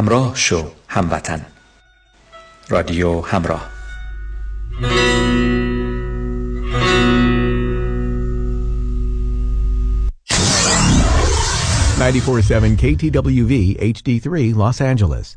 همراه شو هموطن رادیو همراه Ninety-four seven KTWV HD3 Los Angeles.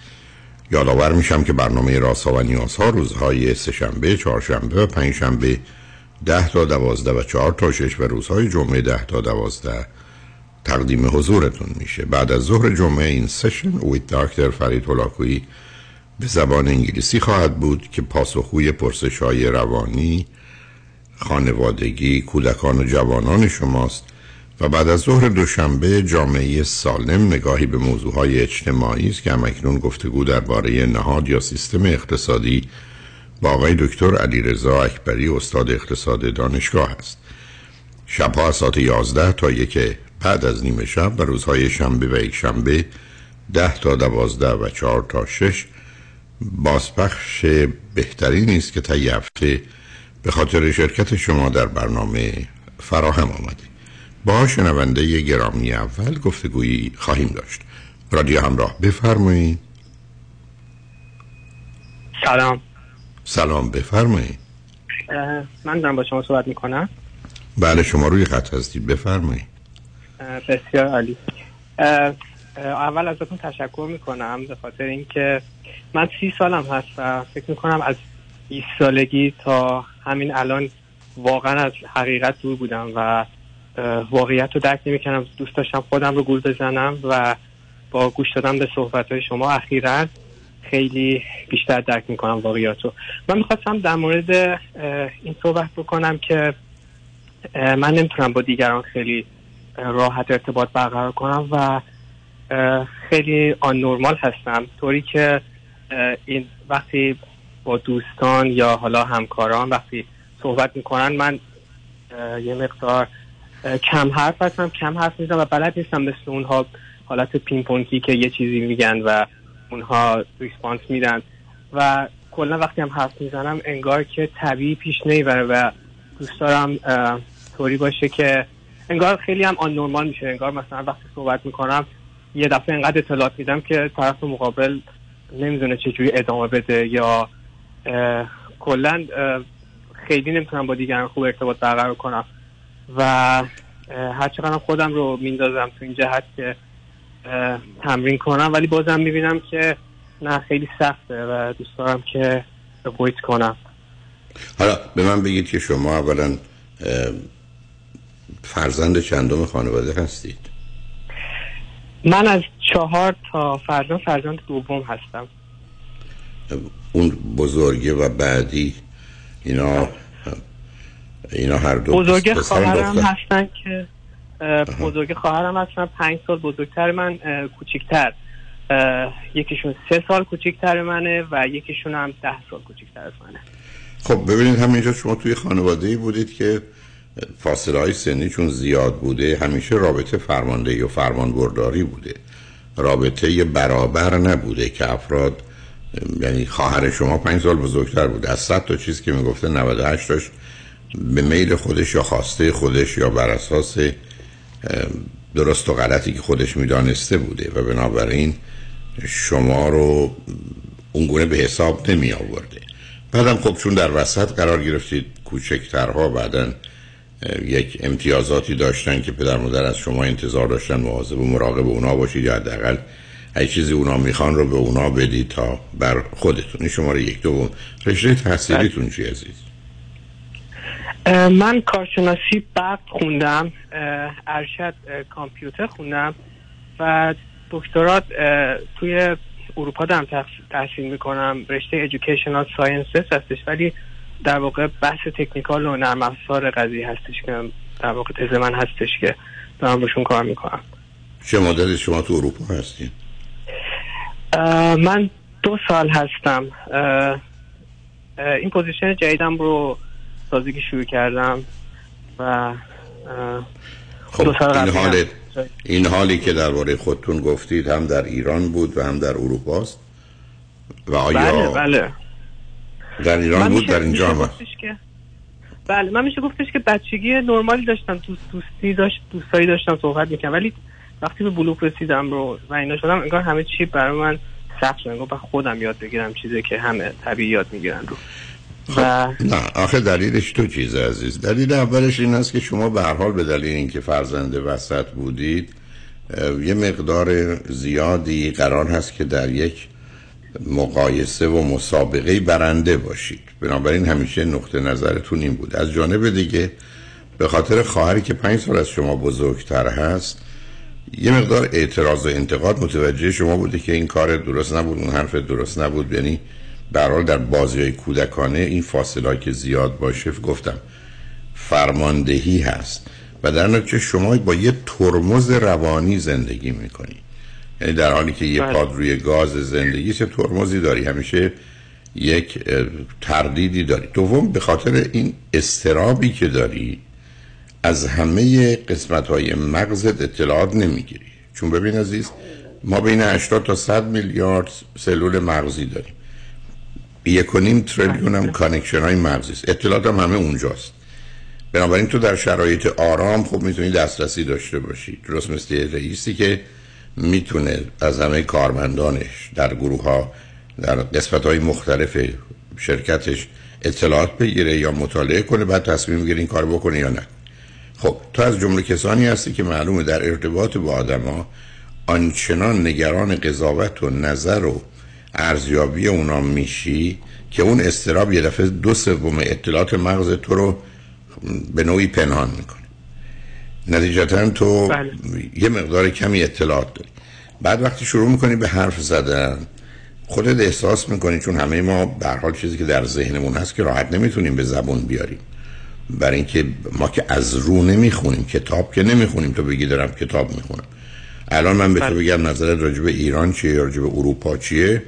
یادآور میشم که برنامه راسا و نیازها روزهای سهشنبه، چهارشنبه و پنجشنبه ده تا دوازده و چهار تا شش و روزهای جمعه ده تا دوازده تقدیم حضورتون میشه. بعد از ظهر جمعه این سشن ویت داکتر فرید هلاکویی به زبان انگلیسی خواهد بود که پاسخوی پرسش های روانی خانوادگی کودکان و جوانان شماست. و بعد از ظهر دوشنبه جامعه سالم نگاهی به موضوعهای اجتماعی است که همکنون گفتگو درباره نهاد یا سیستم اقتصادی با آقای دکتر علیرضا اکبری استاد اقتصاد دانشگاه است. شبها از ساعت 11 تا یک بعد از نیمه شب و روزهای شنبه و یک شنبه 10 تا 12 و 4 تا 6 بازپخش بهتری نیست که طی هفته به خاطر شرکت شما در برنامه فراهم آمده. با شنونده گرامی اول گفتگویی خواهیم داشت. رادیو همراه بفرمایید. سلام. سلام بفرمایید. من دارم با شما صحبت می‌کنم. بله شما روی خط هستید بفرمایید. بسیار عالی. اول ازتون تشکر می‌کنم به خاطر اینکه من سی سالم هست و فکر می‌کنم از 20 سالگی تا همین الان واقعا از حقیقت دور بودم و واقعیت رو درک نمی‌کنم دوست داشتم خودم رو گول بزنم و با گوش دادم به صحبت های شما اخیرا خیلی بیشتر درک می‌کنم واقعیت رو من می‌خواستم در مورد این صحبت بکنم که من نمی‌تونم با دیگران خیلی راحت ارتباط برقرار کنم و خیلی آن نرمال هستم. طوری که این وقتی با دوستان یا حالا همکاران وقتی صحبت می‌کنن من یه مقدار کم حرف هستم کم حرف می‌زنم و بلد نیستم مثل اونها حالت پینپونکی که یه چیزی میگن و اونها ریسپانس میدن. و کلا وقتی هم حرف می‌زنم انگار که طبیعی پیش نمی‌بره و دوست دارم طوری باشه که انگار خیلی هم آن نورمال میشه. انگار مثلا وقتی صحبت می‌کنم یه دفعه انقدر اطلاعات میدم که طرف مقابل نمی‌دونه چجوری ادامه بده یا کلا خیلی نمی‌تونم با دیگران خوب ارتباط برقرار کنم. و هرچقدر خودم رو میندازم تو این جهت که تمرین کنم ولی بازم می‌بینم که نه خیلی سخته و دوست دارم که avoid کنم. حالا به من بگید که شما اولا فرزند چندم خانواده هستید؟ من از چهار تا فرزند فرزند دوم هستم. اون بزرگه و بعدی اینا اینا هر دو بزرگ خواهرم. هستن که بزرگ خواهرم هستن پنج سال بزرگتر من کوچیکتر. یکیشون سه سال کوچیکتر منه و یکیشون هم ده سال کوچیکتر از منه. خب ببینید همینجا شما توی خانواده ای بودید که فاصله های سنی چون زیاد بوده همیشه رابطه فرماندهی و فرمانبرداری بوده. رابطه برابر نبوده که افراد یعنی خواهر شما پنج سال بزرگتر بوده. از صد تا چیز که می‌گفته 98 تاش به میل خودش یا خواسته خودش یا بر اساس درست و غلطی که خودش می‌دانسته بوده و بنابراین شما رو اونگونه به حساب نمی آورده. بعدم خب چون در وسط قرار گرفتید کوچکترها بعدا یک امتیازاتی داشتن که پدر مادر از شما انتظار داشتن مواظب و مراقب اونا باشید یا حداقل هر چیزی اونا می‌خوان رو به اونا بدید تا بر خودتون. این شماره یک دوم. رشته تحصیلیتون چی عزیز؟ من کارشناسی برق خوندم ارشد کامپیوتر خوندم و دکترات توی اروپا دارم تحص- تحصیل می‌کنم. رشته educational sciences هستش ولی در واقع بحث technical و نرم افزار قضیه هستش که در واقع تز من هستش که دارم روشون کار می‌کنم. چه مدت شما تو اروپا هستید اه، من دو سال هستم. این position جدیدم رو تازگی شروع کردم و خب این. حال این حالی که درباره خودتون گفتید هم در ایران بود و هم در اروپا است و آیا بله بله. در ایران بود در اینجا هم که بله من میشه گفتش که بچگی نرمالی داشتم دوست دوستی داشت دوستایی داشتم صحبت می‌کنم ولی وقتی به بلوغ رسیدم رو و اینا شدم انگار همه چی برای من سخت شد. انگار خودم یاد بگیرم چیزی که همه طبیعی یاد می‌گیرن رو. و نه آخه دلیلش تو چیز عزیز. دلیل اولش این است که شما به هر حال به دلیل اینکه فرزند وسط بودید یه مقدار زیادی قرار هست که در یک مقایسه و مسابقه برنده باشید. بنابراین همیشه نقطه نظرتون این بود. از جانب دیگه به خاطر خواهری که پنج سال از شما بزرگتر هست یه مقدار اعتراض و انتقاد متوجه شما بوده که این کار درست نبود اون حرف درست نبود. یعنی به هر حال در بازی های کودکانه این فاصله که زیاد باشه گفتم فرماندهی هست. و در نتیجه شما با یه ترمز روانی زندگی می‌کنی. یعنی در حالی که یه بله. پاد روی گاز زندگی چه ترمزی داری؟ همیشه یک تردیدی داری. دوم به خاطر این استرابی که داری از همه قسمت های مغزت اطلاعات نمی‌گیری. چون ببین عزیز ما بین 80 تا 100 میلیارد سلول مغزی داریم. یک و نیم تریلیون هم connection های مغزی است. اطلاعات هم همه اونجاست. بنابراین تو در شرایط آرام خوب می‌تونی دسترسی داشته باشی. درست مثل یه رئیسی که می‌تونه از همه کارمندانش در گروه ها در قسمت های مختلف شرکتش اطلاعات بگیره یا مطالعه کنه بعد تصمیم بگیره این کار بکنه یا نه. خب تو از جمله کسانی هستی که معلومه در ارتباط با آدما آنچنان نگران قضاوت و نظر و ارزیابی اونا میشی که اون استراب یه دفعه دو سوم اطلاعات مغز تو رو به نوعی پنهان می‌کنه. نتیجتا تو بله. یه مقدار کمی اطلاعات داری. بعد وقتی شروع می‌کنی به حرف زدن خودت احساس می‌کنی چون همه ما به حال چیزی که در ذهنمون هست که راحت نمی‌تونیم به زبون بیاریم. برای اینکه ما که از رو نمی‌خونیم کتاب که نمی‌خونیم تو بگی دارم کتاب می‌خونم. الان من به تو بله. بگم نظرت راجع به ایران چیه به اروپا چیه؟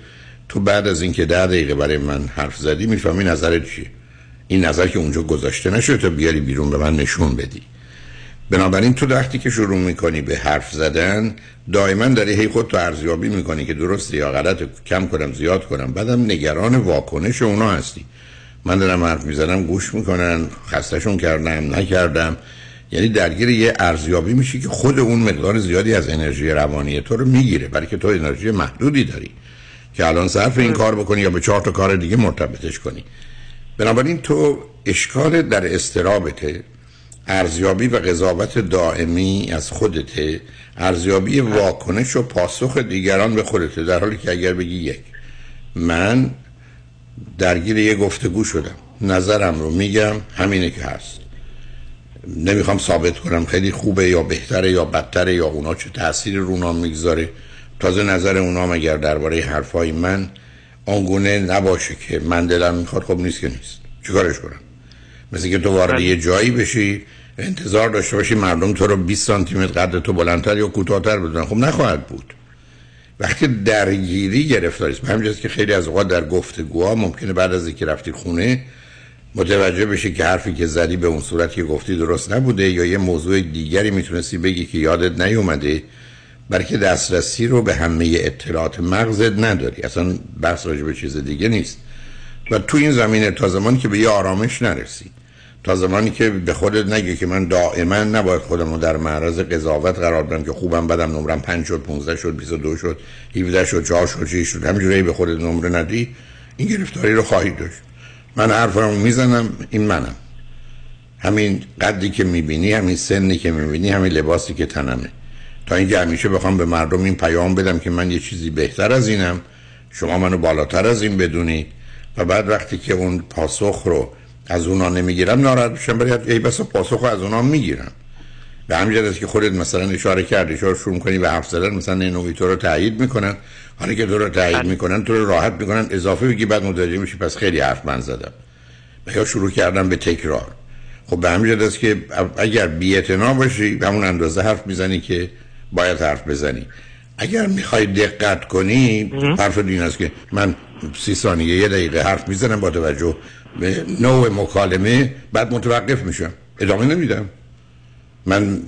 تو بعد از اینکه ده دقیقه برای من حرف زدی می‌فهمی نظرت چیه این نظر که اونجا گذاشته نشده تا بیاری بیرون به من نشون بدی. بنابراین تو وقتی که شروع می‌کنی به حرف زدن دائما داری هی خود تو ارزیابی می‌کنی که درسته یا غلط کم کنم زیاد کنم. بعدم نگران واکنش اونا هستی. من دارم حرف می‌زنم گوش می‌کنن خستشون کردم نکردم. یعنی درگیر یه ارزیابی میشی که خود اون مقدار زیادی از انرژی روانی تو رو می‌گیره برای که تو انرژی محدودی داری. که الان صرف این کار بکنی یا به چهار تا کار دیگه مرتبطش کنی. بنابراین تو اشکال در استرابته ارزیابی و قضاوت دائمی از خودته ارزیابی واکنش و پاسخ دیگران به خودته در حالی که اگر بگی یک من درگیر یه گفتگو شدم. نظرم رو میگم همینه که هست. نمی‌خوام ثابت کنم خیلی خوبه یا بهتره یا بدتره یا اونا چه تاثیر رو می‌گذاره. تازه نظر اونام اگر درباره حرفای من آنگونه نباشه که من دلم می‌خواد خب نیست که نیست. چیکارش کنم؟ مثل که تو وارد یه جایی بشی انتظار داشته باشی مردم تو رو 20 سانتی متر قد تو بلندتر یا کوتاهتر بدونن. خب نخواهد بود. وقتی درگیری گرفتاریست به همینجاست که خیلی از اوقات در گفتگوها ممکنه بعد از اینکه رفتی خونه متوجه بشی که حرفی که زدی به اون صورت که گفتی درست نبوده یا یه موضوع دیگری می‌تونستی بگی که یادت نیومده. بلکه دسترسی رو به همه اطلاعات مغزت نداری. اصلا بحث راجع به چیز دیگه نیست. و تو این زمینه تا زمانی که به یه آرامش نرسی تا زمانی که به خودت نگی که من دائما نباید خودم رو در معرض قضاوت قرار بدم که خوبم بدم نمرم 5 شد 15 شد 22 شد 17 شد 4 شد 6 شد همینجوری به خودت نمره ندی این گرفتاری رو خواهی داشت. من حرفمو می‌زنم این منم. همین قدی که می‌بینی همین سنی که می‌بینی همین لباسی که تنمه. تا اینکه همیشه بخوام به مردم این پیام بدم که من یه چیزی بهتر از اینم. شما منو بالاتر از این بدونید. و بعد وقتی که اون پاسخ رو از اونا نمی‌گیرم ناراحت میشم برای ای بس پاسخ رو از اونا می‌گیرم. به همین است که خودت مثلا اشاره کردی اشاره شروع کنی به حرف زدن مثلا نوعی تو رو تایید می‌کنن. حالا که تو رو تایید بله. می‌کنن تو رو راحت می‌کنن. اضافه بگی بعد متوجه میشی پس خیلی حرف من زدم. و یا شروع کردم به تکرار. خب به همین است که اگر بی باشی به همون اندازه حرف می‌زنی که باید حرف بزنی. اگر می‌خوای دقت کنی حرف دین است که من سی ثانیه یه دقیقه حرف می‌زنم با توجه به نوع مکالمه بعد متوقف میشم. ادامه نمیدم. من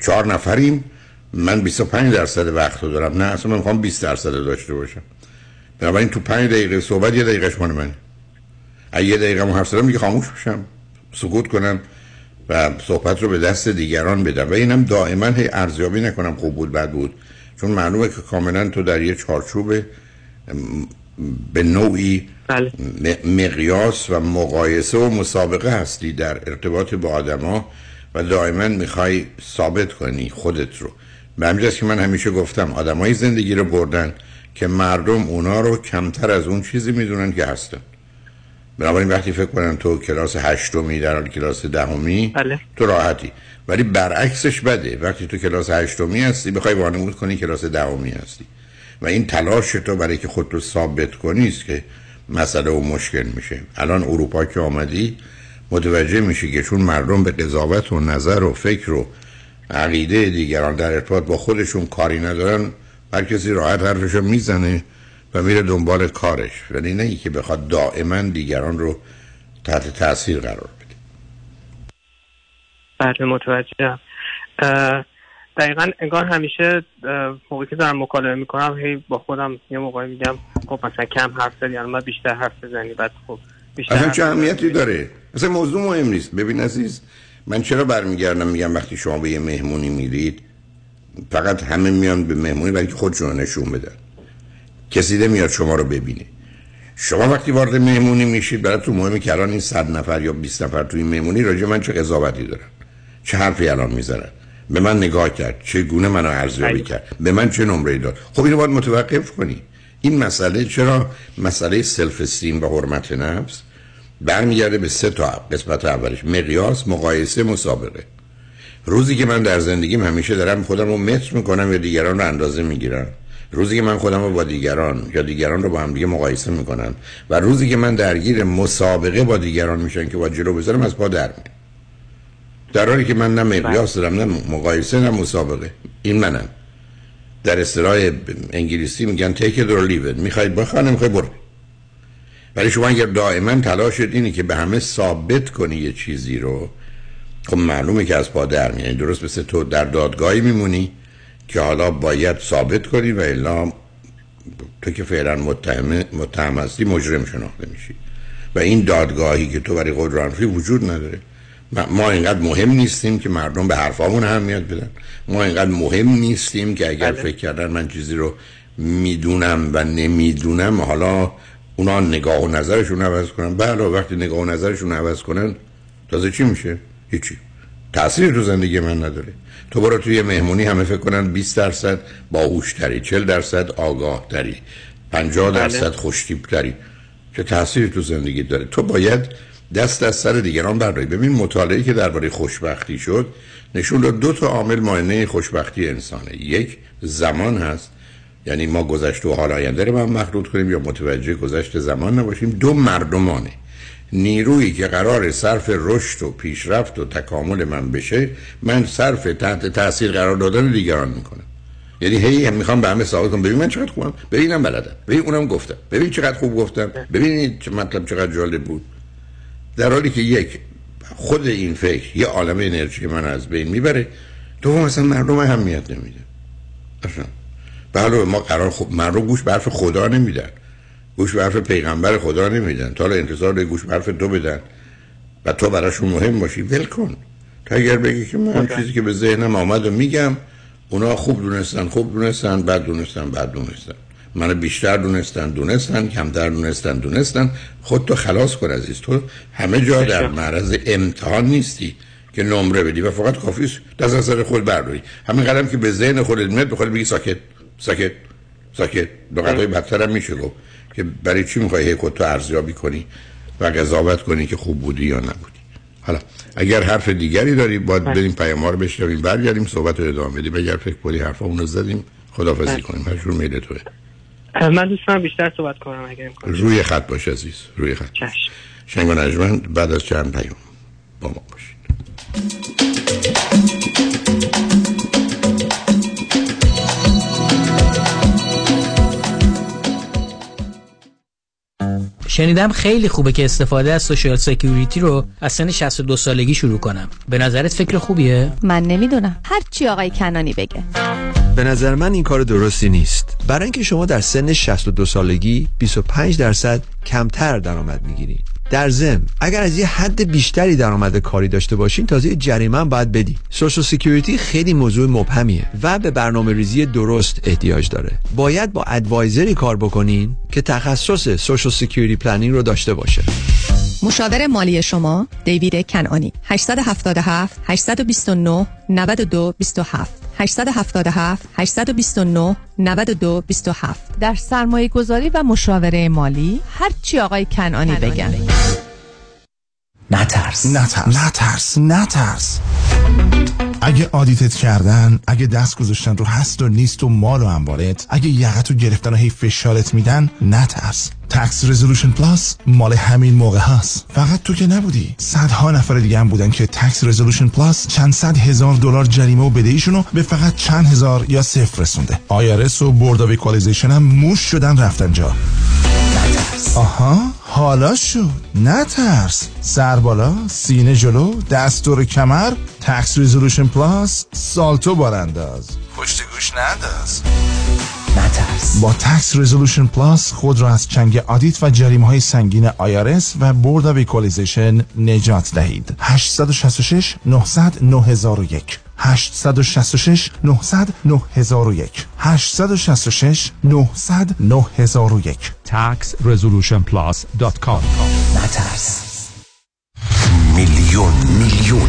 چهار نفریم. من 25 درصد وقت رو دارم. نه اصلا من می‌خوام 20 درصد داشته باشم. بنابراین تو 5 دقیقه صحبت یه دقیقهش مال من اگه یه دقیقه حرف زدم دیگه خاموش بشم. سکوت کنم. و صحبت رو به دست دیگران بدم. و اینم دائما هی ارزیابی نکنم خوب بود بد بود. چون معلومه که کاملا تو در یه چارچوب به نوعی بله. مقیاس و مقایسه و مسابقه هستی در ارتباط با آدما و دائما می‌خوای ثابت کنی خودت رو. به همینجاست که من همیشه گفتم آدمای زندگی رو بردن که مردم اونا رو کمتر از اون چیزی می‌دونن که هستن. بنابراین وقتی فکر کنن تو کلاس هشتمی در حال کلاس دهمی بله. تو راحتی. ولی برعکسش بده. وقتی تو کلاس هشتمی هستی بخوای وانمود کنی کلاس دهمی هستی. و این تلاش تو برای که خود رو ثابت کنی است که مسئله و مشکل میشه. الان اروپا که آمدی متوجه میشی که چون مردم به قضاوت و نظر و فکر و عقیده دیگران در ارتباط با خودشون کاری ندارن هر کسی راحت حرفشو می‌زنه. و میره دنبال کارش. ولی نه که بخواد دائما دیگران رو تحت تاثیر قرار بده. بله متوجه دقیقا انگار همیشه موقعی که دارم مکالمه می‌کنم هی با خودم یه موقعی میگم خب مثلا کم حرف زدی الان بیشتر حرف بزنی بعد خب بیشتر اصلا چه اهمیتی داره؟ اصلا موضوع مهم نیست. ببین عزیز من چرا برمیگردم میگم وقتی شما به یه مهمونی میرید؟ فقط همه میان به مهمونی برای که خودشون نشون بدن. کسی میاد شما رو ببینه. شما وقتی وارد مهمونی میشید برای تو مهمه که الان این صد نفر یا 20 نفر توی مهمونی راجع من چه قضاوتی دارن؟ چه حرفی الان می‌زنن؟ به من نگاه کرد چه گونه منو ارزیابی کرد؟ به من چه نمره داد؟ خب اینو باید متوقف کنی. این مسئله چرا؟ مسئله سلف استیم و حرمت نفس برمیگرده به سه تا قسمت اولش. مقیاس مقایسه مسابقه. روزی که من در زندگیم همیشه دارم خودم رو متر می‌کنم یا دیگران رو اندازه می‌گیرم. روزی که من خودم رو با دیگران یا دیگران رو با هم دیگه مقایسه می‌کنم و روزی که من درگیر مسابقه با دیگران میشن که با جلو بذارم از پا در میام در حالی که من نه مقیاس دارم نه مقایسه نه مسابقه. این منم. در اصطلاح انگلیسی میگن take it or leave it. می‌خواید بخواه نمی‌خوای برو. ولی شما اگر دائما تلاشت اینه که به همه ثابت کنی یه چیزی رو خب معلومه که از پا در میانی درست مثل تو در دادگاهی میمونی. که حالا باید ثابت کنی و الا تو که فعلا متهم متهم هستی مجرم شناخته میشی. و این دادگاهی که تو برای قدرانفی وجود نداره. ما اینقدر مهم نیستیم که مردم به حرفامون اهمیت بدن. ما اینقدر مهم نیستیم که اگر بله. فکر کردن من چیزی رو می‌دونم و نمی‌دونم حالا اونا نگاه و نظرشون عوض کنن. بله وقتی نگاه و نظرشون عوض کنن تازه چی میشه؟ هیچی. تأثیر تو زندگی من نداره. تو برو توی مهمونی همه فکر کنن 20 درصد باهوش تری 40 درصد آگاه تری 50 بله. درصد خوشتیب تری چه تأثیری تو زندگی داره. تو باید دست از سر دیگران برداری. ببین مطالعه که درباره خوشبختی شد نشون داد دو تا عامل مانع خوشبختی انسانه. یک زمان هست. یعنی ما گذشته و حال آینده رو هم مخلوط کنیم یا متوجه گذشته زمان نباشیم. دو مردمانه. نیرویی که قرار صرف رشد و پیشرفت و تکامل من بشه من صرف تحت تاثیر قرار دادن دیگران می‌کنم. یعنی هی هم می‌خوام به همه ثابت کنم. ببین من چقدر خوبم؟ ببینم بلدم. ببین اونم گفتم. ببین چقدر خوب گفتم. ببینید چه مطلب چقدر جالب بود. در حالی که یک خود این فکر یه عالم انرژی که من از بین می‌بره دوم اصلا مردم اهمیت نمیده. اصلا بله ما قرار خب مردم گوش به حرف خدا نمیدن. گوش به حرف پیغمبر خدا نمیدن. تا حالا انتظار گوش به حرف تو بدن و تو براشون مهم باشی. ول کن. تا اگر بگی که من چیزی که به ذهنم آمد و میگم اونا خوب دونستن خوب دونستن بد دونستن بد دونستن. من بیشتر دونستن دونستن کمتر دونستن دونستن. خود تو خلاص کن عزیز. تو همه جا در معرض امتحان نیستی که نمره بدی و فقط کافی دست از سر خود برداری. همین قدم که به ذهن خودت میاد به خودت بگی ساکت ساکت ساکت. لغتهای بدتر هم میشه گفت. که برای چی می‌خوای هی خود تو ارزیابی کنی و قضاوت کنی که خوب بودی یا نبودی؟ حالا اگر حرف دیگری داری باید بریم پیام رو بشنویم برگردیم صحبت رو ادامه بدیم. اگر فکر کنی حرفا اونو زدیم خدافظی کنیم. هر جور میل توه. من دوست دارم بیشتر صحبت کنم اگر امکان روی خط باش عزیز روی خط. چشم. شنگ و نجمن بعد از چند پیام با ما باشید. شنیدم خیلی خوبه که استفاده از Social Security رو از سن 62 سالگی شروع کنم. به نظرت فکر خوبیه؟ من نمی‌دونم. هر چی آقای کنانی بگه. به نظر من این کار درستی نیست. برای اینکه شما در سن 62 سالگی 25 درصد کمتر درآمد می‌گیرید. در ضمن اگر از یه حد بیشتری درآمد کاری داشته باشین تازه جریمه هم باید بدی Social Security خیلی موضوع مبهمیه و به برنامه ریزی درست احتیاج داره. باید با advisor ی کار بکنین که تخصص Social Security planning رو داشته باشه. مشاور مالی شما دیوید کنانی 877 829 92 27 877 829 92 27 در سرمایه گذاری و مشاوره مالی هر چی آقای کنانی بگن. نترس. نترس. نترس. نترس. اگه audit ت کردن اگه دست گذاشتن رو هست و نیست و مال و انبارت اگه یقت رو گرفتن و هی فشارت میدن نترس. Tax Resolution Plus مال همین موقع هست. فقط تو که نبودی. صدها نفر دیگه هم بودن که Tax Resolution Plus چند صد هزار دلار جریمه و بدهیشون رو به فقط چند هزار یا صفر رسونده. IRS و Board Equalization هم موش شدن رفتن جا. آها حالا شد. نترس. سر بالا سینه جلو دست رو کمر Tax Resolution Plus سالتو بارانداز پشت گوش ننداز نترس. با Tax Resolution Plus خود را از چنگ audit و جریمه های سنگین IRS و Board of Equalization نجات دهید. 866 900 9001 866 900 9001 866 900 9001 taxresolutionplus.com نترس. میلیون میلیون.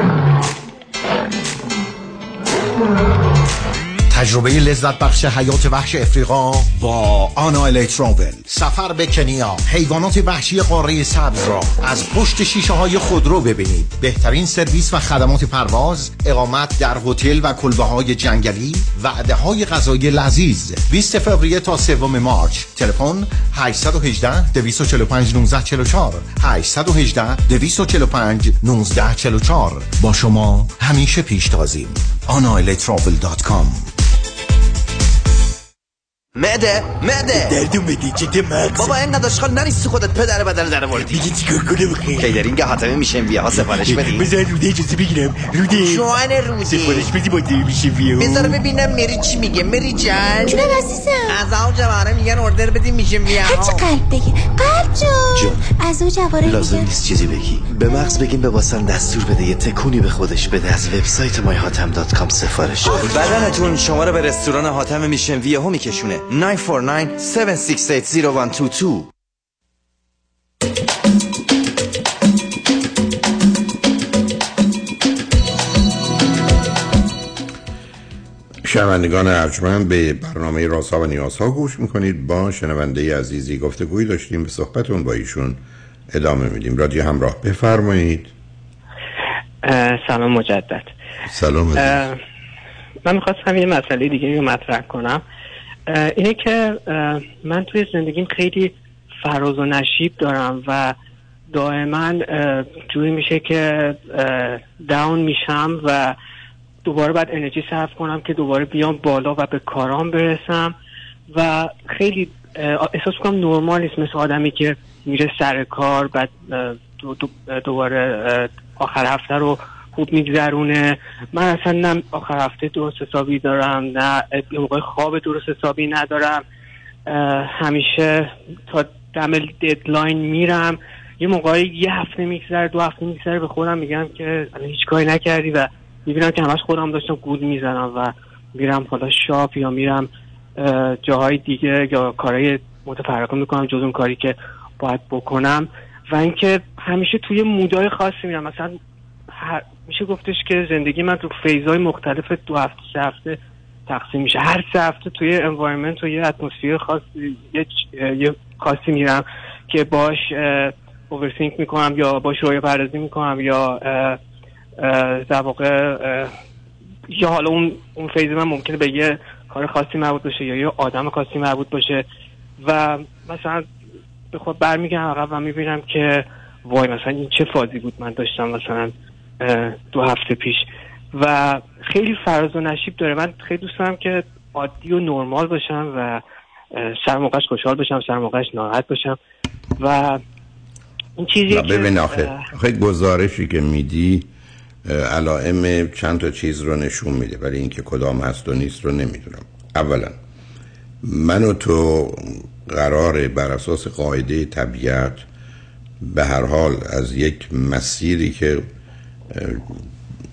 تهیه تجربه لذت بخش حیات وحش افریقا با آنا الکترابل سفر به کنیا حیوانات وحشی قاره سبز را از پشت شیشه های خودرو ببینید. بهترین سرویس و خدمات پرواز اقامت در هتل و کلبه های جنگلی وعده های غذایی لذیذ. 20 فوریه تا 3 مارچ. تلفن 818 245 1944 818 245 1944 با شما همیشه پیشتازیم. anailetravel.com معده معده درد اومدی چه مغز بابا این نداشخال نریسی خودت پدر بدن در موردی میگی چیکار کنم بخیر کیدرینگ حاتمه میشه ویا سفارش بدی بذار روده اجازه بگیرم. روده جوان روده سفارش بدی با دیوی میشه ویا بذار ببینم مری چی میگه. مری جان. جونم عزیزم. از اون جواره میگن اوردر بدی میشه ویا هرچی قلب بگی قلب جون. از اون جواره لازم نیست چیزی بگی. به مغز بگیم به واسن دستور بده. یه تکونی به خودش بده. از وبسایت مایهاتم.com سفارش. بدنتون شما رو به رستوران حاتم میشن ویا میکشونه. 949 768 0122 شنوندگان ارجمند به برنامه رازها و نیازها گوش می‌کنید با شنونده عزیزی گفتگوی داشتیم به صحبتون با ایشون ادامه میدیم رادیو همراه بفرمایید سلام مجدد سلام. من می‌خواستم یه مسئله دیگه رو مطرح کنم اینه که من توی زندگیم خیلی فراز و نشیب دارم و دائما جوری میشه که داون میشم و دوباره باید انرژی صرف کنم که دوباره بیام بالا و به کارام برسم و خیلی احساس کنم نرمال نیست مثل آدمی که میره سر کار بعد دوباره آخر هفته رو خوب میگذرونه. من اصلا نه آخر هفته درست حسابی دارم نه موقع خواب درست حسابی ندارم. همیشه تا دم ددلاین میرم. یه موقعی یه هفته میگذره دو هفته میگذره به خودم میگم که هیچ کاری نکردی و می‌بینم که همش خودم داشتم گود می‌زنم و میرم حالا شاپ یا میرم جاهای دیگه یا کارهای متفرقه می‌کنم جز اون کاری که باید بکنم. و اینکه همیشه توی مودای خاصی میرم. مثلا میشه گفتش که زندگی من تو فیزهای مختلف دو هفته سه هفته تقسیم میشه. هر سه هفته توی انوایرمنت و یه اتمسفیر خاص یه, یه خاصی میرم که باش اوورسینک می‌کنم یا باش روی پردازی می‌کنم یا در واقع یا حالا اون اون فیز من ممکنه به یه کار خاصی مربوط باشه یا یه آدم خاصی مربوط باشه. و مثلا به خود برمیگردم عقب و می‌بینم که وای مثلا این چه فازی بود من داشتم مثلا دو هفته پیش. و خیلی فراز و نشیب داره. من خیلی دوست دارم که عادی و نرمال باشم و سر موقعش خوشحال باشم سر موقعش ناراحت باشم. و این چیزی که ببین آخه آخه گزارشی که میدی علائم چند تا چیز رو نشون میده ولی اینکه کدام هست و نیست رو نمی‌دونم. اولا من و تو قراره بر اساس قاعده طبیعت به هر حال از یک مسیری که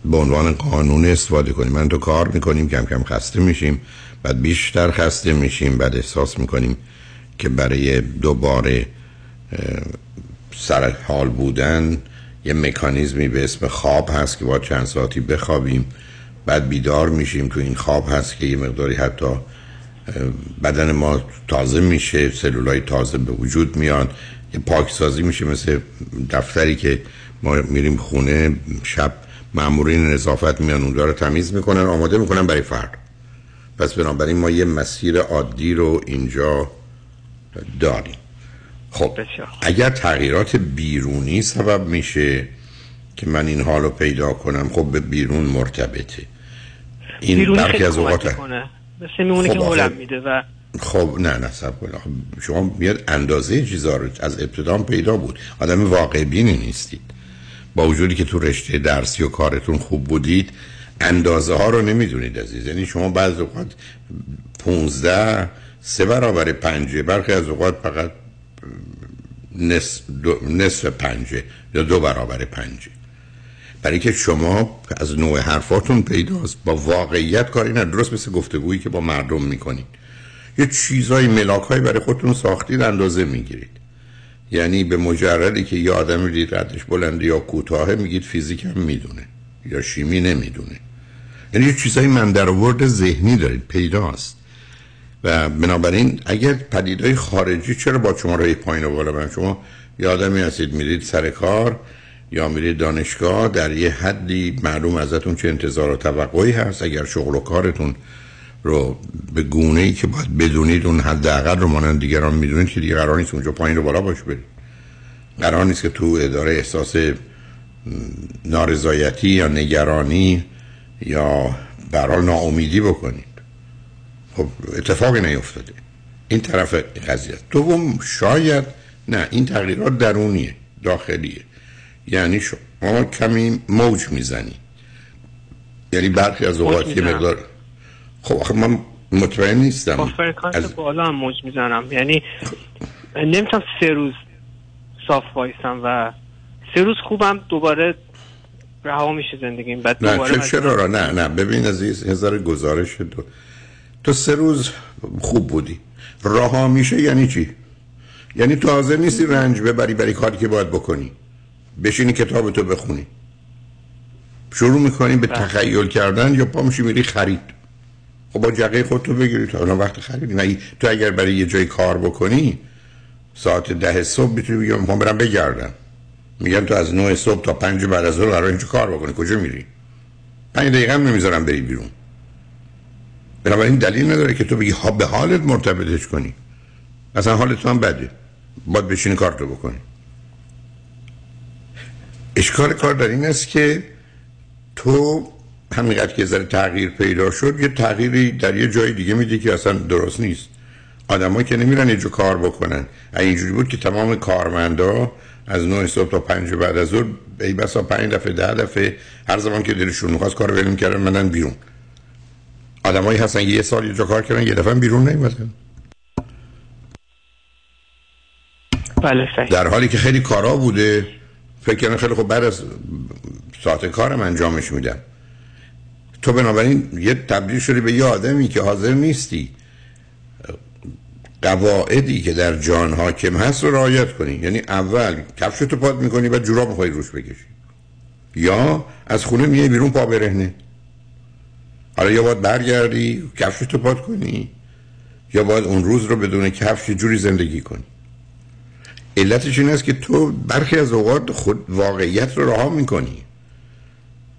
به عنوان قانون استفاده کنیم. من تو کار می‌کنیم کم کم خسته میشیم بعد بیشتر خسته میشیم بعد احساس می‌کنیم که برای دوباره سر حال بودن یه مکانیزمی به اسم خواب هست که با چند ساعتی بخوابیم. بعد بیدار میشیم تو این خواب هست که یه مقداری حتی بدن ما تازه میشه سلولای تازه به وجود میان یه پاکسازی میشه مثل دفتری که ما میریم خونه شب مامورین نظافت میان اونجا رو تمیز می‌کنن آماده می‌کنن برای فرد. پس بنابراین ما یه مسیر عادی رو اینجا داریم. خب اگر تغییرات بیرونی سبب میشه که من این حال رو پیدا کنم خب به بیرون مرتبطه. این برخی از اوقات مثل میمونه خب که میده و خب نه نه سب کن. شما میاد اندازه چیزا رو از ابتدا پیدا بود. آدم واقع بینی نیستید. با وجودی که تو رشته درسی و کارتون خوب بودید اندازه ها رو نمی‌دونید عزیز. یعنی شما بعض اوقات 15 سه برابر پنجه. برخی از اوقات فقط نصف, نصف پنجه یا دو برابر پنجه. برای که شما از نوع حرفاتون پیداست. با واقعیت کاری نه. درست مثل گفتگویی که با مردم می‌کنید. یه چیزای ملاک برای خودتون ساختید اندازه می‌گیرید. یعنی به مجردی که یه آدم دید ردش بلنده یا کوتاهه میگید فیزیک هم می‌دونه یا شیمی نمی‌دونه. یعنی یه چیزای من در ورد ذهنی دارید پیداست. و بنابراین اگر پدیدهای خارجی چرا با شما رای پایین و بالا؟ برن شما یه آدمی هستید میرید سر کار یا میرید دانشگاه در یه حدی معلوم ازتون چه انتظار و توقعی هست. اگر شغل و کارتون رو به گونه ای که باید بدونید اون حداقل رو مانند دیگران می‌دونید که دیگه قرار نیست اونجا پایین رو بالا باش برید. قرار نیست که تو اداره احساس نارضایتی یا نگرانی یا برحال ناامیدی بکنید. خب اتفاقی نیفتاده. این طرف قضیه دوم شاید نه این تغییرات درونیه داخلیه. یعنی شما کمی موج می‌زنی یعنی برخی از اوقات یه مقدار خب آخه من مطمئن نیستم. با فرکانس از... بالا هم موج می‌زنم. یعنی نمی‌تونم سه روز صاف وایسم و سه روز خوبم دوباره رها میشه زندگیم. بعد نه دوباره چرا را؟ نه نه. ببین عزیز هزار گزارش دو. تو سه روز خوب بودی. رها میشه یعنی چی؟ یعنی تو حاضر نیستی رنج ببری بری کاری که باید بکنی. بشینی کتاب تو بخونی. شروع می‌کنی به تخیل کردن یا پا میشی میری خرید. خب با جقه خود تو بگیری تا اون وقت خرید نه تو اگر برای یه جای کار بکنی ساعت ده صبح می‌تونی بگی من برم بگردم. میگن تو از 9 صبح تا پنج بعد از ظهر قرار اینجا کار بکنی. کجا میری؟ پنج دقیقه هم نمی‌ذارم بری بیرون. بنابراین دلیل نداره که تو بگی ها به حالت مرتبطش کنی. اصلا حالت هم بده. باید بشینی کار تو بکنی. اشکال کار در این است که تو همینقدر که ذره تغییر پیدا شد یه تغییری در یه جای دیگه میده که اصلا درست نیست. آدمایی که نمیرن اینجا کار بکنن. اینجوری بود که تمام کارمندا از 9 صبح تا 5 بعد از ظهر ای بسا 5 دفعه 10 دفعه هر زمان که دلشون می‌خواست کار ول می‌کردن منن بیرون. آدمایی هستن یه سال اینجا کار کردن یه دفعه بیرون نمی‌اومدن بله در حالی که خیلی کارا بوده فکر کنم خیلی خب بعد از ساعت کارم انجامش میدم. تو بنابراین یه تبدیل شدی به یه آدمی که حاضر نیستی. قواعدی که در جان حاکم هست رو رعایت کنی. یعنی اول کفشتو پاد می‌کنی بعد جوراب می‌خوای روش بکشی. یا از خونه میای بیرون پا برهنه. حالا یا باید برگردی کفشتو پاد کنی یا باید اون روز رو بدون کفش جوری زندگی کنی. علتش این است که تو برخی از اوقات خود واقعیت رو رها می‌کنی.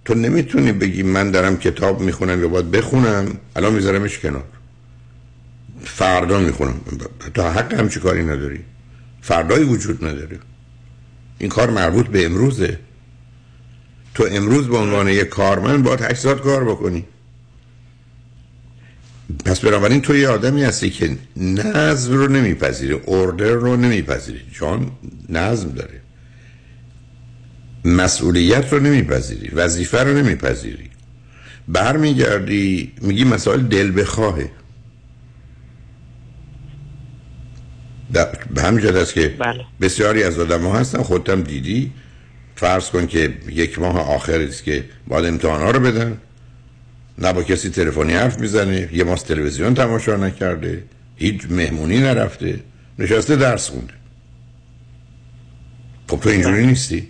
تو نمی‌تونی بگی من دارم کتاب می‌خونم یا باید بخونم؟ الان میذارمش کنار. فردا می‌خونم. تا حق هم چی کاری نداری. فردایی وجود نداره. این کار مربوط به امروزه. تو امروز به عنوان یک کارمند باید 8 کار بکنی. پس بنابراین تو یه آدمی هستی که نظم رو نمیپذیری اوردر رو نمیپذیری چون نظم داره. مسئولیت رو نمیپذیری وظیفه رو نمیپذیری. برمیگردی میگی مسائل دل بخواهه. به همین است که بله. بسیاری از آدم ها هستن خودتم دیدی. فرض کن که یک ماه آخر است که باید امتحان ها رو بدن. نه با کسی تلفنی حرف می‌زنه. یه ماست تلویزیون تماشا نکرده. هیچ مهمونی نرفته. نشسته درس خونده. خب تو اینجوری نیستی؟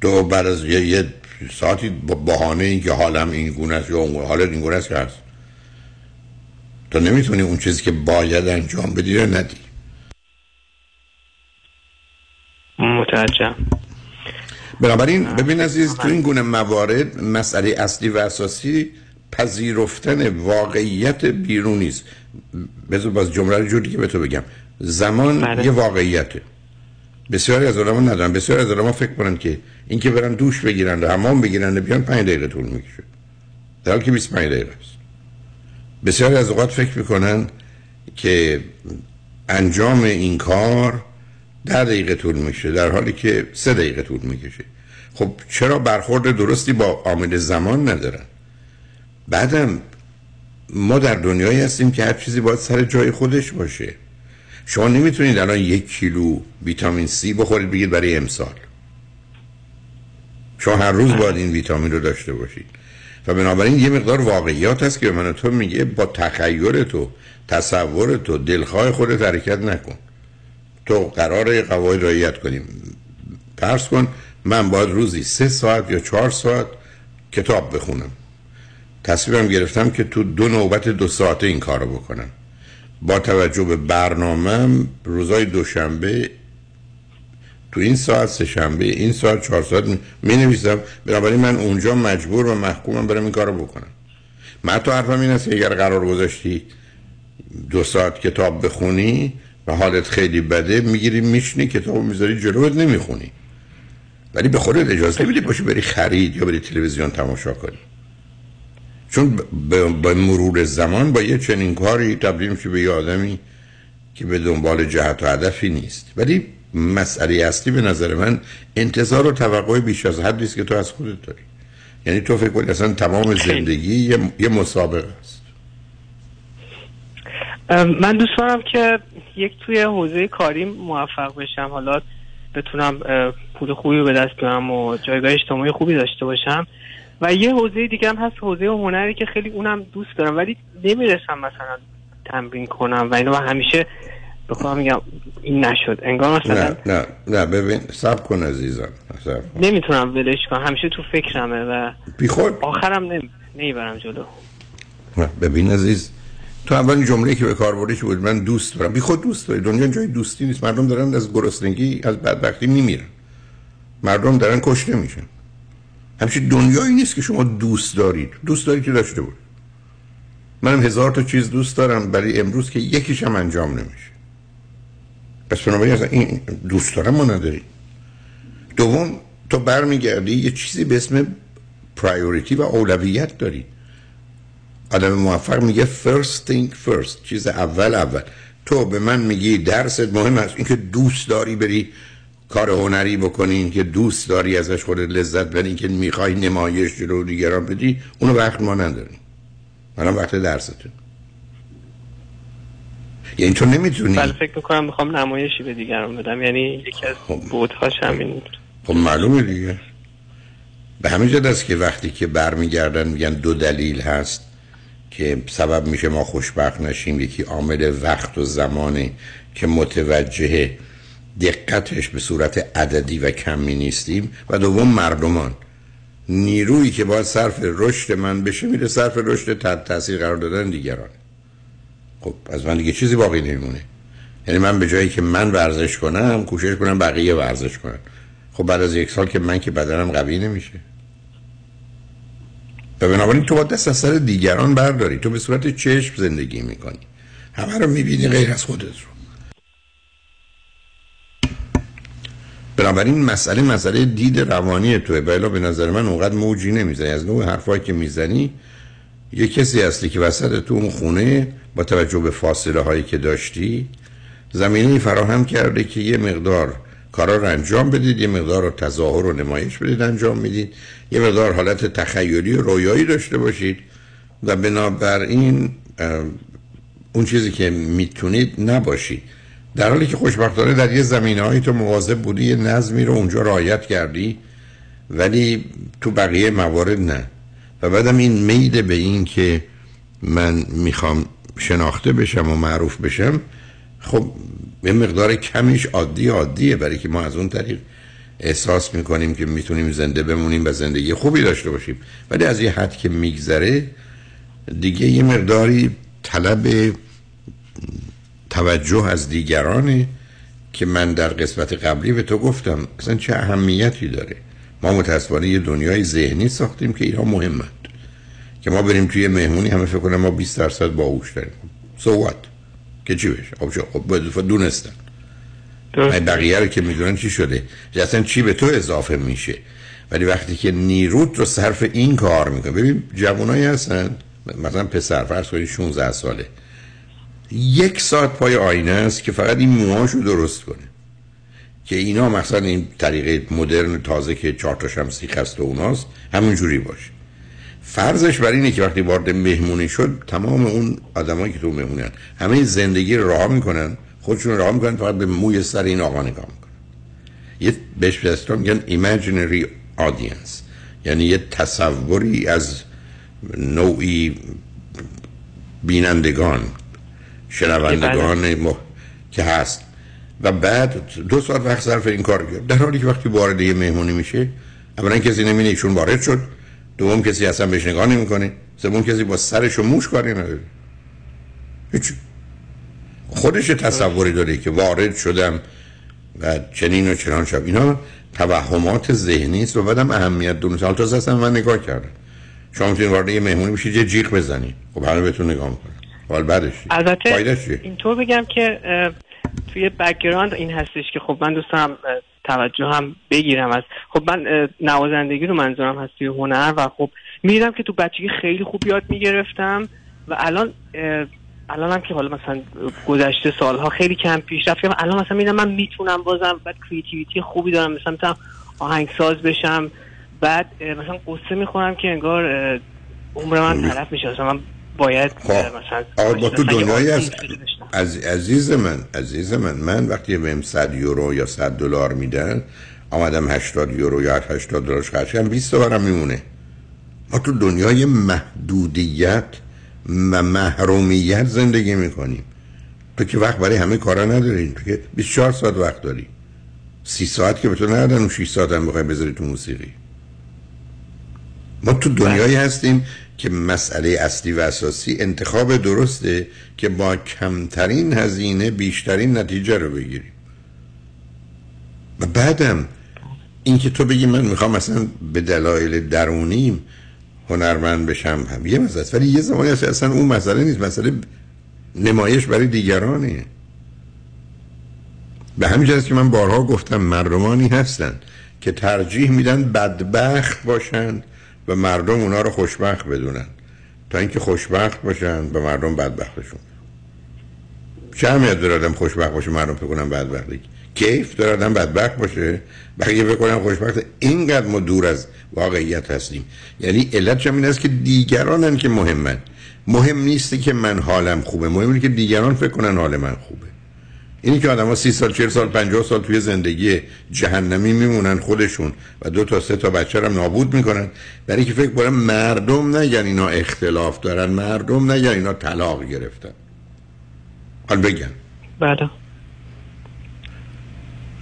تو بعد از یه, یه ساعتی با بهانه این که حالم این گونه است یا اون حالت این گونه است که هست. تو نمی‌تونی اون چیزی که باید انجام بدی رو ندی. متوجهم. بنابراین ببین عزیز تو این گونه موارد مسئله اصلی و اساسی پذیرفتن واقعیت بیرونی است. بذار باز جمله رو جوری که به تو بگم. زمان بله. یه واقعیته. بسیاری از آدم‌ها ندارن. بسیاری از آدم‌ها فکر کنن که اینکه برن دوش بگیرن و حمام بگیرن و بیان 5 دقیقه طول می‌کشه. در حالی که 25 دقیقه است. بسیاری از اوقات فکر می‌کنن که انجام این کار ده دقیقه طول میشه در حالی که سه دقیقه طول می‌کشه. خب چرا برخورد درستی با عامل زمان ندارن؟ بعدم ما در دنیایی هستیم که هر چیزی باید سر جای خودش باشه. شما نمی‌تونید الان یک کیلو ویتامین سی بخورید بگید برای امسال. شما هر روز باید این ویتامین رو داشته باشید. و بنابراین یه مقدار واقعیات هست که به من تو میگه با تخیل تو تصور تو دلخواه خودت حرکت نکن. تو قرار قواعد رعایت کنیم. فرض کن من باید روزی سه ساعت یا چهار ساعت کتاب بخونم. تصمیمم گرفتم که تو دو نوبت دو ساعته این کارو بکنم. با توجه به برنامهم روزای دوشنبه تو این ساعت سه شنبه این ساعت چهار ساعت می نویسم بنابراین من اونجا مجبور و محکومم برم این کارو بکنم. من تو حرفم این است اگر قرار گذاشتی دو ساعت کتاب بخونی و حالت خیلی بده می‌گیری میشنی کتاب می‌ذاری جلوت نمی‌خونی. ولی به خودت اجازه میدی باشی بری خرید یا بری تلویزیون تماشا کنی. چون به مرور زمان با یه چنین کاری تبدیل میشه به یه آدمی که به دنبال جهت و هدفی نیست. ولی مسئله اصلی به نظر من انتظار و توقع بیش از حدی است که تو از خودت داری. یعنی تو فکر کنی اصلا تمام زندگی یه, مسابقه است. من دوست دارم که یک توی حوزه کاری موفق بشم. حالا بتونم پول خوبی به دست بیارم و جایگاه اجتماعی خوبی داشته باشم. و یه حوزه دیگه هم هست حوزه هنری که خیلی اونم دوست دارم ولی نمی‌رسم مثلا تمرین کنم و اینو همیشه بخوام میگم این نشد. انگار مثلا نه نه نه ببین سب کن عزیزم سب نمی‌تونم ولش کنم همیشه تو فکرمه و بی خود؟ آخرم نمی... نمی‌برم جلو. ببین عزیز تو اول جمله که به کار بردی که بود من دوست دارم. بی خود دوست داری دنیا جای دوستی نیست. مردم دارن از گرسنگی از بدبختی میمیرن. مردم دارن کشته میشن. همچی دنیایی نیست که شما دوست دارید. دوست دارید که داشته بود منم هزار تا چیز دوست دارم برای امروز که یکیش هم انجام نمیشه. پس بنابراین از این دوست دارم ما نداری دوم تو برمیگردی یه چیزی به اسم پرایوریتی و اولویت داری. آدم موفق میگه first thing first چیز اول اول. تو به من میگی درست مهم است اینکه دوست داری بری کار هنری بکنین که دوست داری ازش خودت لذت بری که می‌خوای نمایش جلو دیگران بدی اونو وقت ما نداریم. منم وقت درستون. یعنی تو نمی‌تونی. بله فکر می‌کنم می‌خوام نمایشی به دیگران بدم. یعنی یکی از خب. بودهاش همین خب معلومه دیگه. به همین جد است که وقتی که برمیگردن میگن دو دلیل هست که سبب میشه ما خوشبخت نشیم. یکی عامل وقت و زمانه که متوجه دقتش به صورت عددی و کمی نیستیم. و دوم مردمان. نیرویی که باید صرف رشد من بشه میره صرف رشد تحت تاثیر قرار دادن دیگران. خب از من دیگه چیزی باقی نمیمونه. یعنی من به جایی که من ورزش کنم کوشش کنم بقیه ورزش کنن. خب بعد از یک سال که من که بدنم قوی نمیشه. و بنابراین تو باید دست از سر دیگران برداری. تو به صورت چشم زندگی می‌کنی. همه رو می‌بینی غیر از خودت رو. بنابراین مسئله مسئله دید روانی توه. بلا به نظر من اونقدر موجی نمی‌زنی. از نوع حرفایی که می‌زنی یه کسی هستی که وسط تو اون خونه با توجه به فاصله هایی که داشتی زمینه فراهم کرده که یه مقدار کارا رو انجام بدید یه مقدار رو تظاهر و نمایش بدید انجام می‌دید یه مقدار حالت تخیلی و رویایی داشته باشید و بنابراین اون چیزی که می‌تونید نباشید. در حالی که خوشبختانه در یه زمینه هایی تو مواظب بودی یه نظمی رو اونجا رعایت کردی ولی تو بقیه موارد نه. و بعدم این میده به این که من می‌خوام شناخته بشم و معروف بشم خب یه مقدار کمیش عادی عادیه. برای که ما از اون طریق احساس می‌کنیم که می‌تونیم زنده بمونیم و زندگی خوبی داشته باشیم. ولی از یه حد که میگذره دیگه یه مقداری طلب توجه از دیگرانه که من در قسمت قبلی به تو گفتم اصلا چه اهمیتی داره؟ ما متاسفانه یه دنیای ذهنی ساختیم که اینها مهمند. که ما بریم توی مهمونی همه فکر کنم ما 20 درصد باهوش داریم. سو so که چی بشه؟ خب خب دونستن. بقیه رو که می‌دونن چی شده؟ اصلا چی به تو اضافه میشه؟ ولی وقتی که نیروت رو صرف این کار می‌کنه ببین جوانایی هستن. مثلا پسر فرض کنید 16 ساله. یک ساعت پای آینه است که فقط این موهاشو درست کنه. که اینا مثلا این طریقه مدرن تازه که چهار تا شمسی خسته اوناست همون جوری باشه. فرضش بر اینه که وقتی وارد مهمونی شد تمام اون آدمایی که تو مهمونی هن. همه زندگی رو راه می‌کنن خودشون راه می‌کنن فقط به موی سر این آقا نگاه می‌کنن. یه بهش میگن imaginary audience. یعنی یه تصوری از نوعی بینندگان. شنوندگان مح... که هست. و بعد دو ساعت وقت صرف این کار کرد در حالی که وقتی وارد یه مهمونی میشه اولا کسی نمینه ایشون وارد شد. دوم کسی اصلا بهش نگاه نمی‌کنه. سوم کسی با سرش و موش کاری نداره. هیچ. خودش تصوری داره که وارد شدم و چنین و چنان شب. اینا توهمات ذهنی است و بعدم اهمیت دونه حال تازه اصلا من نگاه کردم. شما می‌تونید وارد یه مهمونی بشید یه جیغ بزنید. خب همه بهتون نگاه می‌کنن. حال بعدش؟ البته؟ اینطور بگم که توی background این هستش که خب من دوست اه، توجه هم بگیرم از خب من نوازندگی رو منظورم هست توی هنر و خب می‌دیدم که تو بچگی خیلی خوب یاد می‌گرفتم و الان الان هم که حالا مثلا گذشته سالها خیلی کم پیشرفت کردم الان مثلا می‌دونم من می‌تونم بازم بعد creativity خوبی دارم مثلا می‌تونم آهنگساز بشم بعد مثلا قصه می‌خورم که انگار عمر من طرف میشه مثلا من باید اه، مثلا آقا با تو آهنگ هست از عزیز من عزیز من من وقتی بهم 100 یورو یا 100 دلار میدن آمدم 80 یورو یا 80 دلار خرج کردم 20 تا برام میمونه. ما تو دنیای محدودیت و محرومیت زندگی می‌کنیم. تو که وقت برای همه کارا نداری تو که 24 ساعت وقت داری. 30 ساعت که به تو ندادن و 6 ساعت هم بخوای بذاری تو موسیقی. ما تو دنیایی هستیم که مسئله اصلی و اساسی انتخاب درسته که با کمترین هزینه بیشترین نتیجه رو بگیریم و بعدم اینکه تو بگی من می‌خوام مثلا به دلایل درونیم هنرمند بشم هم یه مسئله. ولی یه زمانی اصلا اون مسئله نیست مسئله نمایش برای دیگرانه به همین که من بارها گفتم مردمانی هستن که ترجیح میدن بدبخت باشند و مردم اونا رو خوشبخت بدونن. تا اینکه خوشبخت باشن و مردم بدبختشون. چه اهمیت داره آدم خوشبخت باشه مردم کنن بدبختی کیف داره آدم بدبخت باشه؟ بقیه کنن خوشبخت اینقدر ما دور از واقعیت هستیم. یعنی علت این است که دیگرانن که مهمن. مهم نیستی که من حالم خوبه. مهم اینه که دیگران فکر کنن حال من خوبه. اینی که آدم ها سی سال چهل سال پنجاه سال توی زندگی جهنمی میمونن خودشون و دو تا سه تا بچه رو نابود می‌کنن. برای که فکر کنم مردم نگن اینا اختلاف دارن مردم نگن اینا طلاق گرفتن. حال بگن بله.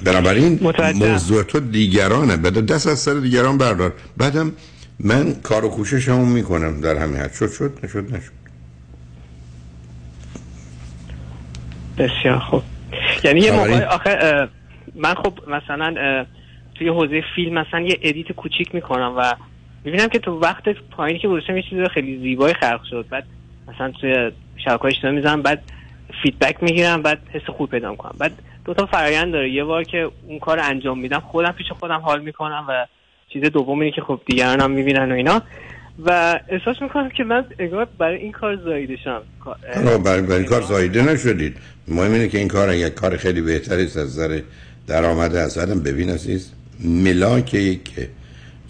بنابراین. موضوع تو دیگرانه. بعد دست از سر دیگران بردار. بعدم من کار و کوشش همون می‌کنم در همین حد. شد شد نشد نشد. بسیار خوب. یعنی یه موقع آخه اه، من خب مثلا توی حوزه فیلم مثلا یه edit کوچیک می‌کنم و می‌بینم که تو وقت پایینی که گذاشتم یه چیز خیلی زیبایی خلق شد. بعد مثلا توی شبکه اجتماعی می‌زنم بعد feedback می‌گیرم بعد حس خوب پیدا می‌کنم. بعد دو تا فرآیند داره. یه بار که اون کار انجام میدم خودم پیش خودم حال می‌کنم و چیز دوم اینه که خب دیگران هم می‌بینن و اینا. و احساس می‌کنم که من انگار برای این کار زاییده شم برای, برای این کار زایده نشدید. مهم اینه که این کار اگر کار خیلی بهتری است از نظر درآمد از آدم ببین عزیز ملاک که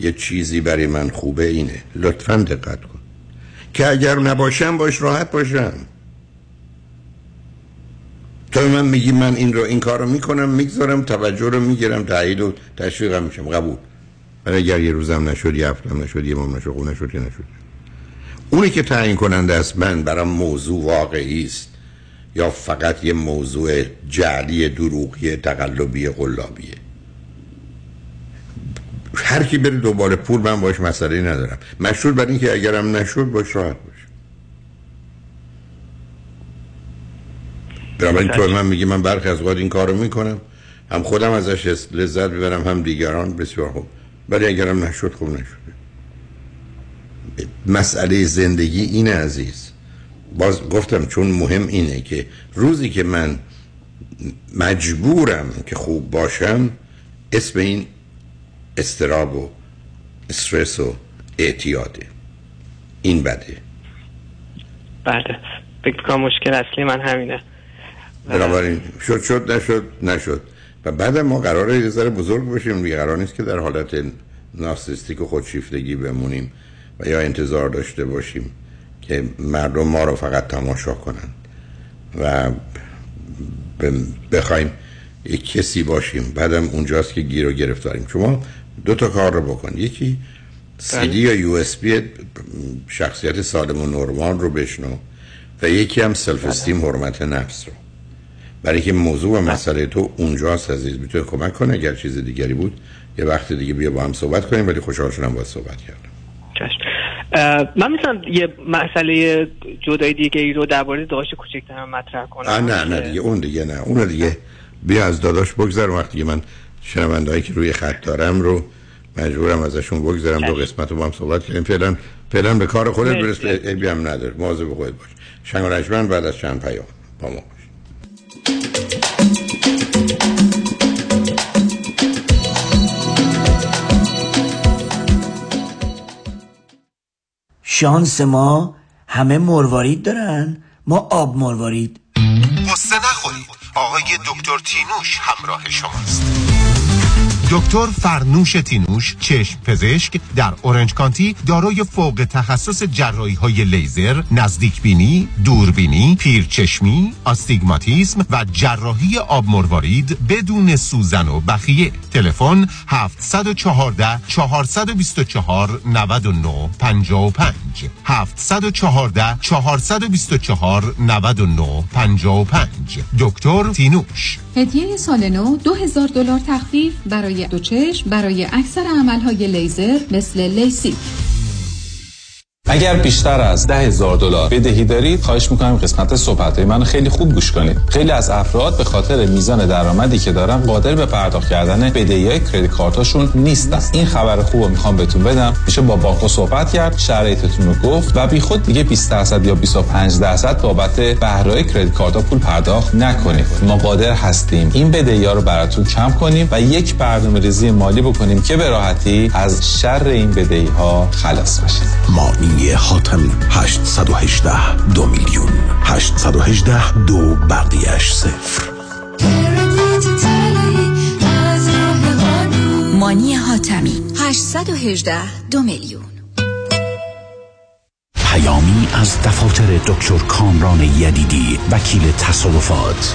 یه چیزی برای من خوبه اینه. لطفا دقت کن. که اگر نباشم باش راحت باشم. تو من میگی من این رو این کار رو می‌کنم می‌گذارم توجه رو می‌گیرم تایید و تشویقم میشم. قبول. ولی اگر یه روزم نشد یه هفتم نشد یه ماه نشد خب نشد که نشد. اونی که تعیین کننده است من برام موضوع واقعی است. یا فقط یه موضوع جعلی دروغی تقلبی قلابیه هر کی بره دوباره پول من باش مسئله ندارم. مشروط بر این که اگرم نشد باش راحت باش بنابراین تو به من میگی من برخی از اوقات این کارو می‌کنم. هم خودم ازش لذت می‌برم هم دیگران. بسیار خوب. ولی اگرم نشد خوب نشده مسئله زندگی اینه عزیز. باز گفتم چون مهم اینه که روزی که من مجبورم که خوب باشم اسم این استراب و استرس و اعتیاده. این بده. بله. فکر کنم مشکل اصلی من همینه. بنابراین شد شد نشد نشد. و بعد ما قراره یه ذره بزرگ بشیم. دیگه قرار نیست که در حالت narcissistic و خودشیفتگی بمونیم و یا انتظار داشته باشیم که مردم ما رو فقط تماشا کنن و بخوایم یک کسی باشیم. بعدم اونجاست که گیر و گرفتاریم. شما دو تا کار رو بکن. یکی سی دی یا USB شخصیت سالم و نرمال رو بشنو و یکی هم self-esteem حرمت نفس رو. برای که موضوع و مسئله تو اونجاست عزیز می‌تونه کمک کنه اگر چیز دیگری بود. یه وقت دیگه بیا با هم صحبت کنیم ولی خوشحال شدم با صحبت کردم. من می‌تونم یه مسئله جدای دیگه ای رو درباره داشت کوچکتر مطرح کنم. آه نه نه دیگه اون دیگه نه. اون دیگه بیا از داداش بگذر. وقتی من شنوندهایی که روی خط دارم رو مجبورم ازشون بگذرم. دو قسمت رو با هم صحبت کردیم فعلا فعلا به کار خودت. برس. هم نداره. مواظب خودت باش. شنگ بعد از چند پیام با ما. شانس ما همه مروارید دارن. ما آب مروارید. قصه نخورید. آقای دکتر تینوش همراه شماست. دکتر فرنوش تینوش چشم پزشک در اورنج کانتی دارای فوق تخصص جراحی های لیزر، نزدیک بینی، دوربینی، پیرچشمی، آستیگماتیسم و جراحی آب مروارید بدون سوزن و بخیه. تلفن 714 424 99 55 714 424 99 55 دکتر تینوش. هدیه سال نو 2000 دلار تخفیف برای دو چشم برای اکثر عملهای لیزر مثل لیسیک. اگر بیشتر از ده هزار دلار بدهی دارید خواهش می‌کنم قسمت صحبت من خیلی خوب گوش کنید. خیلی از افراد به خاطر میزان درآمدی که دارن قادر به پرداخت کردن بدهی های کردیت کارتاشون نیستن این خبر خوب رو می‌خوام بهتون بدم. میشه با بانک صحبت کرد شرایطتون رو گفت و بی خود دیگه 20 درصد یا 25 درصد بابت بهره کردیت کارت پول پرداخت نکنید. ما قادر هستیم این بدهی ها رو براتون کم کنیم و یک برنامه ریزی مالی بکنیم که به راحتی از شر این بدهی ها خلاص بشید مانی حاتمی 818 دو میلیون 818 دو بقیهش صفر. مانی حاتمی. 818 دو میلیون. پیامی از دفاتر دکتر کامران یدیدی وکیل تصادفات.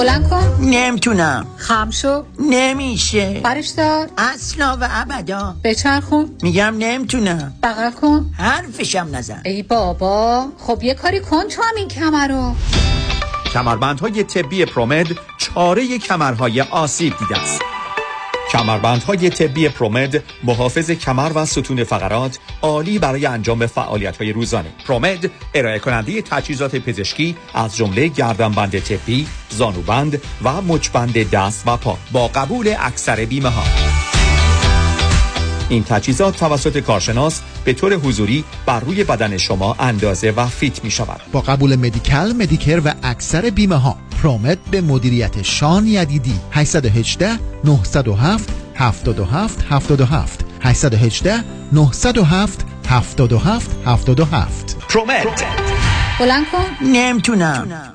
بلند کن. نمی‌تونم. خم شو. نمیشه. برش دار. اصلا و ابدا. بچرخون. میگم نمی‌تونم. بغل کن. حرفشم نزن. ای بابا. خب یه کاری کن تو هم این کمر رو. کمربندهای طبی پرومد چاره کمرهای آسیب دیده است. کمربندهای طبی پرومد محافظ کمر و ستون فقرات عالی برای انجام فعالیت های روزانه. پرومد ارائه کننده تجهیزات پزشکی از جمله گردنبند طبی زانوبند و مچبند دست و پا. با قبول اکثر بیمه ها این تجهیزات توسط کارشناس به طور حضوری بر روی بدن شما اندازه و فیت می شود. با قبول مدیکل مدیکر و اکثر بیمه ها پرومت به مدیریت شان یدیدی. 818 907 77 77 818 907 77 77 پرومت بلند کن. نمی‌تونم.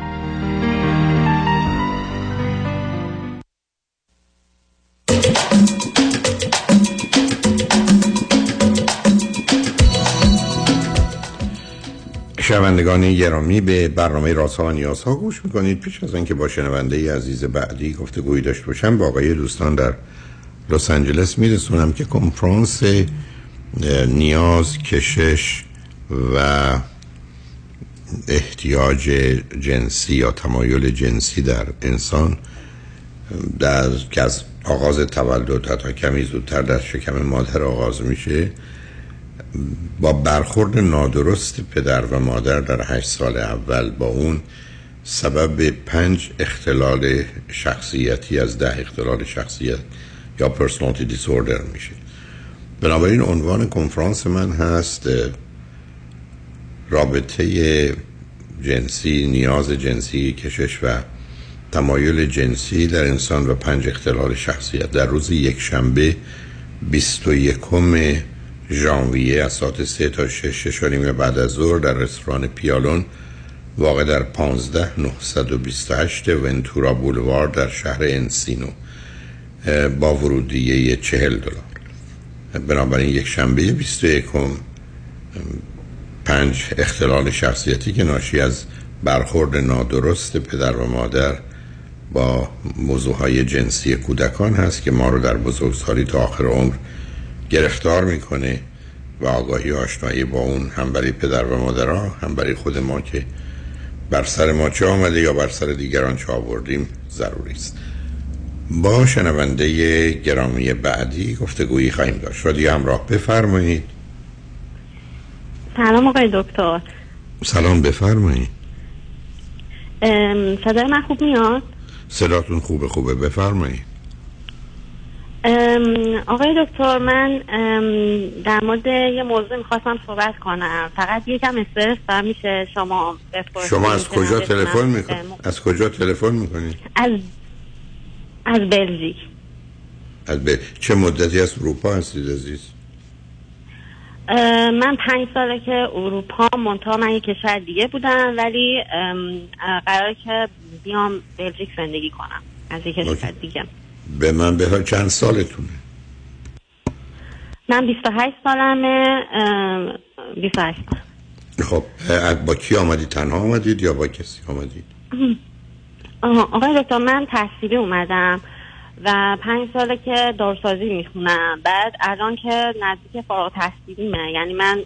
شنوندگان گرامی به برنامه رازها و نیازها گوش می‌کنید. پیش از اینکه با شنونده ای عزیز بعدی گفتگویی داشته باشم با آقای دوستان در لس آنجلس میرسونم که کنفرانس نیاز کشش و احتیاج جنسی یا تمایل جنسی در انسان در که از آغاز تولد حتی کمی زودتر در شکم مادر آغاز میشه. با برخورد نادرست پدر و مادر در هشت سال اول با اون سبب پنج اختلال شخصیتی از ده اختلال شخصیت یا پرسونالتی دیسوردر میشه. بنابراین عنوان کنفرانس من هست رابطه جنسی نیاز جنسی کشش و تمایل جنسی در انسان و پنج اختلال شخصیت. در روز یک شنبه 21 ژانویه از ساعت 3 تا 6 شش و نیم بعد از ظهر در رستوران پیالون واقع در 15 928 ونتورا بولوار در شهر انسینو با ورودیه 40 دلار. بنابراین یک شنبه 21 پنج اختلال شخصیتی که ناشی از برخورد نادرست پدر و مادر با موضوع های جنسی کودکان هست که ما رو در بزرگسالی تا آخر عمر گرفتار می‌کنه و آگاهی آشنایی با اون هم برای پدر و مادرها هم برای خود ما که بر سر ما چه آمده یا بر سر دیگران چه آوردیم ضروری است. با شنونده گرامی بعدی گفتگویی خواهیم داشت. رادیو همراه بفرمایید. سلام آقای دکتر. سلام بفرمایید. صدای من خوب میاد؟ صداتون خوبه خوبه. بفرمایید. آقای دکتر من در مورد یه موضوع می‌خواستم صحبت کنم. فقط یکم استرس دارم میشه شما شما از کجا تلفن می‌کنید از کجا تلفن می‌کنید از از بلژیک. از به چه مدتی از اروپا هستید عزیز؟ من پنج ساله که اروپا منتها من یک کشور دیگه بودم ولی قراره که بیام بلژیک زندگی کنم از یک کشور دیگه. به من به چند سالتونه؟ من 28 سالمه ام، 28 سال. خب با کی آمدید تنها آمدید یا با کسی آمدید؟ آقای دکتر من تحصیلی اومدم و پنج ساله که دارسازی می‌خونم. بعد الان که نزدیک فارغ تحصیلیمه یعنی من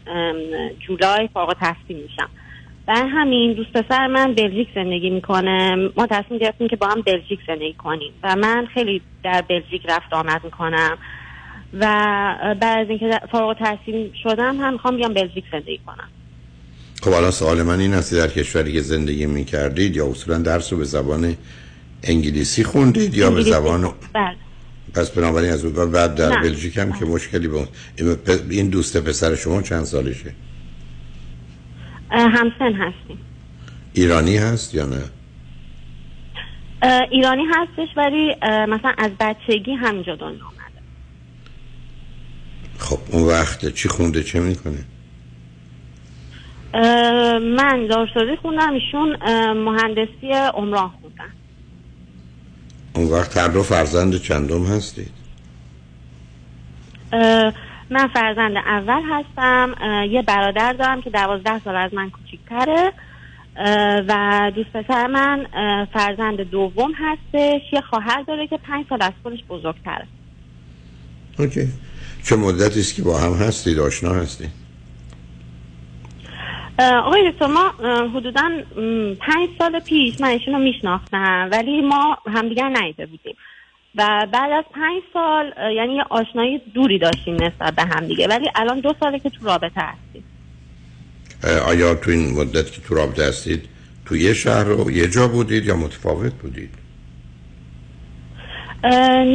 جولای فارغ تحصیل میشم. برای همین دوست پسر من بلژیک زندگی می‌کنه. ما تصمیم گرفتیم که با هم بلژیک زندگی کنیم. و من خیلی در بلژیک رفت آمد می‌کنم. و بعد از اینکه فارغ تحصیل شدم هم می‌خوام بیام بلژیک زندگی کنم. خب الان سوال من این است در کشوری که زندگی می کردید یا اصولا درس رو به زبان انگلیسی خوندید یا به. زبان بله. پس بنابراین از اون بعد در نه. بلژیک هم که مشکلی به این دوست پسر شما چند سالشه؟ همسن هستیم. ایرانی هست یا نه؟ ایرانی هستش ولی مثلا از بچگی همینجا دنیا آمده خب اون وقت چی خونده چه می‌کنه؟ من دارسازی خوندم ایشون مهندسی عمران خوندن. اون وقت هر دو فرزند چندم هستید؟ من فرزند اول هستم. یه برادر دارم که دوازده سال از من کوچیکتره. و دوست پسر من فرزند دوم هستش. یه خواهر داره که پنج سال از خودش بزرگتره. اوکی. چه مدتی است که با هم هستید؟ آشنا هستید؟ آقای دکتر ما حدودا پنج سال پیش من ایشون رو میشناختم ولی ما همدیگر ندیده بودیم. و بعد از پنج سال یعنی یه آشنایی دوری داشتیم نسبت به همدیگه ولی الان دو ساله که تو رابطه هستیم. آیا تو این مدت که تو رابطه هستید تو یه شهر و یه جا بودید یا متفاوت بودید؟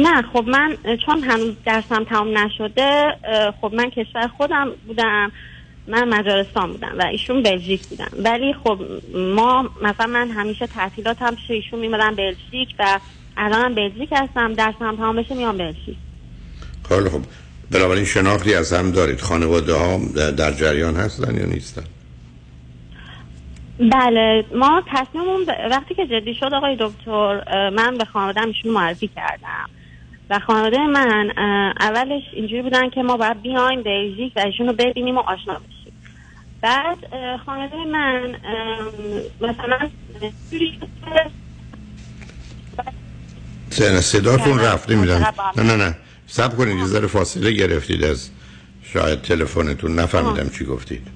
نه خب من چون هنوز درسم تمام نشده خب من کشور خودم بودم من مجارستان بودم و ایشون بلژیک بودن. ولی خب ما مثلا من همیشه تعطیلات هم پیش ایشون میمدم بلژیک و الانم بلژیک هستم درسم هم تمام بشه میام بلژیک خیلی خب بنابراین شناختی از هم دارید. خانواده ها در جریان هستن یا نیستن؟ بله ما تصمیممون ب- وقتی که جدی شد آقای دکتر من به خانواده ایشون معرفی کردم. و خانواده من اولش اینجوری بودن که ما باید بیایم بلژیک و ایشون رو ببینیم و آشنا بشیم. بعد خانواده من مثلا جوری شد که سن صداتون رفته میدن نه نه نه سب کنید یه ذره فاصله گرفتید از شاید تلفنتون. نفهمیدم چی گفتید.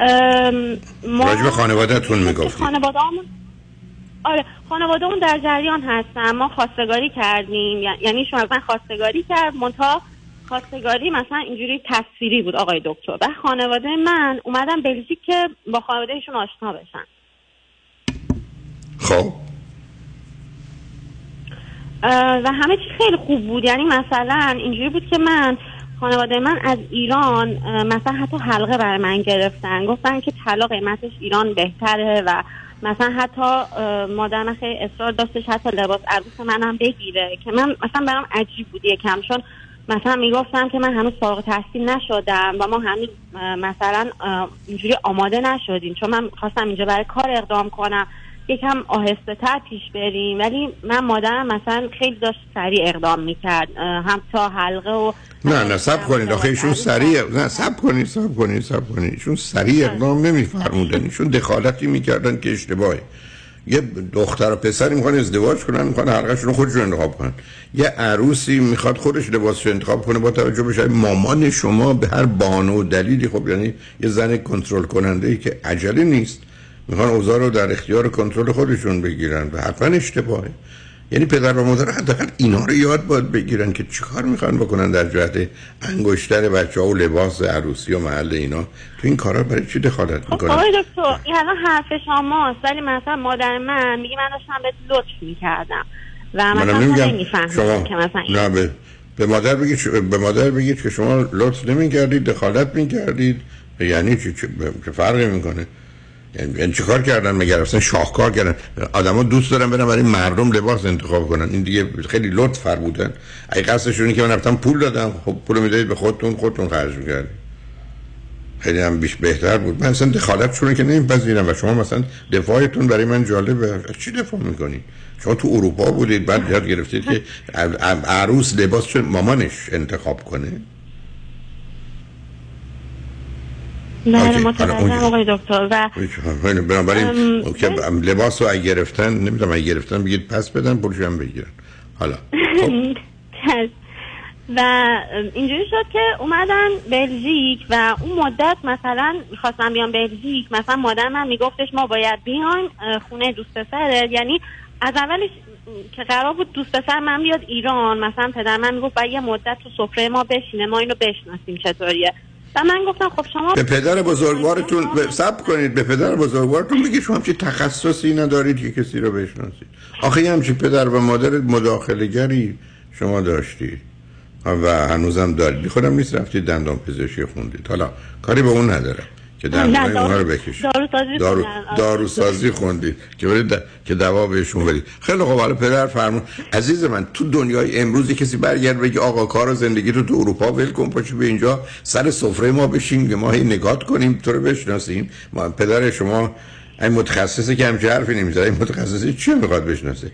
ام، ما راجب خانوادهتون می‌گفتید. آره خانوادهمون در جریان هستن. ما خواستگاری کردیم. یعنی شما از من خواستگاری کرد منتها خواستگاری مثلا اینجوری تصویری بود آقای دکتر. و خانواده من اومدن بلژیک که با خانوادهشون آشنا بشن. خب. و همه چی خیلی خوب بود. یعنی مثلا اینجوری بود که من خانواده من از ایران مثلا حتی حلقه برای من گرفتن. گفتن که طلا قیمتش ایران بهتره و مثلا حتی مادر من خیلی اصرار داشتش حتی لباس عروس منم بگیره که من مثلا برام عجیب بود یکم. چون مثلا می‌گفتم که من هنوز فارغ تحصیل نشدم و ما هنوز مثلا اینجوری آماده نشدیم. چون من خواستم اینجا برای کار اقدام کنم. یکم آهسته تر پیش بریم. ولی من مادرم مثلا خیلی داشت سریع اقدام می‌کرد. هم تا حلقه و نه نه سب کنید. آخه ایشون سریع نه سب کنید سب کنید سب کنید. ایشون سریع اقدام نمیفرمودن. ایشون دخالتی می‌کردن که اشتباهه. یه دختر و پسری می‌خوان ازدواج کنن می‌خوان حلقهشون رو خودشون انتخاب کنن. یه عروسی می‌خواد خودش لباسش انتخاب کنه با توجه به شاید مامان شما به هر بانو و دلیلی خب یعنی یه زن کنترل کننده ای که عجله نیست. می‌خوان اوضاع رو در اختیار و کنترل خودشون بگیرن و حتما اشتباهه یعنی پدر و مادر حداقل اینا رو یاد باید بگیرن که چیکار می‌خوان بکنن در جهت انگشتر بچه ها و لباس عروسی و محل اینا. تو این کارا برای چی دخالت می‌کنن؟ آقای دکتر این الان حرف شماست ولی مثلا مادر من میگه من داشتم بهت لطف می‌کردم و مثلا نمیگم. نمیفهمیدم شما که مثلا این نه به, به مادر بگید ش- به مادر بگید که شما لطف نمی‌کردید دخالت می‌کردید. یعنی چی چه چه فرقی می‌کنه؟ یعنی یعنی چیکار کردن مگر اصلا شاهکار کردن. آدما دوست دارن برن برای مردم لباس انتخاب کنن. این دیگه خیلی لطف فرمودن اگه قصدشون که من رفتم پول دادم. خب پول می‌دادید به خودتون خودتون خرج می‌کردید. خیلی هم بیش بهتر بود. من اصلا دخالت شونه که نمیپذیرم و شما مثلا دفاعتون برای من جالبه. چی دفاع می‌کنید؟ شما تو اروپا بودید بعد یاد گرفتید که عروس لباس چون مامانش انتخاب کنه؟ بله حالا متوجهم. آقای دکتر و بنابراین ام، که لباس رو اگه گرفتن نمی‌دونم اگه گرفتن بگید پس بدن پولش هم بگیرن. حالا و اینجوری شد که اومدن بلژیک و اون مدت مثلا می‌خواستم بیام بلژیک مثلا مادر من میگفتش ما باید بیایم اه، خونه دوست پسرت. یعنی از اولش که قرار بود دوست پسر من بیاد ایران. مثلا پدر من می‌گفت باید یه مدت تو سفره ما بشینه ما اینو بشناسیم چطوریه. و من گفتم خب شما به پدر بزرگوارتون سب کنید به پدر بزرگوارتون بگید شما همچی تخصصی ندارید که کسی رو بشناسید. آخه یه همچی پدر و مادر مداخله گری شما داشتید و هنوزم دارید. خودم نیست رفتید دندان پزشکی خوندید. حالا کاری به اون ندارم. که دارو- اونها رو بکشید. داروسازی دارو. داروسازی خوندید که برید د- که دوا بهشون بدید. خیلی خب حالا پدر فرمون عزیز من تو دنیای امروز یه کسی برگرد بگه آقا کار و زندگی رو تو اروپا ول کن پاشو به اینجا سر سفره ما بشین که ما هی نگات کنیم تو رو بشناسیم. ما پدر شما این متخصصی که همچه حرفی نمی‌زد این متخصصی چی می‌خواد بشناسه؟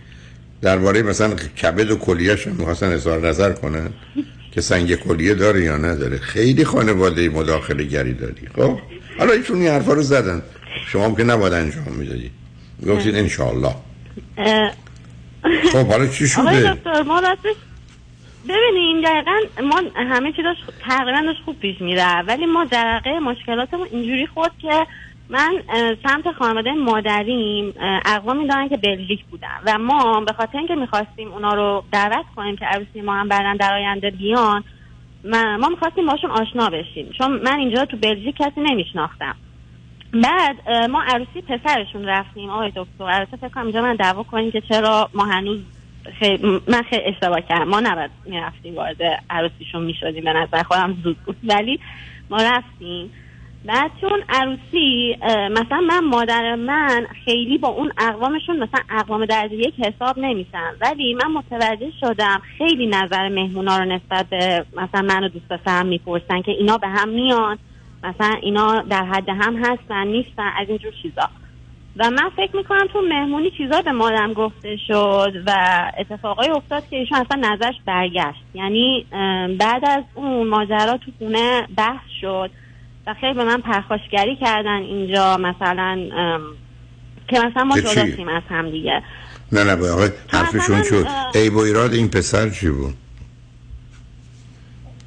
درباره مثلا کبد و کلیهش می‌خواستن اظهار نظر کنن که سنگ کلیه داره یا نداره. خیلی خانواده مداخله گری داری. خب؟ حالا ایشون این حرفا رو زدن. شما هم که نباید انجام می‌دادی. گفتید انشالله خب حالا چی شده؟ دکتر ما راستش ببینیم دقیقا ما همه چی داشت تقریبا داشت خوب پیش میره ولی ما جرقه مشکلاتمون اینجوری خود که من سمت خانواده مادریم اقوامی دارن که بلژیک بودن. و ما به خاطر اینکه می‌خواستیم اونا رو دعوت کنیم که عروسی ما هم بعدا در آینده بیان ما, می‌خواستیم باشون آشنا بشیم. چون من اینجا تو بلژیک کسی نمیشناختم. بعد ما عروسی پسرشون رفتیم آقای دکتر. البته فکر کنم اینجا من دعوا کنیم که چرا ما هنوز خیلی من خیلی اشتباه کردم. ما نباید می‌رفتیم وارد عروسیشون می‌شدیم به نظر خودم زود بود. ولی ما رفتیم. بعد چون عروسی مثلا من مادر من خیلی با اون اقوامشون مثلا اقوام درجه یک حساب نمیشن. ولی من متوجه شدم خیلی نظر مهمونا رو نسبت به مثلا من و دوست پسرم می‌پرسن که اینا به هم میان مثلا اینا در حد هم هستن نیستن از اینجور چیزا. و من فکر می‌کنم تو مهمونی چیزا به مادرم گفته شد و اتفاقای افتاد که ایشون اصلا نظرش برگشت. یعنی بعد از اون ماجرا تو خونه بحث شد. و خیلی به من پرخاشگری کردن اینجا مثلا که مثلا ما که چی؟ جدا شیم از هم دیگه. نه نه آقای حرفشون شد. ای با ایراد این پسر چی بود؟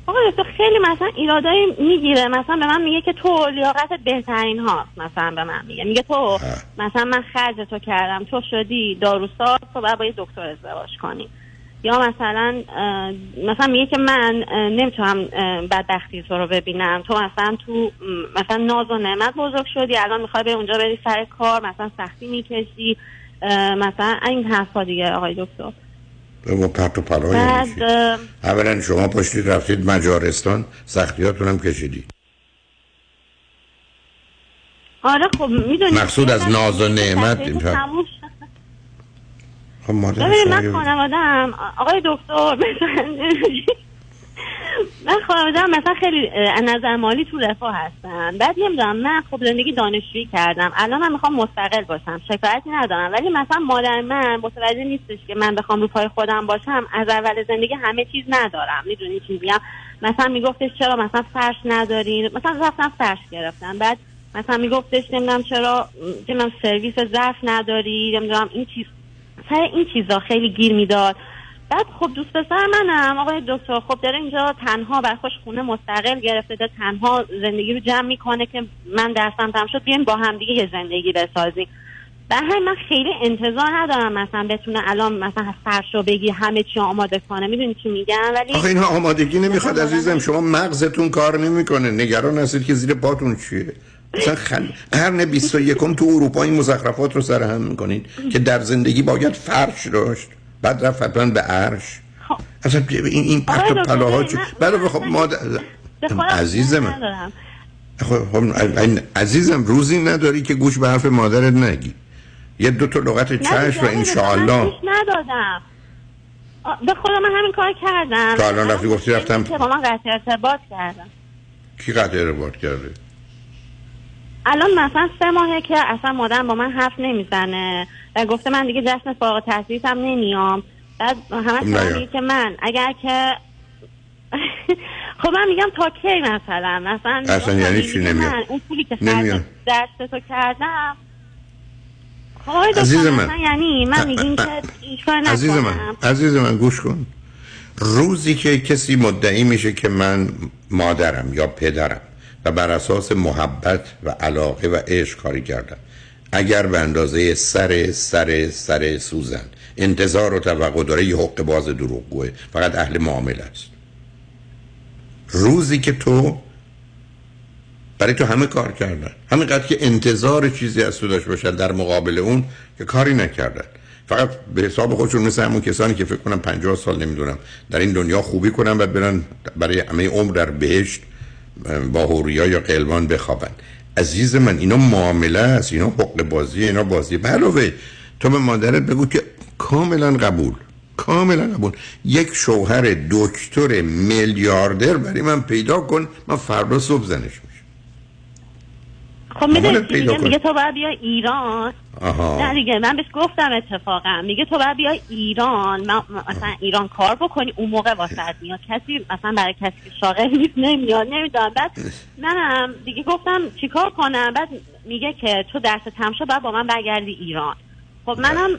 آقا تو خیلی مثلا ایرادایی می‌گیره. مثلا به من میگه که تو لیاقتت بهترین هاست مثلا به من میگه. میگه تو مثلا من خرج تو کردم تو شدی داروساز تو باید با یه دکتر ازدواج کنی. یا مثلا مثلا میگه که من نمی‌تونم بدبختی تو رو ببینم. تو مثلا تو مثلا ناز و نعمت بزرگ شدی الان می‌خوای به اونجا بری سر کار مثلا سختی می‌کشی. مثلا این حرفا دیگه آقای دکتر. با پرت و پلای بعد اولا شما پشتید رفتید مجارستان سختیاتون هم کشیدید آره خب می‌دونی. مقصود از ناز و نعمت این پر- خب من خانوادم آقای دکتر مثلا من خانوادم مثلا خیلی از نظر مالی تو رفاه هستن. بعد نمی‌دونم من خب زندگی دانشجویی کردم. الان من می‌خوام مستقل باشم. شکایتی ندارم. ولی مثلا مادر من متوجه نیستش که من بخوام رو پای خودم باشم. از اول زندگی همه چیز ندارم. می‌دونی چی میگم؟ مثلا میگفتش چرا مثلا فرش ندارین مثلا رفتم فرش گرفتم. بعد مثلا میگفتش نمی‌دونم چرا نمی‌دونم سرویس ظرف نداری. نمی‌دونم این چیز سر این چیزا خیلی گیر می‌داد. بعد خب دوست پسر منم آقای دکتر خب داره اینجا تنها بر خوش خونه مستقل گرفته داره تنها زندگی رو جمع می‌کنه که من درسم تم شد بیایم با هم دیگه یه زندگی بسازیم. به همین من خیلی انتظار ندارم مثلا بتونه الان مثلا فرش رو بگی همه چی آماده کنه. می‌دونی چی میگم؟ ولی آخه اینها آمادگی نمی‌خواد عزیزم. شما مغزتون کار نمی‌کنه. نگران هستید که زیر پاتون چیه. مثلا خل... قرن 21 تو اروپا این مزخرفات رو سرهم می‌کنید که در زندگی باید فرش داشت بعد رفت حتما به عرش. اصلا این, این پرت و پلاها چی بله خب مادر به خودم عزیز من. ندارم. خب خب، عزیزم روزی نداری که گوش به حرف مادرت نگی. یه دو تا لغت چشم و انشاءالله. گوش ندادم. به خدا من همین کار کردم. تا الان رفتی گفتی رفتم که با من قطع ارتباط کردم. کی قطع ارتباط کرده؟ الان مثلا سه ماهه که اصلا مادرم با من حرف نمی‌زنه و گفته من دیگه جشن فارغ التحصیلم نمیام بعد همش خب نیا. میگه که من اگر که خب من میگم تا کی مثلا مثلا اصلا یعنی چی نمیاد؟ من اون پولی که نمیاد. خرج درس تو کردم خب عزیز من. یعنی من که عزیز من عزیز من گوش کن روزی که کسی مدعی میشه که من مادرم یا پدرم بر اساس محبت و علاقه و عشق کاری کردم. اگر به اندازه سر سر سر سوزن. انتظار و توقع داره یه حق باز دروغگوه. فقط اهل معامله است. روزی که تو برای تو همه کار کردن. همینقدر که انتظار چیزی از تو داشت باشن در مقابل اون که کاری نکردن. فقط به حساب خودشون مثل همون کسانی که فکر کنم 50 سال نمی‌دونم در این دنیا خوبی کنن و برن برای همه عمر در بهشت با هوریا یا قلوان بخوابن. عزیز من اینا معامله است اینا حق بازی اینا بازی. علاوه تو به مادرت بگو که کاملا قبول کاملا قبول. یک شوهر دکتر میلیاردر برای من پیدا کن من فردا صبح زنش خب می‌دونی میگه؟ تو باید بیا ایران. آها. نه دیگه من بهش گفتم اتفاقا. میگه تو باید بیا ایران. من مثلا ایران کار بکنی اون موقع واسه میاد. کسی مثلا برای کسی که شاغل نیست نمیاد نمی‌دونم. بعد منم دیگه گفتم چیکار کنم؟ بعد میگه که تو درس تمام شد باید با من برگردی ایران. خب منم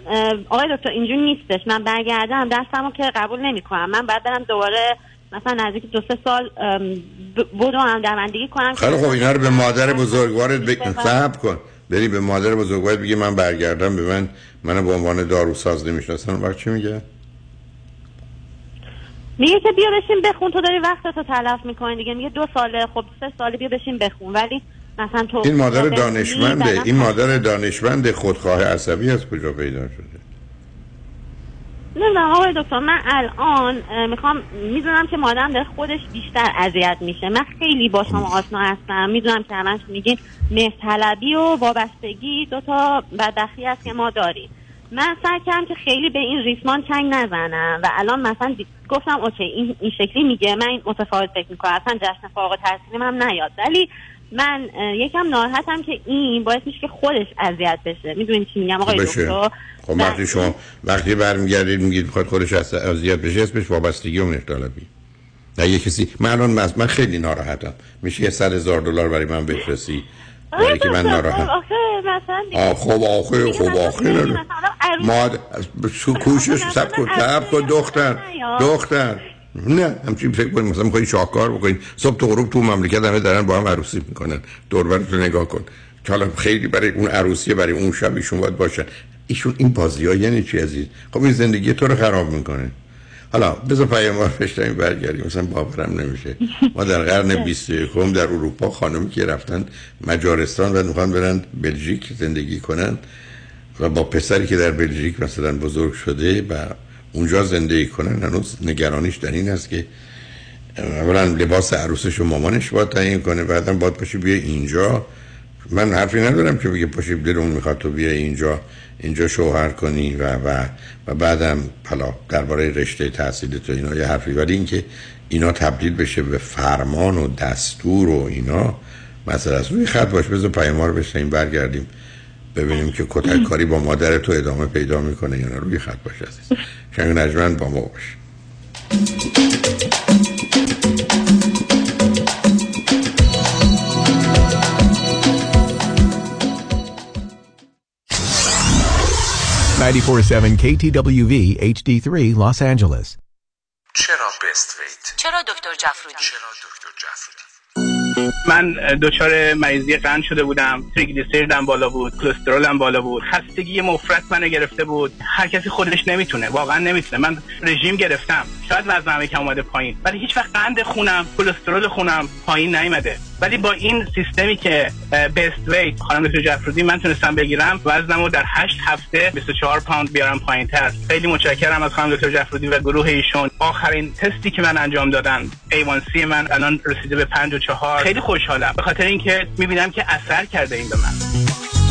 آقای دکتر اینجوری نیستش. من برگردم درسمو که قبول نمی‌کنم. من باید برم دوباره مثلا نزدیک دو سه سال ام، ب- بدو هم دوندگی کنم خیلی خب اینا رو به مادر بزرگوارت بیشتر ب... صبر کن. بری به مادر بزرگوارت بگی من برگردم به من منو به عنوان داروساز نمی‌شناسن. وقت چی میگه؟ میگه که بیا بشین بخون تو داری وقت تو تلف می‌کنی دیگه. میگه دو ساله خب سه ساله بیا بشین بخون. ولی مثلا تو این مادر دانشمنده. این مادر دانشمند خودخواه عصبی از کجا پیدا شده؟ نمی‌دونم آقای دکتر من الان می‌خوام می‌دونم که مادرم داره خودش بیشتر اذیت میشه. من خیلی با شما آشنا هستم. می‌دونم که همش میگین مهرطلبی و وابستگی دو تا بدبختی هست که ما داریم. من سعی کردم که خیلی به این ریسمان چنگ نزنم و الان مثلا گفتم اوکی این, این شکلی میگه. من این متفاوت فکر می‌کنم. اصلا جشن فارغ التحصیلیم هم نیاد. ولی من یکم ناراحتم که این باعث میشه که خودش اذیت بشه. می‌دونین چی میگم؟ آقای دکتر خب وقتی شما وقتی برمیگردید میگید می‌خواد خودش اذیت بشه اسمش وابستگی و مهرطلبی نه یه کسی من الان من, خیلی ناراحتم. میشه یه صد هزار دلار برای من بفرستی؟ برای که من ناراحت آخه خب آخه خب آخه. عروس- ما کوشش سب کن. سب کن. دختر. دختر. نه همچین فکر کنید مثلا می‌خواین شاهکار بکنین صبح تو غروب تو مملکت همه دارن با هم عروسی می‌کنن. دور رو نگاه کن. حالا خیلی برای اون عروسی برای اون شب ایشون باید باشن ایشون این بازی ها یعنی چی عزیز؟ خب این زندگی تو رو خراب می‌کنه. حالا بذار پیام رو برگردیم. مثلا باورم نمیشه. ما در قرن 21 در اروپا خانمی که رفتن مجارستان و می‌خوان برن بلژیک زندگی کنن و با پسری که در بلژیک مثلا بزرگ شده و اونجا زندگی کنن. هنوز نگرانیش در این است که اولا لباس عروسش و مامانش باید تعیین کنه بعدا باید پاشی بیا اینجا. من حرفی ندارم که بگه پاشی دلمون می‌خواد تو بیا اینجا اینجا شوهر کنی و و و بعدم حالا درباره رشته تحصیل تو اینا یه حرفی. ولی اینکه اینا تبدیل بشه به فرمان و دستور و اینا مثلا از روی خط باش بذار پیام رو بشنیم برگردیم. ببینیم که کتک کاری با مادر تو ادامه پیدا می‌کنه یا نه روی خط باش عزیز شنگ نجمن با ما باش KTWV HD3 Los Angeles. چرا بست ویت؟ چرا دکتر جفرودی؟ چرا دکتر جعفرودی؟ من دچار مریضی قند شده بودم تریگلیسیریدم بالا بود کلسترولم بالا بود خستگی مفرط منو گرفته بود. هر کسی خودش نمی‌تونه واقعا نمی‌تونه. من رژیم گرفتم. شاید وزنم کم اومده پایین ولی هیچ وقت قند خونم کلسترول خونم پایین نیومده. ولی با این سیستمی که بست ویت خانم دکتر جفرودی من تونستم بگیرم وزنمو در 8 هفته 24 پوند بیارم پایین تر. خیلی متشکرم از خانم دکتر جفرودی و گروه ایشون. آخرین تستی که من انجام دادن A1C من الان رسیده به 5 و 4 خیلی خوشحالم. به خاطر اینکه می‌بینم که اثر کرده این به من.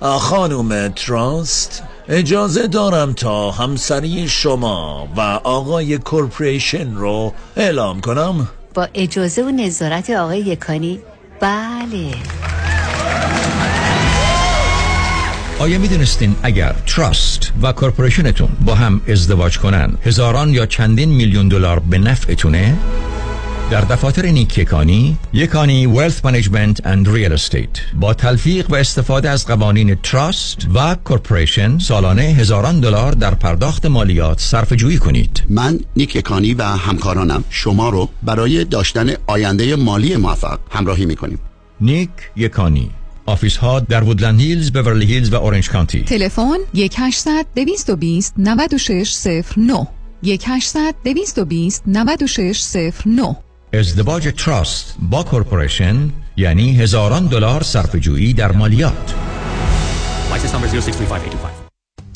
خانم Trust اجازه دارم تا همسری شما و آقای Corporation رو اعلام کنم. با اجازه و نظارت آقای یکانی. بله. آیا می‌دونستین اگر trust و corporation تون با هم ازدواج کنن هزاران یا چندین میلیون دلار به نفعتونه؟ در دفاتر نیک یکانی یکانی Wealth Management and Real Estate با تلفیق و استفاده از قوانین trust و corporation سالانه هزاران دلار در پرداخت مالیات صرفه جویی کنید. من نیک یکانی و همکارانم. شما رو برای داشتن آینده مالی موفق همراهی می‌کنیم. نیک یکانی. office ها در وودلند هیلز، بورلی هیلز و اورنج کانتی. تلفن 1800 220 9609 1800 220 9609 ازدواج trust با corporation یعنی هزاران دلار صرفه جویی در مالیات License number 0635825.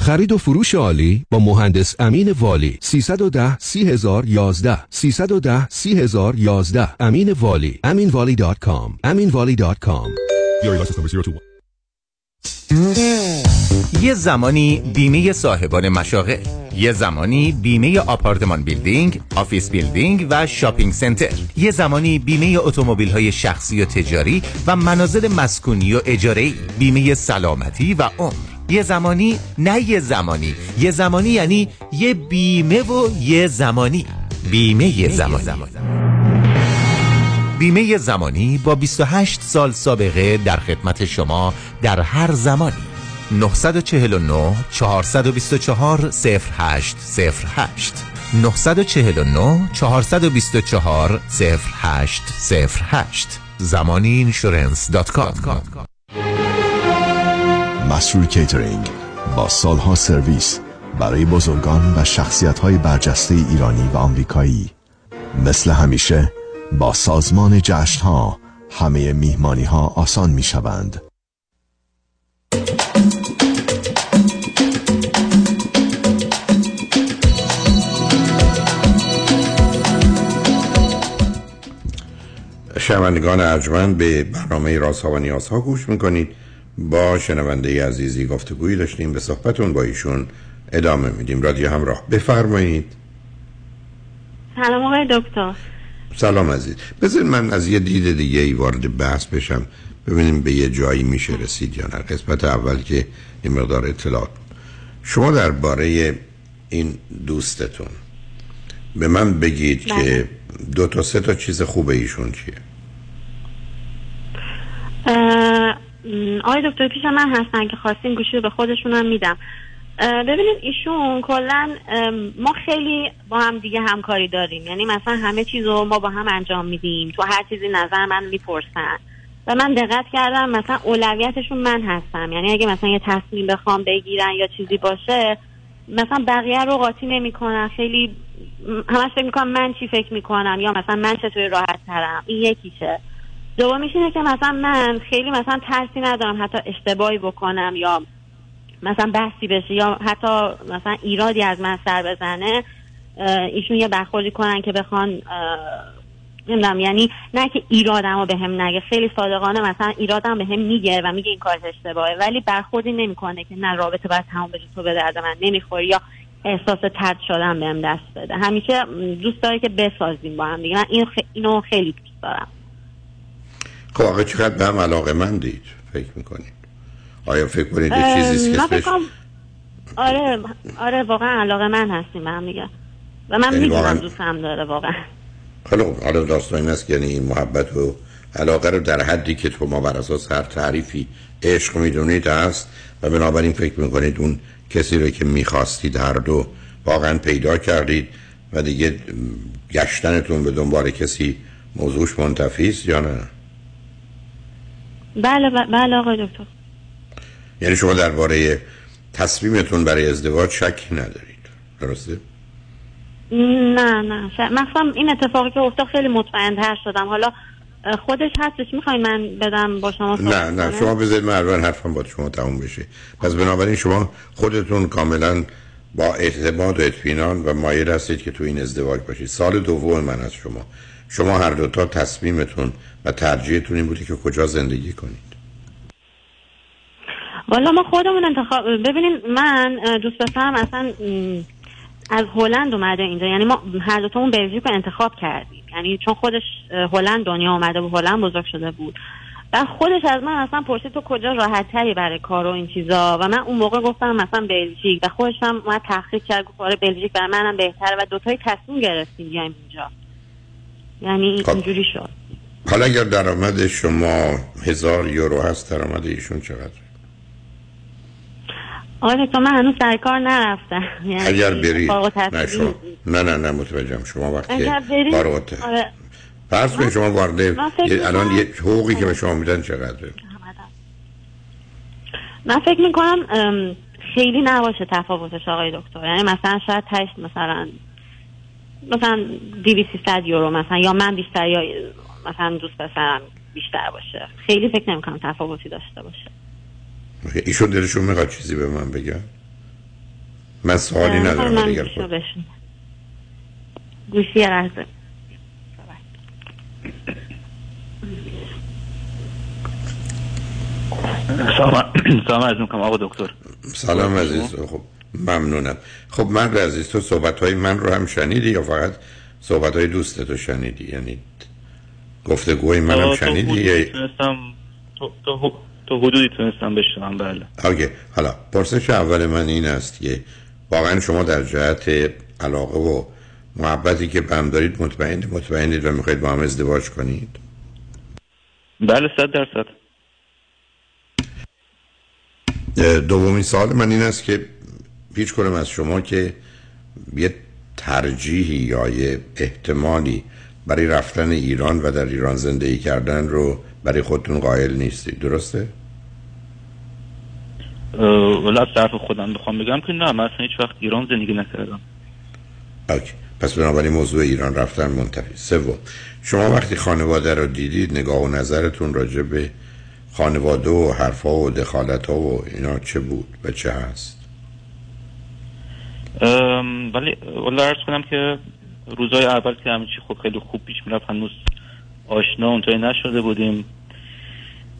خرید و فروش عالی با مهندس امین والی. 310 30011 310 30011 امین والی. aminvali.com aminvali.com یه زمانی بیمه صاحبان مشاغل یه زمانی بیمه آپارتمان building، office building و shopping center. یه زمانی بیمه اتومبیل های شخصی و تجاری و منازل مسکونی و اجاره بیمه سلامتی و عمر. یه زمانی نه یه زمانی. یه زمانی یعنی یه بیمه و یه زمانی. بیمه یه زمانی. بیمه زمانی با 28 سال سابقه در خدمت شما در هر زمانی. 949 424 0808 949 424 0808 زمانی insurance dot com مسرور کیترینگ با سالها سرویس برای بزرگان و شخصیت های برجسته ایرانی و آمریکایی. مثل همیشه با سازمان جشن ها همه میهمانی ها آسان می شوند شنوندگان ارجمند به برنامه راست ها و نیاز ها گوش می‌کنید. با شنونده عزیزی گفتگویی داشتیم به صحبتون با ایشون ادامه میدیم. رادیو همراه. بفرمایید. سلام آقای دکتر. سلام عزیز. بذارید من از یه دید دیگه ای وارد بحث بشم. ببینیم به یه جایی میشه رسید یا نه. قسمت اول که یه مقدار اطلاعات. شما درباره این دوستتون به من بگید که دو تا سه تا چیز خوبه ایشون چیه؟ آقای دکتر پیش من هستن که خواستین گوشی رو به خودشون میدم. ببینید ایشون کلا ما خیلی با هم دیگه همکاری داریم. یعنی مثلا همه چیز رو ما با هم انجام میدیم. تو هر چیزی نظر من می‌پرسن. و من دقت کردم مثلا اولویتشون من هستم. یعنی اگه مثلا یه تصمیم بخوام بگیرن یا چیزی باشه مثلا بقیه رو قاطی نمی‌کنن. خیلی همش فکر می‌کنم من چی فکر می‌کنم یا مثلا من چطوری راحت ترم. این یکیشه. دومیش اینه که مثلا من خیلی مثلا ترسی ندارم حتی اشتباهی بکنم یا مثلا بحثی بشه یا حتی مثلا ایرادی از من سر بزنه ایشون یه برخوردی کنن که بخوان نمی‌دونم یعنی نه که ایرادم رو به هم نگه خیلی صادقانه مثلا ایرادم به هم میگه و میگه این کار اشتباهه ولی برخوردی نمی‌کنه که نه رابطه باید تمام بشه تو به درد من نمی‌خوری یا احساس ترد شدن بهم دست بده همیشه دوست داره که بسازیم با هم دیگه من. اینو خیلی دوست دارم خب آقا چقدر به هم علاقه من دید فکر می‌کنید. آیا فکر کنید چیزی که اسمش آره آره واقعا علاقه من هستیم به هم دیگه. و من یعنی می‌دونم واقعا- دوستم داره واقعا. حالا حالا داستان این است که یعنی این محبت و علاقه رو در حدی که تو ما بر اساس هر تعریفی عشق می‌دونید هست و بنابراین فکر می‌کنید اون کسی رو که می‌خواستید هر دو واقعا پیدا کردید و دیگه گشتنتون به دنبال کسی موضوعش منتفی است یا نه؟ بله بله آقای دکتر. یعنی شما درباره تصمیمتون برای ازدواج شکی ندارید. درسته؟ نه نه. ش- مثلا این اتفاقی که افتاد خیلی مطمئن تر شدم. حالا خودش هستش. می‌خوای من بدم با شما نه نه؟ شما بذارید من اول حرفم با شما تموم بشه. پس بنابراین شما خودتون کاملا با اعتماد و اطمینان و مایل هستید که تو این ازدواج باشید. سال دوم من از شما. شما هر دوتا تصمیمتون و ترجیحتون این بوده که کجا زندگی کنید. والا ما خودمون انتخاب ببینین من دوست پسرم اصلا از هلند اومده اینجا. یعنی ما هر دوتامون بلژیک رو انتخاب کردیم. یعنی چون خودش هلند دنیا اومده بود هلند بزرگ شده بود. و خودش از من اصلا پرسید تو کجا راحت تری برای کار و این چیزا؟ و من اون موقع گفتم مثلا بلژیک. و خودش هم اومد تحقیق کرد گفت آره بلژیک برای منم بهتره. و دوتایی تصمیم گرفتیم بیایم اینجا. یعنی خب. اینجوری شد. حالا اگر درآمد شما هزار یورو هست درآمد ایشون چقدر آره تو من هنوز سر کار نرفتم. یعنی اگر برید نه. شما نه نه نه متوجهم شما وقتی اگر فارغ الت- آره. فرض کنید شما وارد الان یه حقوقی که به شما میدن چقدره؟ من فکر می‌کنم خیلی نباشه تفاوتش آقای دکتر. یعنی مثلا شاید تش مثلا مثلا دیوی سیصد یورو مثلا یا من بیشتر یا مثلا دوست پسرم بیشتر باشه. خیلی فکر نمی‌کنم تفاوتی داشته باشه. ایشون دلشون می‌خواد چیزی به من بگن من سوالی ندارم اگر گوشی لحظه. سلام سلام عرض می‌کنم آقا دکتر. سلام عزیز خب. ممنونم. خب من عزیز تو صحبت های من رو هم شنیدی یا فقط صحبت های دوستتو شنیدی؟ یعنی گفتگوی من هم شنیدی؟ حدودی یا- تونستم حدودی تونستم بشنوم بله. اوکی. حالا پرسش اول من این است که واقعا شما در جهت علاقه و محبتی که به هم دارید مطمئن مطمئنید و می‌خواید با هم ازدواج کنید؟ بله صد درصد. دومین سوال من این است که هیچ کنم از شما که یه ترجیحی یا یه احتمالی برای رفتن ایران و در ایران زندگی کردن رو برای خودتون قائل نیستید درسته؟ ولی از طرف خودم بخوام بگم که نه من اصلا هیچ وقت ایران زندگی نکردم. اوکی. پس بنابراین موضوع ایران رفتن منتفی سوم. شما وقتی خانواده رو دیدید نگاه و نظرتون راجع به خانواده و حرفا و دخالت ها و اینا چه بود و چه هست؟ ولی ولی عرض کنم که روزهای اول که همه چی خب خیلی خوب پیش می‌رفت هنوز آشنا اونطوری نشده بودیم.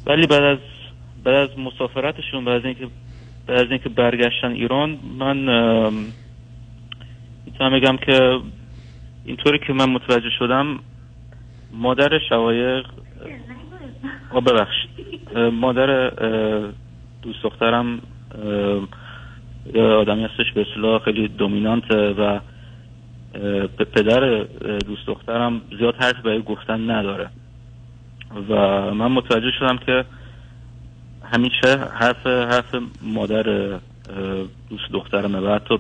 ولی بعد از بعد از مسافرتشون بعد از اینکه بعد از اینکه برگشتن ایران من می‌تونم بگم که اینطوری که من متوجه شدم مادر شقایق آه، ببخشید مادر دوست دخترم آدمی هستش به اصطلاح خیلی دومینانته و پدر دوست دخترم زیاد حرف برای گفتن نداره. و من متوجه شدم که همیشه حرف حرف مادر دوست دخترمه. و حتی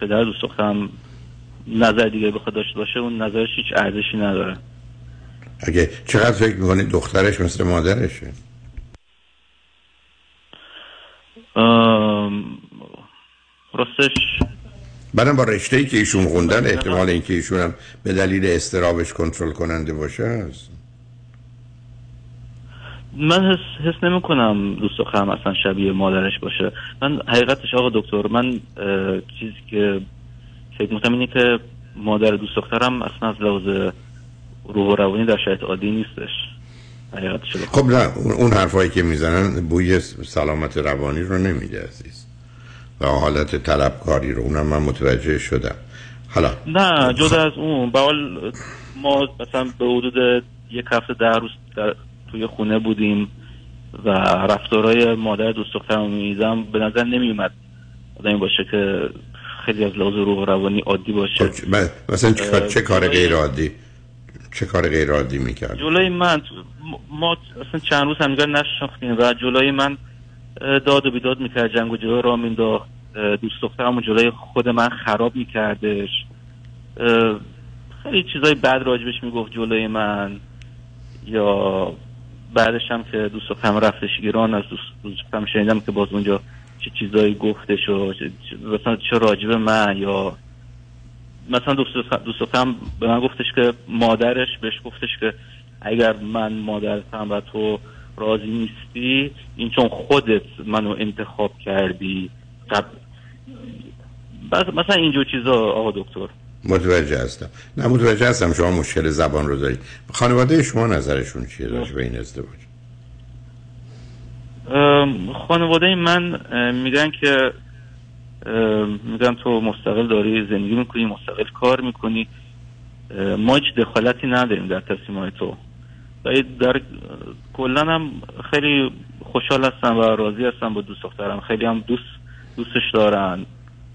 پدر دوست دخترم نظر دیگه بخواد داشته باشه اون نظرش هیچ ارزشی نداره. اگه چقدر فکر می‌کنید دخترش مثل مادرشه؟ راستش بعدم با رشته ای که ایشون خوندن احتمال اینکه ایشون هم به دلیل استرابش کنترل کننده باشه هست. من حس, حس نمی کنم دوست دخترم اصلا شبیه مادرش باشه. من حقیقتش آقا دکتر من چیزی که فکر می‌کنم اینه که مادر دوست دخترم اصلا از لحاظ روح و روانی در شرایط عادی نیستش. حقیقتش خب نه اون- اون حرفایی که می‌زنن بوی سلامت روانی رو نمیده عزیز. و حالت طلبکاری رو اونم من متوجه شدم. حالا نه جدا از اون به حال ما مثلا به حدود یک هفته ده روز در توی خونه بودیم و رفتارهای مادر دوست دخترم می‌دیدم به نظر نمیومد آدمی باشه که خیلی از لحاظ روح روانی عادی باشه. من- مثلا چه, کار- چه کار غیر عادی چه کار غیر عادی می‌کرد؟ جلوی من ما اصلا چند روز همدیگر نشناختیم و جلوی من داد و بیداد می‌کرد جنگ و جلوی را مینداخت دوست دخترم جلوی خود من خراب میکردش. خیلی چیزای بد راجبش می‌گفت جلوی من. یا بعدش هم که دوست دخترم رفتش ایران از دوست دخترم شنیدم که باز اونجا چه چیزایی گفتش و مثلا چه راجب من یا مثلا دوست دخترم به من گفتش که مادرش بهش گفتش که اگر من مادرتم و تو راضی نیستی این چون خودت منو انتخاب کردی قبل بس مثلا اینجور چیزا آقا دکتر. متوجه هستم. نه متوجه هستم شما مشکل زبان رو دارید. خانواده شما نظرشون چیه راجع به این ازدواج؟ ام، خانواده من میگن که میگن تو مستقل داری زندگی می‌کنی مستقل کار می‌کنی. ما هیچ دخالتی نداریم در تصمیم های تو. در کلا هم خیلی خوشحال هستم و راضی هستم با دوست دخترم. خیلی هم دوست دوستش دارن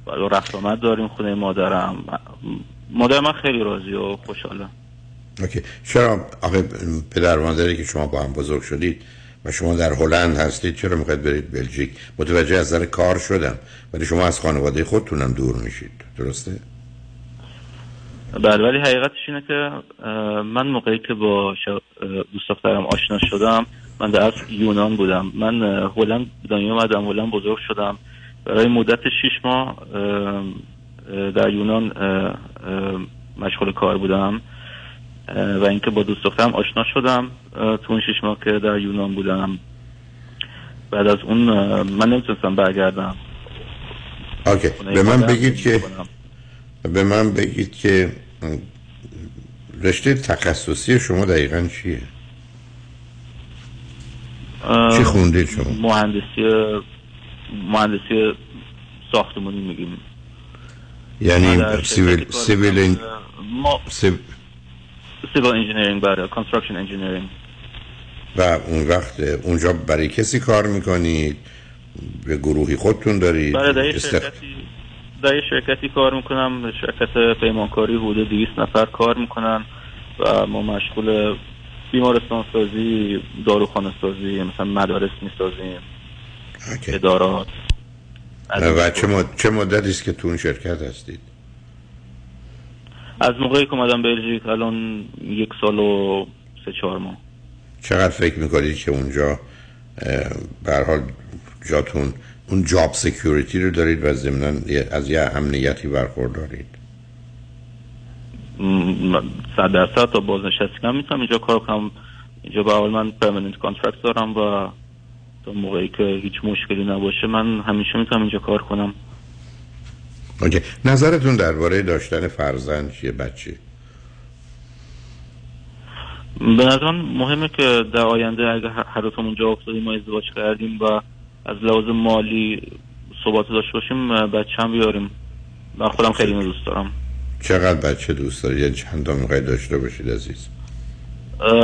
و رفت آمد داریم خونه مادرم. مادر من خیلی راضی و خوشحاله اوکی. چرا آخه پدر مادری که شما با هم بزرگ شدید و شما در هلند هستید چرا می‌خواید برید بلژیک؟ متوجه از نظر کار شدم ولی شما از خانواده خودتونم دور میشید. درسته؟ بله ولی حقیقتش اینه که من موقعی که با دوست دخترم آشنا شدم من در اصل یونان بودم. من هلند دنیا اومدم هلند بزرگ شدم. برای مدت شیش ماه اه، اه، در یونان مشغول کار بودم. و اینکه با دوست دخترم آشنا شدم تو اون شیش ماه که در یونان بودم. بعد از اون من نمی‌تونستم برگردم. اوکی. به من بگید که. به من بگید که رشته تخصصی شما دقیقا چیه؟ چی خوندید شما؟ مهندسی مهندسی ساختمانی میگیم. یعنی civil civil ما civil engineering بله construction engineering و اون وقت اونجا برای کسی کار می‌کنید؟ به گروهی خودتون دارید؟ است- شرکتی در یه شرکتی کار می‌کنم شرکت پیمانکاری حدود 200 نفر کار می‌کنن و ما مشغول بیمارستان سازی داروخانه سازی مثلا مدارس می‌سازیم ادارات. و چه, مد... چه مدتی است که تو اون شرکت هستید؟ از موقعی که اومدم بلژیک الان یک سال و سه چهار ماه. چقدر فکر می‌کنید که اونجا به هر حال جاتون اون job security رو دارید و ضمنا از یه امنیتی برخوردارید. صد درصد تا بازنشستگی می‌تونم اینجا کار کنم. اینجا به هر حال من permanent contract دارم و تا موقعی که هیچ مشکلی نباشه من همیشه می‌تونم اینجا کار کنم. okay. نظرتون درباره داشتن فرزند چیه؟ بچه به نظرم مهمه که در آینده اگه هر هر دوتامون جا افتادیم ما ازدواج کردیم و از لحاظ مالی ثبات داشته باشیم بچه هم بیاریم. من خودم خیلی دوست دارم. چقدر بچه دوست دارید یعنی چند تا می‌خواید داشته باشید عزیز؟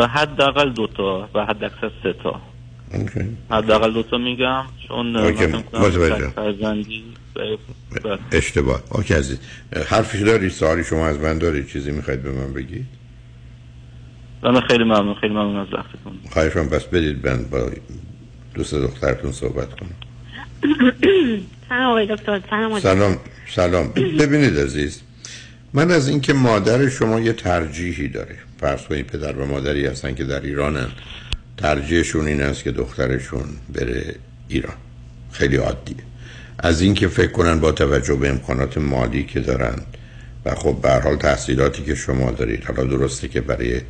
حداقل دوتا و حد اکثر سه تا. حداقل دوتا میگم چون فرزندی بله. اشتباه. اوکی عزیز. حرفی دارید سوالی شما از من دارید چیزی می‌خواید به من بگید؟ من خیلی ممنون خیلی ممنون از وقتتون. خواهشم پس بدید من با دوست دخترتون صحبت کنم سلام آقای دکتر سلام سلام سلام. ببینید عزیز من از اینکه مادر شما یه ترجیحی داره فرض کنید پدر و مادری هستن که در ایرانن ترجیحشون این است که دخترشون بره ایران. خیلی عادیه. از اینکه فکر کنن با توجه به امکانات مالی که دارن و خب به هر حال تحصیلاتی که شما دارید حالا درسته که برای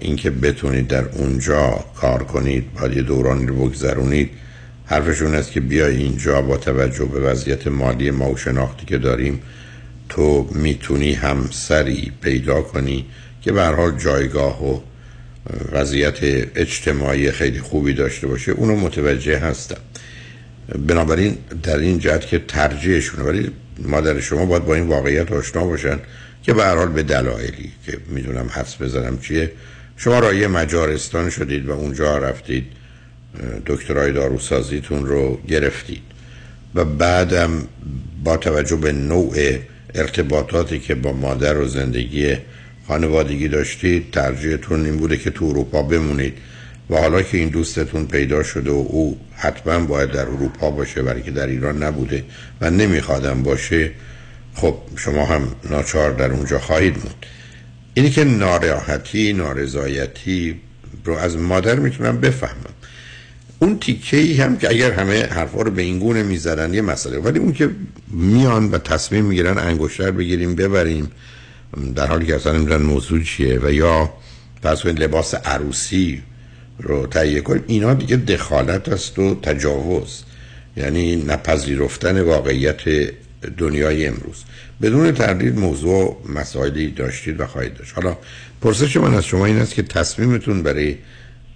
اینکه بتونید در اونجا کار کنید باید یه دورانی رو بگذرونید حرفشون است که بیای اینجا با توجه به وضعیت مالی ما و شناختی که داریم تو می‌تونی همسری پیدا کنی که به حال جایگاه و وضعیت اجتماعی خیلی خوبی داشته باشه. اونو متوجه هستم. بنابراین در این جهت که ترجیحشونه. ولی مادر شما باید با این واقعیت آشنا باشن. که به حال به دلایلی که می‌دونم حدس بزنم چیه. شما رای مجارستان شدید و اونجا رفتید دکترای داروسازیتون رو گرفتید و بعدم با توجه به نوع ارتباطاتی که با مادر و زندگی خانوادگی داشتید ترجیحتون این بوده که تو اروپا بمونید و حالا که این دوستتون پیدا شده و او حتما باید در اروپا باشه برای که در ایران نبوده و نمیخوادم باشه خب شما هم ناچار در اونجا خواهید موند اینی که ناراحتی نارضایتی رو از مادر می‌تونم بفهمم. اون تیکه ای هم که اگر همه حرفا رو به این گونه می‌زدن یه مسئله. ولی اون که میان و تصمیم می‌گیرن انگشتر بگیریم ببریم در حالی که اصلا نمی‌دونن موضوع چیه و یا کنید لباس عروسی رو تهیه کنیم اینا دیگه دخالت است و تجاوز. یعنی نپذیرفتن واقعیت دنیای امروز. بدون تردید موضوع مسائلی داشتید و خواهید داشت. حالا پرسش من از شما این است که تصمیمتون برای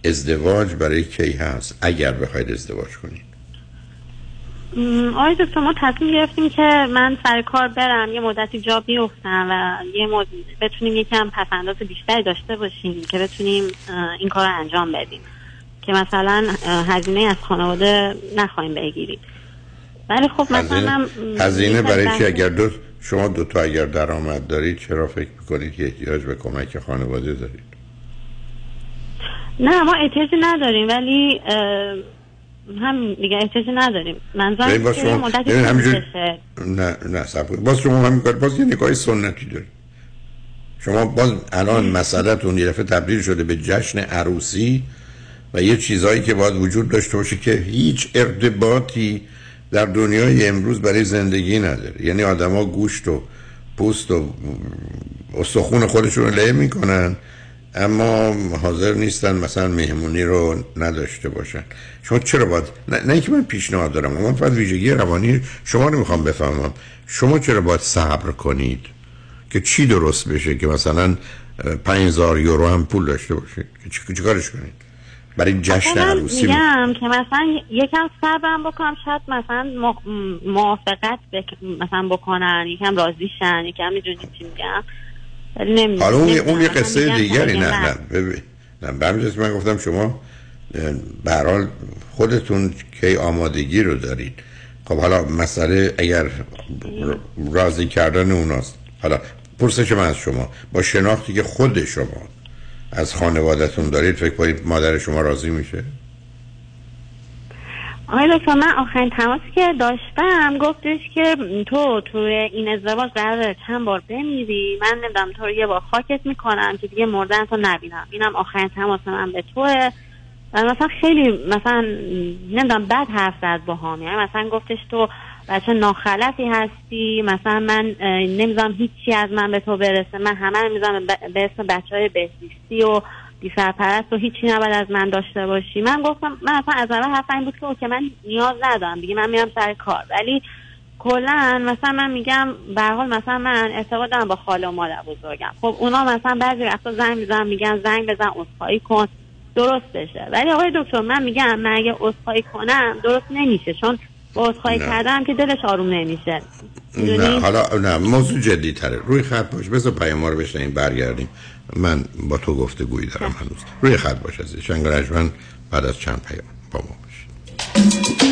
ازدواج برای کی هست؟ اگر بخواید ازدواج کنید. آقای دکتر ما تصمیم گرفتیم که من سر کار برم یه مدتی جا بیفتم و یه مد... بتونیم یکم پسنداز بیشتری داشته باشیم که بتونیم این کار رو انجام بدیم. که مثلا هزینه از خانواده نخواهیم بگیریم. ولی خب مثلا هزینه, برای چی اگر دو شما دو تا اگر درآمد دارید چرا فکر می‌کنید که احتیاج به کمک خانواده دارید نه ما احتیاجی نداریم ولی هم دیگه احتیاجی نداریم منظورم باز اینه که شما مدتی بکشه. نه نه صبر. باز شما هم می‌کنید باز یه نگاه سنتی دارید شما باز الان مسئلهتون یه دفعه تبدیل شده به جشن عروسی و یه چیزهایی که باید وجود داشته باشه که هیچ ارتباطی در دنیای امروز برای زندگی نداره. یعنی آدما گوشت و پوست و استخون خودشون رو له می‌کنن اما حاضر نیستن مثلا مهمونی رو نداشته باشن. شما چرا باید نه, اینکه من پیشنهاد دارم من فقط ویژگی روانی شما رو می‌خوام بفهمم. شما چرا باید صبر کنید که چی درست بشه که مثلا 5000 یورو هم پول داشته باشید؟ که چی کنید؟ برای جشن عروسی میگم که مثلا یکم صبرم بکنم شاید مثلا موافقت بک... مثلا بکنن یکم راضی شن یکم می‌دونی چی میگم. حالا اون. اون یه قصه دیگری که نه نه. ببین. نه جهت من گفتم شما به هر حال خودتون کی آمادگی رو دارید. خب حالا مسئله اگر راضی کردن اوناست. حالا پرسش من از شما با شناختی که خود شما از خانوادهتون دارید فکر کنید مادر شما راضی میشه؟ آقای دکتر من آخرین تماسی که داشتم گفتش که تو توی این ازدواج قراره چند بار بمیری؟ من نمی‌دونم تو رو یه بار خاکت می‌کنم که دیگه مردن تو نبینم. اینم آخرین تماس من به توه. مثلا خیلی مثلا نمی‌دونم بد حرف زد با هم یعنی مثلا گفتش تو بچه ناخلفی هستی؟ مثلا من نمی‌دونم هیچی از من به تو برسه. من همه رو می‌زنم به اسم بچه های بهزیستی و بی سرپرست و هیچی نباید از من داشته باشی. من گفتم من اصلا از اول حرف این بود که اوکی من نیاز ندارم. دیگه من میرم سر کار. ولی کلا مثلا من میگم به حال مثلا من ارتباط دارم با خاله و مادر بزرگم. خب اونا مثلا بعضی وقتا زنگ می‌زنن میگن زنگ بزن عذرخواهی کن. درست بشه. ولی آقای دکتر من میگم من اگه عذرخواهی کنم درست نمیشه. چون عذرخواهی نه. کردم که دلش آروم نمیشه. نه؟ حالا نه موضوع جدی تره روی خط باش. بذار پیام رو بشنیم برگردیم. من با تو گفته گویی دارم هنوز. روی خط باش عزیز. شنگ بعد از چند پیام با ما باش.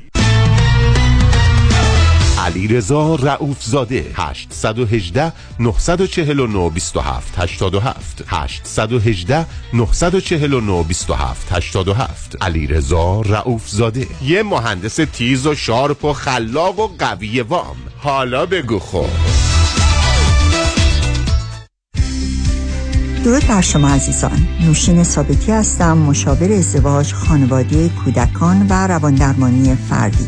علی رضا رئوف زاده 818 949 27 87 818 949 27 87 علی رضا رئوف زاده یه مهندس تیز و sharp و خلاق و قوی وام. حالا بگو خب. درود بر شما عزیزان. نوشین ثابتی هستم مشاور ازدواج خانواده کودکان و رواندرمانی فردی.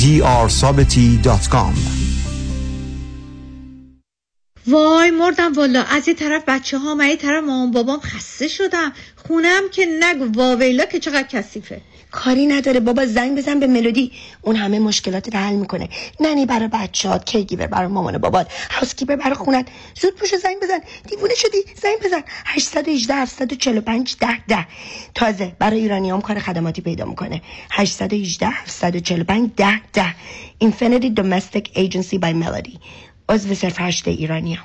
drsabati.com وای مردم والا از یه طرف بچه ها من یه طرف مامان بابام خسته شدم. خونم که نگو واویلا که چقدر کثیفه. کاری نداره. بابا زنگ بزن به ملودی. اون همه مشکلات حل می‌کنه. ننی برای بچهات کیگیور برای مامان بابات هاوسکیپر برای خونت. زود پوشو زنگ بزن. دیوونه شدی؟ زنگ بزن. 818 745 10 10 تازه برای ایرانیام کار خدماتی پیدا می‌کنه. 818 745 10 10 Infinity Domestic Agency by Melody. عضو صرف هشت ایرانیام.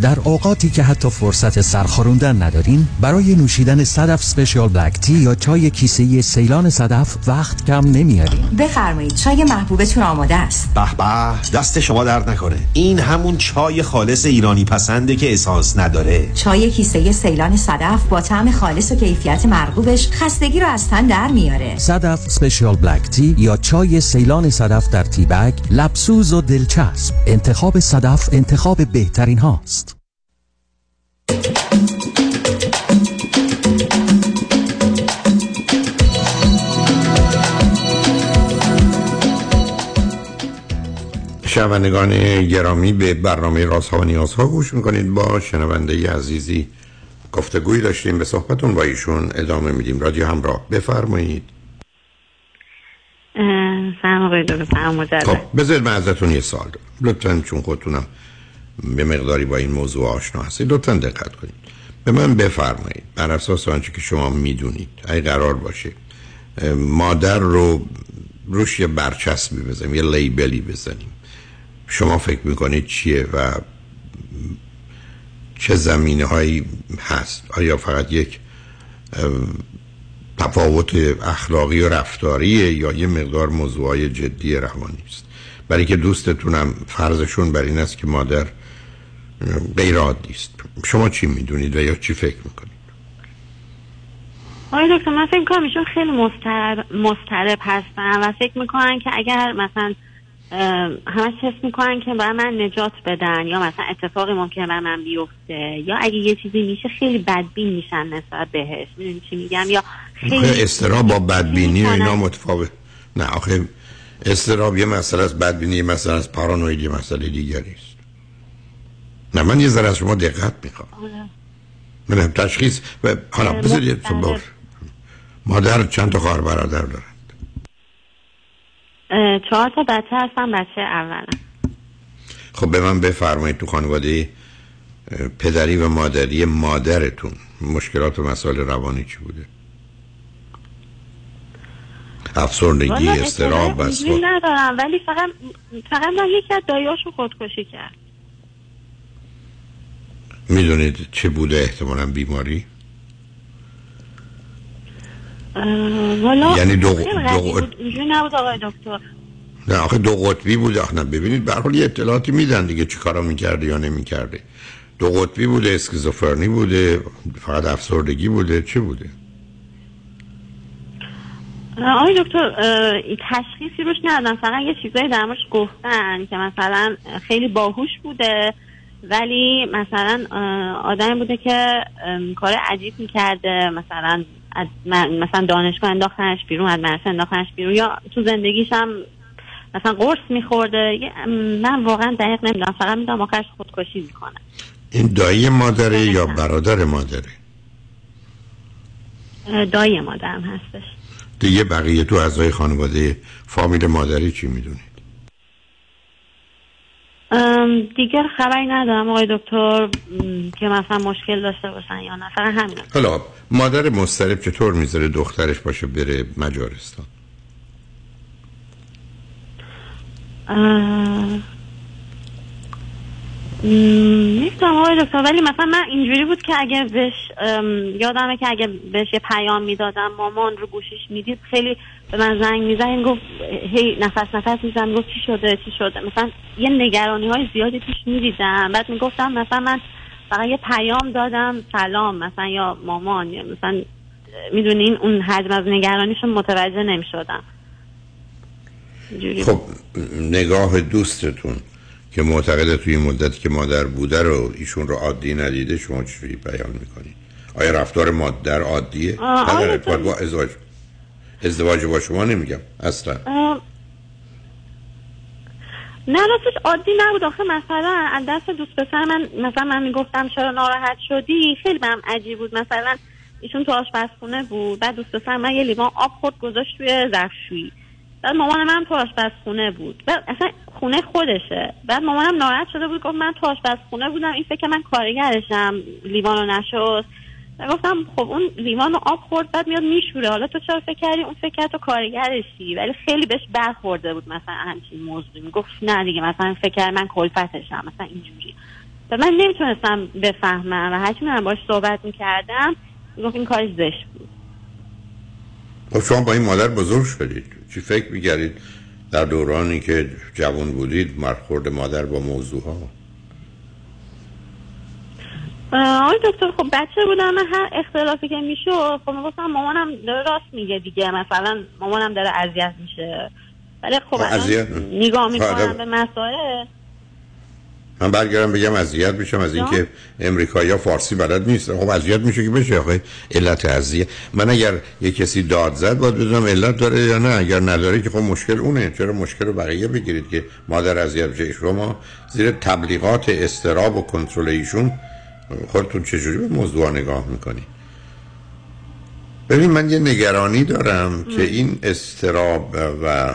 در اوقاتی که حتی فرصت سرخوردن ندارین برای نوشیدن صدف سپیشال بلک تی یا چای کیسه سیلان صدف وقت کم نمیارین. بفرمایید چای محبوبتون آماده است. به به دست شما درد نکنه. این همون چای خالص ایرانی پسنده که اسانس نداره. چای کیسه سیلان صدف با طعم خالص و کیفیت مرغوبش خستگی رو از تن در میاره. صدف سپیشال بلک تی یا چای سیلان صدف در تی بگ لبسوز و دلچسب. انتخاب صدف انتخاب بهترین هاست. شنوندگان گرامی به برنامه رازها و نیازها گوش می‌کنید. با شنونده عزیزی گفتگویی داشتیم به صحبتون با ایشون ادامه میدیم. رادیو همراه بفرمایید. سلام آقای دکتر خب بذارید من ازتون یه سال دارم. لطفا چون خودتونم به مقداری با این موضوع آشنا هستید لطفا دقت کنید. به من بفرمایید بر اساس آنچه که شما می‌دونید اگه قرار باشه مادر رو روش یه برچسبی بزنیم یه لیبلی بزنیم. شما فکر می‌کنید چیه و چه زمینه هایی هست؟ آیا فقط یک تفاوت اخلاقی و رفتاریه یا یه مقدار موضوعای جدی روانی است؟ برای که دوستتونم فرضشون بر این است که مادر غیر عادی است. شما چی می‌دونید و یا چی فکر می‌کنید؟ آقای دکتر من فکر کنم ایشون خیلی مسترب, مسترب هستن و فکر می‌کنن که اگر مثلا همش حس می‌کنن که برای من نجات بدن یا مثلا اتفاقی ممکنه بر من بیفته یا اگه یه چیزی میشه خیلی بدبین میشن نسبت بهش. می‌دونی چی میگم؟ یا خیلی استراب با بدبینی و اینا متفاوت. نه آخه استراب یه مسئله از بدبینی یه مسئله از پارانوید یه مسئله دیگری است. نه من یه ذره از شما دقت می‌خوام. من هم تشخیص. و حالا بذارید مادر چند تا خواهر برادر داره چهار تا بچه هستم بچه اولم خب به من بفرمایید تو خانواده پدری و مادری مادرتون. مشکلات و مسائل روانی چی بوده؟ افسردگی استراب بس ندارم ولی فقط فقط من یکی از دایاشو خودکشی کرد می‌دونید چه بوده احتمالا بیماری؟ والا یعنی دو, دو... نبود آقای دکتر. نه آخه دو قطبی بود. آخه نه ببینید به حال یه اطلاعاتی میدن دیگه چی کارا می‌کرده یا نمی‌کرده. دو قطبی بوده اسکیزوفرنی بوده فقط افسردگی بوده. چه بوده؟ آقای دکتر تشخیصی روش ندادن فقط یه چیزایی در موردش گفتن که مثلا خیلی باهوش بوده. ولی مثلا آدم بوده که کار عجیب می‌کرده مثلا از مثلا دانشگاه انداختنش بیرون از مدرسه انداختنش بیرون یا تو زندگیش هم مثلا قرص میخورده من واقعا دقیق نمی‌دونم فقط می‌دونم آخرش خودکشی می‌کنه. این دایی مادره یا برادر مادره؟ دایی مادرم هستش. دیگه بقیه تو اعضای خانواده فامیل مادری چی می‌دونید دیگر خبری ندارم آقای دکتر که مثلا مشکل داشته باشن یا نه فقط همین حالا مادر مسترب چطور می‌ذاره دخترش باشه بره مجارستان. نیستم آقای دکتر ولی مثلا من اینجوری بود که اگه بهش یادمه که اگه بهش یه پیام می‌دادم مامان رو گوشش می‌دید خیلی به من زنگ میزن گفت هی نفس نفس میزن گفت چی شده چی شده؟ مثلا یه نگرانی های زیادی پیش می‌دیدم بعد می‌گفتم مثلا من فقط یه پیام دادم سلام مثلا یا مامان یا مثلا می‌دونین اون حجم از نگرانیشون متوجه نمی‌شدم. خب نگاه دوستتون. که معتقده توی مدتی که مادر بوده رو ایشون رو عادی ندیده شما چجوری بیان می‌کنید آیا رفتار مادر عادیه؟ در با ازدواج ازدواج با شما نمیگم اصلا. نه راستش عادی نبود. آخه مثلا از دست دوست پسر من مثلا من می‌گفتم چرا ناراحت شدی؟ خیلی بهم عجیب بود. مثلا ایشون تو آشپزخونه بود بعد دوست پسر من یه لیوان آب خورد گذاشت توی ظرفشویی. بعد مامان من تو آشپزخونه بود. بعد اصلا خونه خودشه. بعد مامانم ناراحت شده بود. گفت من تو آشپزخونه بودم. این فکر من کارگرشم. لیوانو نشست. گفتم خب اون لیوان آب خورد بعد میاد میشوره. حالا تو چرا فکر کردی؟ اون فکر تو کارگرشی. ولی خیلی بهش برخورده بود مثلا همچین موضوعی. می‌گفت نه دیگه مثلا فکر من کلفتشم. مثلا اینجوری. و من نمی‌تونستم بفهمم و هرچی من باش صحبت می‌کردم می‌گفت این کارش زشت بود. خب شما با این مادر بزرگ شدید. چی فکر میگردید در دورانی که جوان بودید مرخورد مادر با موضوع ها آقای دکتر خب بچه بودم من هر اختلافی که می‌شد خب می‌گفتم مامانم داره راست میگه دیگه مثلا مامانم داره اذیت میشه ولی خب اذیت؟ نگاه خب، می‌کنم. به مسائل من برگردم بگم اذیت میشم از اینکه امریکایی فارسی بلد نیست خب اذیت میشه که بشه آخه علت اذیت. من اگر یه کسی داد زد باید بدونم علت داره یا نه. اگر نداره که خب مشکل اونه. چرا مشکل رو بقیه بگیرید که مادر اذیت بشه شما زیر تبلیغات استراب و کنترل ایشون خودتون چجوری به موضوع نگاه می‌کنی؟ ببین من یه نگرانی دارم که این استراب و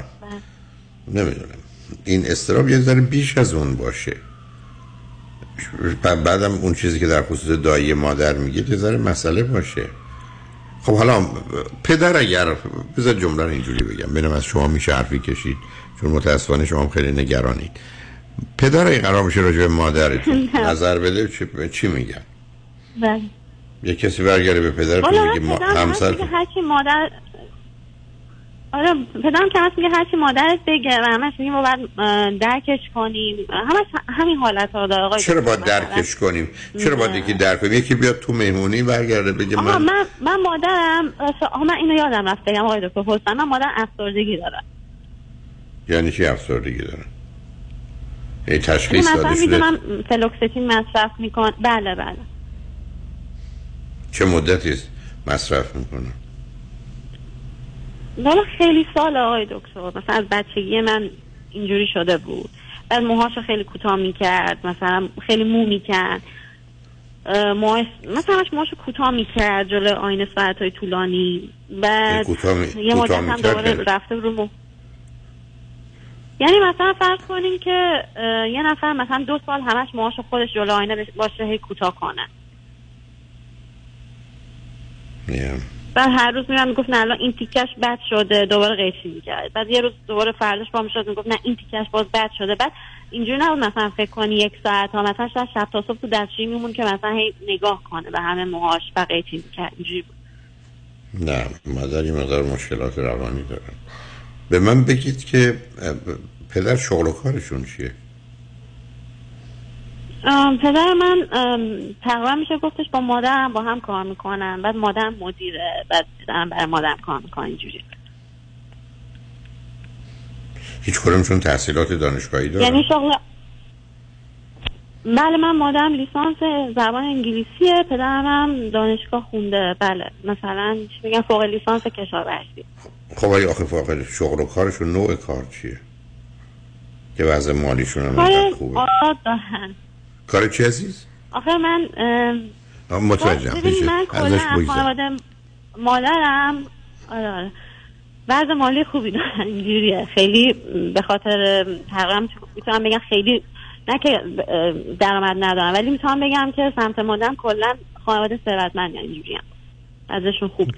نمی‌دونم. این استراب یه ذره بیش از اون باشه. بعدم اون چیزی که در خصوص دایی مادر میگه یه ذره مسئله باشه. خب حالا پدر اگر بذار جمله رو اینجوری بگم. ببینم از شما میشه حرفی کشید چون متاسفانه شما خیلی نگرانید. پدر اگه قرار بشه راجع به مادرتون. نظر بده چی, چی میگن بله. یه کسی برگرده به والا بگه ما- همسر میگه هرچی مادر آره پدرم که هست میگه هرچی مادرت بگه و همش میگه ما باید درکش کنیم. همش همین حالت ها داره آقای چرا. باید درکش کنیم؟ چرا باید یکی درک کنیم یکی بیاد تو مهمونی برگرده بگه من من من مادرم آقا من اینو یادم رفت بگم آقای دکتر حسن من مادر افسردگی داره یعنی چی افسردگی داره یه یعنی تشخیص مثلا داده شده من فلوکستین مصرف میکن بله بله. چه مدتی مصرف می‌کنه والا خیلی سال آقای دکتر مثلا از بچگی من اینجوری شده بود بعد موهاشو خیلی کوتاه می‌کرد مثلا خیلی مو می‌کرد موهاش مثلا موهاشو کوتاه می‌کرد جلو آینه ساعت های طولانی بعد یه مدت هم دوباره؟ رفته رو مو یعنی مثلا فرض کنیم که یه نفر مثلا دو سال همش موهاشو خودش جلو آینه باشه هی کوتاه کنه Yeah. بعد هر روز میرم می‌گفت نه الان این تیکش بد شده دوباره قیچی می‌کرد بعد یه روز دوباره فرداش پا می‌شد می‌گفت نه این تیکش باز بد شده. بعد اینجوری نبود مثلا فکر کنی یک ساعت ها مثلا شاید شب تا صبح تو دستشویی میمون که مثلا هی نگاه کنه به همه موهاش و قیچی می‌کرد اینجوری بود. نه مادر یه مقدار مشکلات روانی دارن به من بگید که پدر شغل و کارشون چیه؟ پدر من تقریبا میشه گفتش با مادرم با هم کار می‌کنن. بعد مادرم مدیره بعد پدرم برای مادرم کار می‌کنه اینجوری. هیچ کدومشون تحصیلات دانشگاهی دارن؟ یعنی شغل بله من مادرم لیسانس زبان انگلیسیه پدرم هم دانشگاه خونده. بله مثلا چی میگن فوق لیسانس کشاورزی. خب ولی آخه فاقد شغل و کارشون نوع کار چیه؟ که وضع مالیشون هم خوبه. آزاد دارن. کار چی عزیز؟ آخه من متوجهم من کلا خانواده مادرم آره آره. وضع مالی خوبی دارن اینجوریه. خیلی به خاطر تقریبا می‌تونم بگم خیلی نه که درآمد ندارم ولی می‌تونم بگم که سمت مادرم کلا خانواده ثروتمند اینجوری هم ازشون خوب.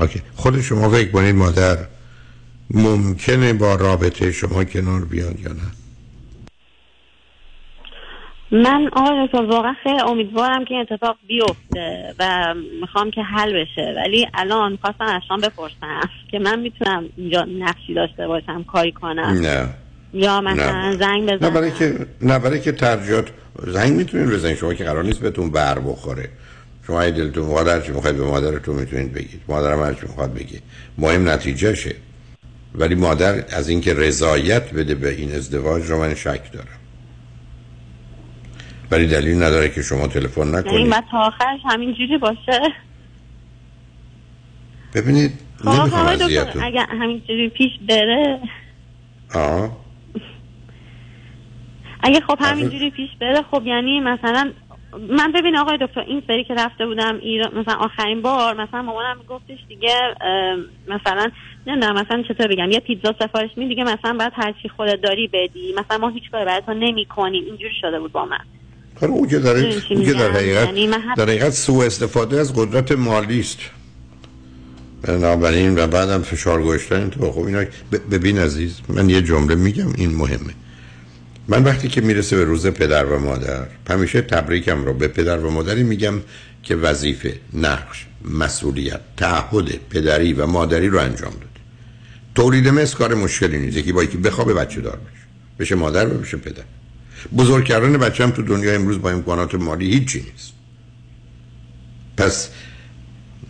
اوکی. خود شما فکر کنید مادر ممکنه با رابطه شما کنار بیاد یا نه؟ من آقای دکتر واقعا خیلی امیدوارم که این اتفاق بیفته و می‌خوام که حل بشه. ولی الان خواستم از شما بپرسم که من می‌تونم اینجا نقشی داشته باشم کاری کنم؟ نه. یا مثلا نه. زنگ نه بزنم؟ برای که نه برای که ترجیحات زنگ می‌تونید بزنید. شما که قرار نیست بهتون بر بخوره. شما اگه دلتون می‌خواد هر چی می‌خواید به مادرتون می‌تونید بگید. مادرم هر چی می‌خواد بگید مهم نتیجهشه ولی مادر از اینکه رضایت بده به این ازدواج رو من شک دارم. ولی دلیل نداره که شما تلفن یعنی نکنید بعد تا آخرش همینجوری باشه؟ ببینید خب نمی‌خوام اگر همینجوری پیش بره؟ آه. اگه خب همینجوری پیش بره خب یعنی مثلا من ببین آقای دکتر این سری که رفته بودم ایران مثلا آخرین بار مثلا مامانم گفتش دیگه مثلا نمی‌دونم مثلا چطور بگم یه پیتزا سفارش می دیگه مثلا باید هر چی خودت داری بدی مثلا ما هیچ کاری برای تو نمی کنیم اینجوری شده بود با من. خب اون که چی اون که در؟ حقیقت یعنی در حقیقت سوء استفاده از قدرت مالی است. بنابراین و بعدم فشار گذاشتن تو خب اینا ببین عزیز من یه جمله میگم این مهمه. من وقتی که می‌رسه به روز پدر و مادر همیشه تبریکم رو به پدر و مادری میگم که وظیفه نقش مسئولیت تعهد پدری و مادری رو انجام داد تولید مثل کار مشکلی نیست. یکی با یکی بخوابه بچه دار بشه. بشه مادر و بشه پدر. بزرگ کردن بچه هم تو دنیا امروز با امکانات مالی هیچی نیست. پس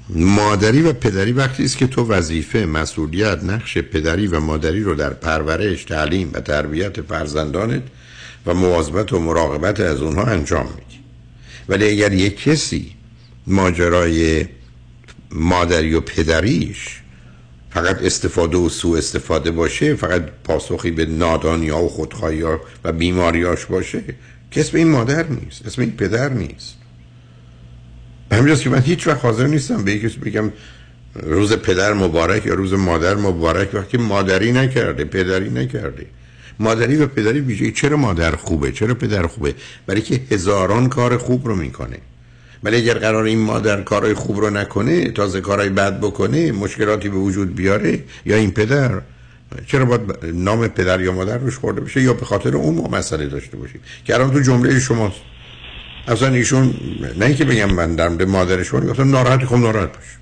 مادری و پدری وقتی است که تو وظیفه مسئولیت نقش پدری و مادری رو در پرورش تعلیم و تربیت فرزندانت و مواظبت و مراقبت از اونها انجام میدی. ولی اگر یک کسی ماجرای مادری و پدریش فقط استفاده و سوء استفاده باشه فقط پاسخی به نادانی ها و خودخواهی ها و بیماریاش باشه که اسم این مادر نیست اسم این پدر نیست. همینجاست که من هیچ وقت حاضر نیستم به یکی بگم روز پدر مبارک یا روز مادر مبارک وقتی مادری نکرده پدری نکرده. مادری و پدری ویژه چرا مادر خوبه؟ چرا پدر خوبه؟ برای که هزاران کار خوب رو می‌کنه. ولی اگر قرار این مادر کارهای خوب رو نکنه تازه کارهای بد بکنه مشکلاتی به وجود بیاره یا این پدر چرا باید نام پدر یا مادر روش خورده بشه؟ یا به خاطر اون ما مسئله داشته باشیم؟ که الان تو جمله شماست. اصلا ایشون نه اینکه بگم من در مورد مادر شما گفتم ناراحت خب ناراحت باش.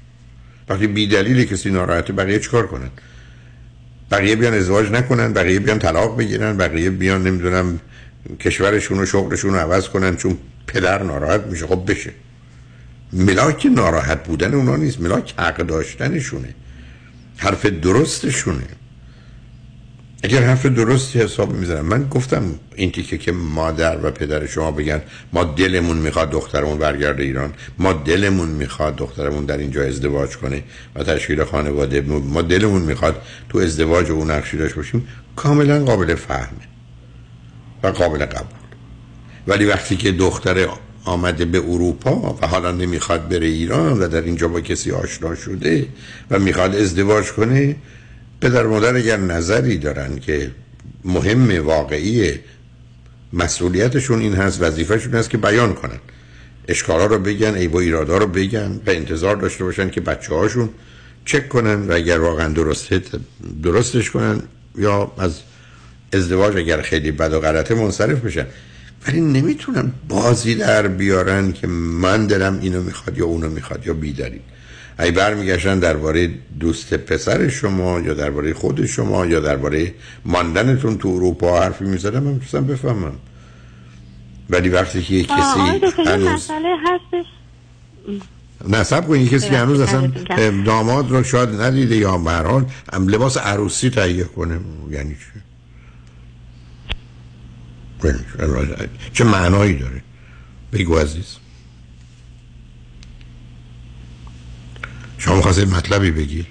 وقتی بی دلیل کسی ناراحته بقیه چیکار کنن؟ بقیه بیان ازدواج نکنن بقیه بیان طلاق بگیرن بقیه بیان نمی‌دونم کشورشون و شغلشون رو عوض کنن چون پدر ناراحت میشه. خب بشه. ملاک ناراحت بودن اونا نیست. ملاک حق داشتنشونه. حرف درستشونه. اگر حرف درستی حساب می‌زنم. من گفتم این تیکه که مادر و پدر شما بگن ما دلمون می‌خواد دخترمون برگرده ایران. ما دلمون می‌خواد دخترمون در اینجا ازدواج کنه و تشکیل خانواده. ما دلمون می‌خواد تو ازدواج و اون داشت باشیم. کاملا قابل فهمه و قابل قبول. ولی وقتی که دختر آمده به اروپا و حالا نمی‌خواد بره ایران و در اینجا با کسی آشنا شده و می‌خواد ازدواج کنه پدر مادر اگر نظری دارن که مهم واقعی مسئولیتشون این هست وظیفهشون هست که بیان کنن. اشکالا رو بگن ای با ایرادا رو بگن و انتظار داشته باشن که بچه هاشون چک کنن و اگر واقعا درسته درستش کنن یا از ازدواج اگر خیلی بد و غلطه منصرف بشن. ولی نمی‌تونن بازی در بیارن که من دلم اینو می‌خواد یا اونو می‌خواد یا بیداری ای برمیگشتن درباره دوست پسر شما یا درباره خود شما یا درباره ماندنتون تو اروپا حرفی می‌زدم من می‌تونستم بفهمم. ولی وقتی که یک کسی هنوز هستش. نه سب کنید کسی که هنوز اصلا داماد رو شاید ندیده یا به لباس عروسی تهیه کنه. یعنی چی؟ چه معنایی داره؟ بگو عزیز. شما خواستید مطلبی بگید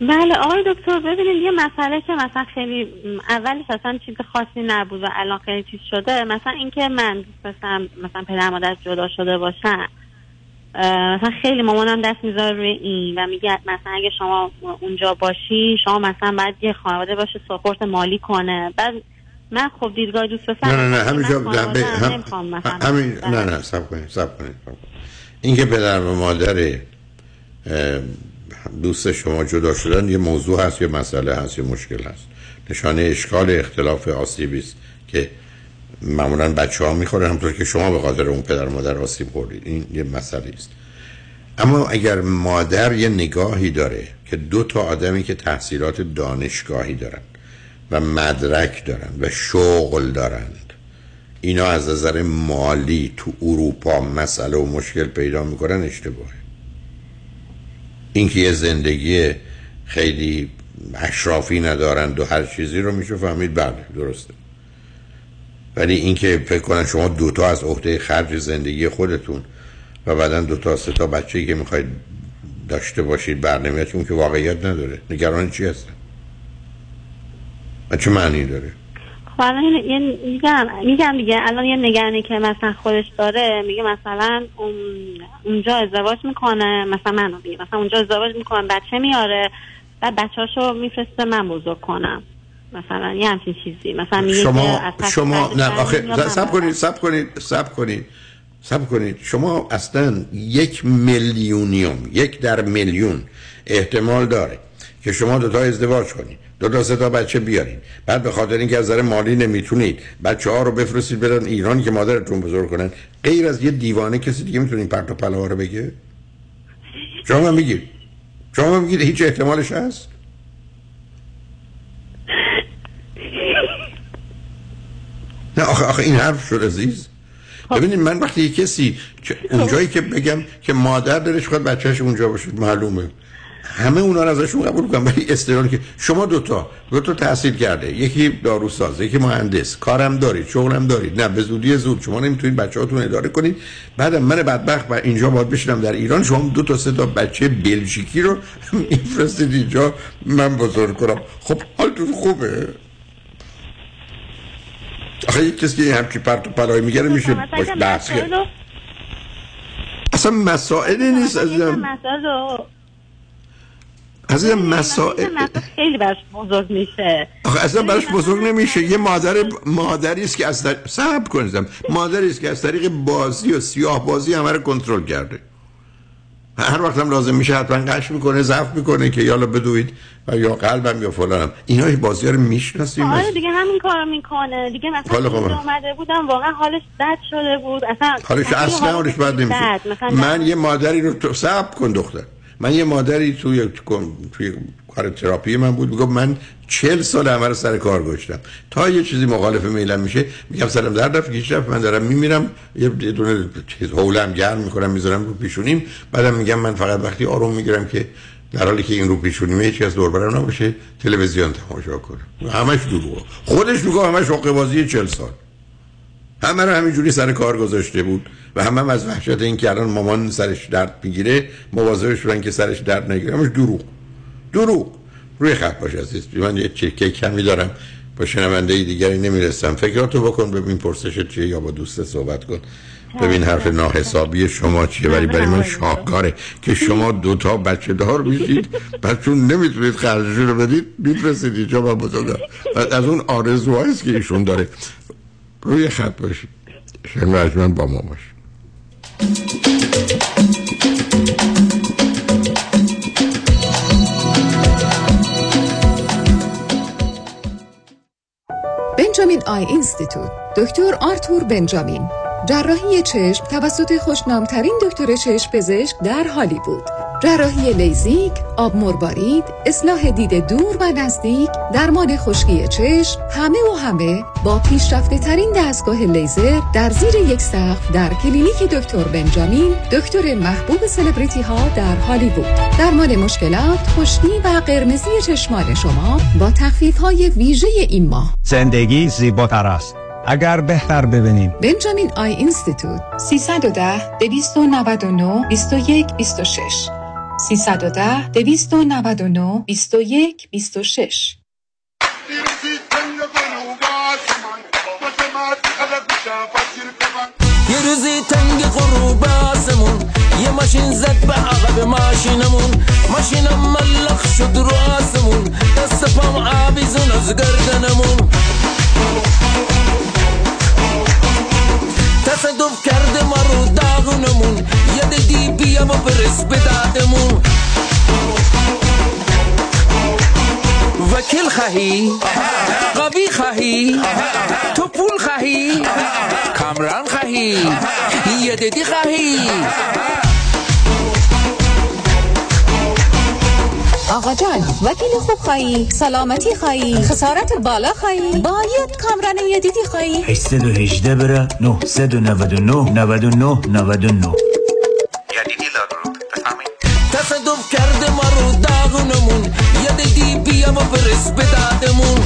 بله آقای دکتر ببینید یه مسئله که مثلا خیلی اولی اصلا چیز خاصی نبود و الان خیلی چیز شده مثلا اینکه من مثلا مثلا پدر مادر جدا شده باشن. مثلا خیلی مامانم دست می‌ذاره روی این و میگه مثلا اگه شما اونجا باشی شما مثلا باید یه خانواده باشه سپورت مالی کنه. بعد من خب دیدگاه دوست پسر نه نه نه همین همین نه نه سب کنید سب کنید این که پدر و مادر دوست شما جدا شدن یه موضوع هست یه مسئله هست یه مشکل هست. نشانه اشکال اختلاف آسیبی است که معمولا بچه ها می‌خورن همطور که شما به خاطر اون پدر و مادر آسیب خوردید. این یه مسئله است. اما اگر مادر یه نگاهی داره که دو تا آدمی که تحصیلات دانشگاهی دارن و مدرک دارن و شغل دارند. اینا از نظر مالی تو اروپا مسئله و مشکل پیدا می‌کنن اشتباهه. اینکه یه زندگی خیلی اشرافی ندارند و هر چیزی رو میشه فهمید بله درسته. ولی اینکه فکر کنن شما دوتا از عهده خرج زندگی خودتون و بعدا دوتا سه تا بچه که می‌خواید داشته باشید برنمیاد اون که واقعیت نداره. نگران چی هستن؟ و چه معنی داره؟ خب الان میگم میگم دیگه الان یه نگرانی که مثلا خودش داره میگه مثلا اونجا ازدواج می‌کنه مثلا منو بگه مثلا اونجا ازدواج می‌کنه بچه میاره و بچه‌اشو میفرسته من بزرگ کنم. مثلا یه همچین چیزی. مثلا میگه شما شما نه آخه سب کنید سب کنید سب کنید سب کنید. شما اصلا یک میلیونیوم یک در میلیون احتمال داره که شما دو تا ازدواج کنید. دو تا سه تا بچه بیارین. بعد به خاطر اینکه از نظر مالی نمی‌تونید بچه ها رو بفرستید برن ایران که مادرتون بزرگ کنن. غیر از یه دیوانه کسی دیگه می‌تونین پرت و پلا رو بگه؟ شما میگید. شما میگید هیچ احتمالش هست؟ نه آخه, آخه این حرف شد عزیز. ببینید من وقتی یه کسی اونجایی که بگم که مادر دلش خواهد بچهش اونجا باشه معلومه. همه اونا رو ازشون قبول کنم ولی استدلال که شما دوتا دوتا تحصیل کرده. یکی داروساز یکی مهندس. کارم دارید شغلم دارید. نه به زودی زود. شما نمی‌تونید بچه‌هاتون اداره کنید. بعدم من بدبخت و اینجا باید بشینم در ایران. شما دو تا سه تا بچه بلژیکی رو میفرستید اینجا. من بزرگ کنم. خب حالتون خوبه؟ آخه یک کسی که همچی پرت و پلای میگره میشه باش بحث کرد. اصلا مسائل نیست عزیزم. عزیزم مسائل خیلی براش بزرگ میشه. آخه اصلا براش بزرگ نمیشه. یه مادر مادری است که از طریق صبر کنید مادری است که از طریق بازی و سیاه بازی همه رو کنترل کرده. هر وقت هم لازم میشه حتما قش می‌کنه ضعف می‌کنه که یالا بدوید و یا قلبم یا فلانم اینا بازی ها رو می‌شناسیم. آره دیگه همین کارو می‌کنه. دیگه مثلا اومده بودم واقعا حالش بد شده بود. اصلا حالش اصلا حالش بد نمیشه من یه مادری رو تو صبر کن دختر. من یه مادری توی توی کار تراپی من بود. میگم من چل سال همه رو سر کار گشتم تا یه چیزی مخالف میلم میشه میگم سرم در رفت گیش رفت من دارم میمیرم. یه دونه چیز حولم گرم می‌کنم می‌ذارم رو پیشونیم. بعدم میگم من فقط وقتی آروم می‌گیرم که در حالی که این رو پیشونیمه هیچ از دور برم نباشه تلویزیون تماشا کنم همش دروغ خودش میگه همش حقه بازی 40 سال. همه رو همینجوری سر کار گذاشته بود و همه هم از وحشت این که الان مامان سرش درد می‌گیره مواظبش شدن که سرش درد نگیره. همش دروغ. دروغ. روی خط باش عزیز. من یه چرکه کمی دارم. با شنونده دیگری نمی‌رسم. فکراتو بکن ببین پرسش چیه یا با دوست صحبت کن. ببین حرف ناحسابی شما چیه. ولی برای من شاهکاره که شما دوتا بچه دار میشید. بعد چون نمی‌تونید خرجشون رو بدید. میفرستید اینجا با بزرگم. از اون آرزوهاییست که ایشون داره. روی خط باشید شنگ با ما باش. بنجامین آی اینستیتوت. دکتر آرتور بنجامین. جراحی چشم توسط خوشنامترین دکتر چشم پزشک در هالیوود جراحی لیزیک، آب مروارید، اصلاح دید دور و نزدیک، درمان خشکی چشم، همه و همه با پیشرفته ترین دستگاه لیزر در زیر یک سقف در کلینیک دکتر بنجامین، دکتر محبوب سلبریتی ها در هالیوود. درمان مشکلات خشکی و قرمزی چشمان شما با تخفیف های ویژه این ماه. زندگی زیباتر است. اگر بهتر ببینیم بنجامین آی اینستیتوت 310 299 21 26 310 299 21 26 یه روزی تنگ غروب آسمون یه ماشین زد به عقب ماشینمون. ماشینم ملخ شد رو آسمون دست پام آویزون از گردنمون. تصدف کرده ما رو داغونمون. یاد دی بیا و برس به دادمون. وکیل خواهی؟ قوی خواهی؟ تو پول خواهی؟ کامران خواهی؟ یه دیدی خواهی؟ آقا جان وکیل خوب خواهی؟ سلامتی خواهی؟ خسارت بالا خواهی؟ باید کامران یدیدی خواهی؟ 818 بره 999 99 99 یدیدی لارو تصدف کرده ما رو داغونمون. یدیدی بیا و برس به دادمون.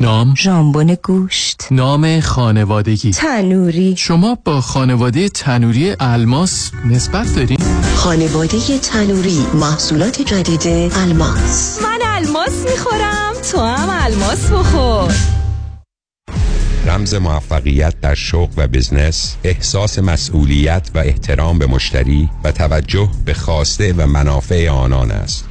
نام؟ ژامبون گوشت. نام خانوادگی؟ تنوری. شما با خانواده تنوری الماس نسبت دارین؟ خانواده تنوری محصولات جدید الماس. من الماس می‌خورم تو هم الماس بخور. رمز موفقیت در شغل و بزنس احساس مسئولیت و احترام به مشتری و توجه به خواسته و منافع آنان است.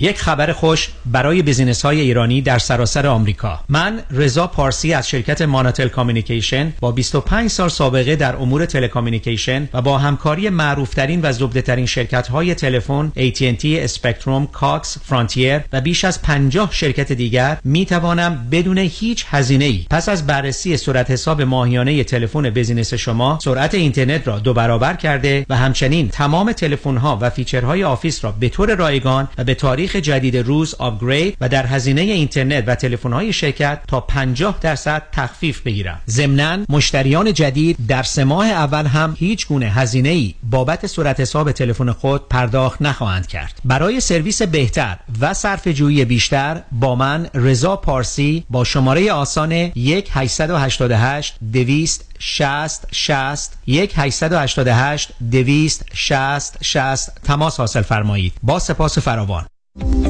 یک خبر خوش برای business های ایرانی در سراسر آمریکا. من رضا پارسی از شرکت ماناتل communication با 25 سال سابقه در امور telecommunication و با همکاری معروفترین و زبدهترین شرکت های تلفن AT&T Spectrum Cox Frontier و بیش از 50 شرکت دیگر می توانم بدون هیچ هزینه ای پس از بررسی صورت حساب ماهیانه تلفن business شما سرعت اینترنت را دو برابر کرده و همچنین تمام تلفن ها و feature های office را به طور رایگان و به تاریخ جدید روز upgrade و در هزینه اینترنت و تلفن های شرکت تا 50 درصد تخفیف بگیرم. ضمناً مشتریان جدید در سه ماه اول هم هیچ گونه هزینه ای بابت صورت حساب تلفن خود پرداخت نخواهند کرد. برای سرویس بهتر و صرفه جویی بیشتر با من رضا پارسی با شماره آسان 1 888 200 60 60 1 888 200 60 60 تماس حاصل فرمایید. با سپاس فراوان.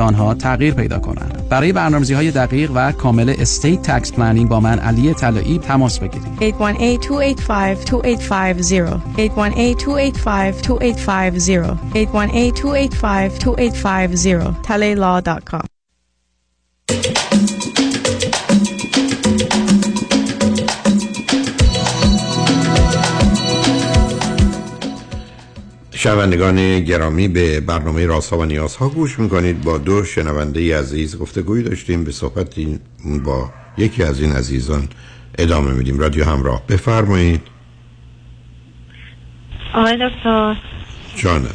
آنها تغییر پیدا کنند. برای برنامه‌ریزی های دقیق و کامل estate tax planning با من علی طلایی تماس بگیرید. 818-285-2850 818-285-2850 818-285-2850 talaylaw.com شنوندگان گرامی به برنامه راسا و نیازها گوش می‌کنید. با دو شنونده عزیز گفتگوی داشتیم. به صحبت با یکی از این عزیزان ادامه میدیم. رادیو همراه بفرمایید. آقای دکتر. جانم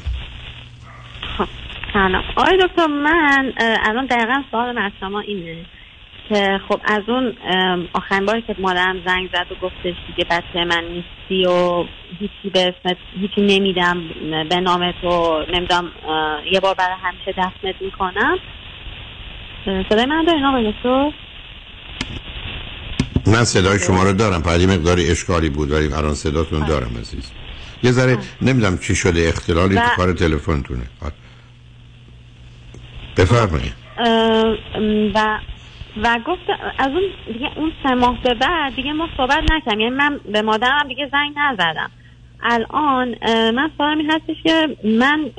خب سلام. آقای دکتر من الان دقیقا سوال از شما اینه. که خب از اون آخرین باری که مادرم زنگ زد و گفتش دیگه بچه من نیستی و هیچی به اسمت هیچی نمیدم به نام تو نمی‌دونم اه، یه بار برای همیشه دفنت می‌کنم. صدای من دارین آقای دکتر؟ من صدای شما رو دارم فقط یه مقداری اشکالی بود ولی الان صداتون دارم عزیز. یه ذره نمی‌دونم چی شده اختلالی و- تو کار تلفنتونه. بفرمایید. و و گفت از اون دیگه اون سه ماه به بعد دیگه ما صحبت نکردیم. یعنی من به مادرم دیگه زنگ نزدم. الان من سوالم این هستش که من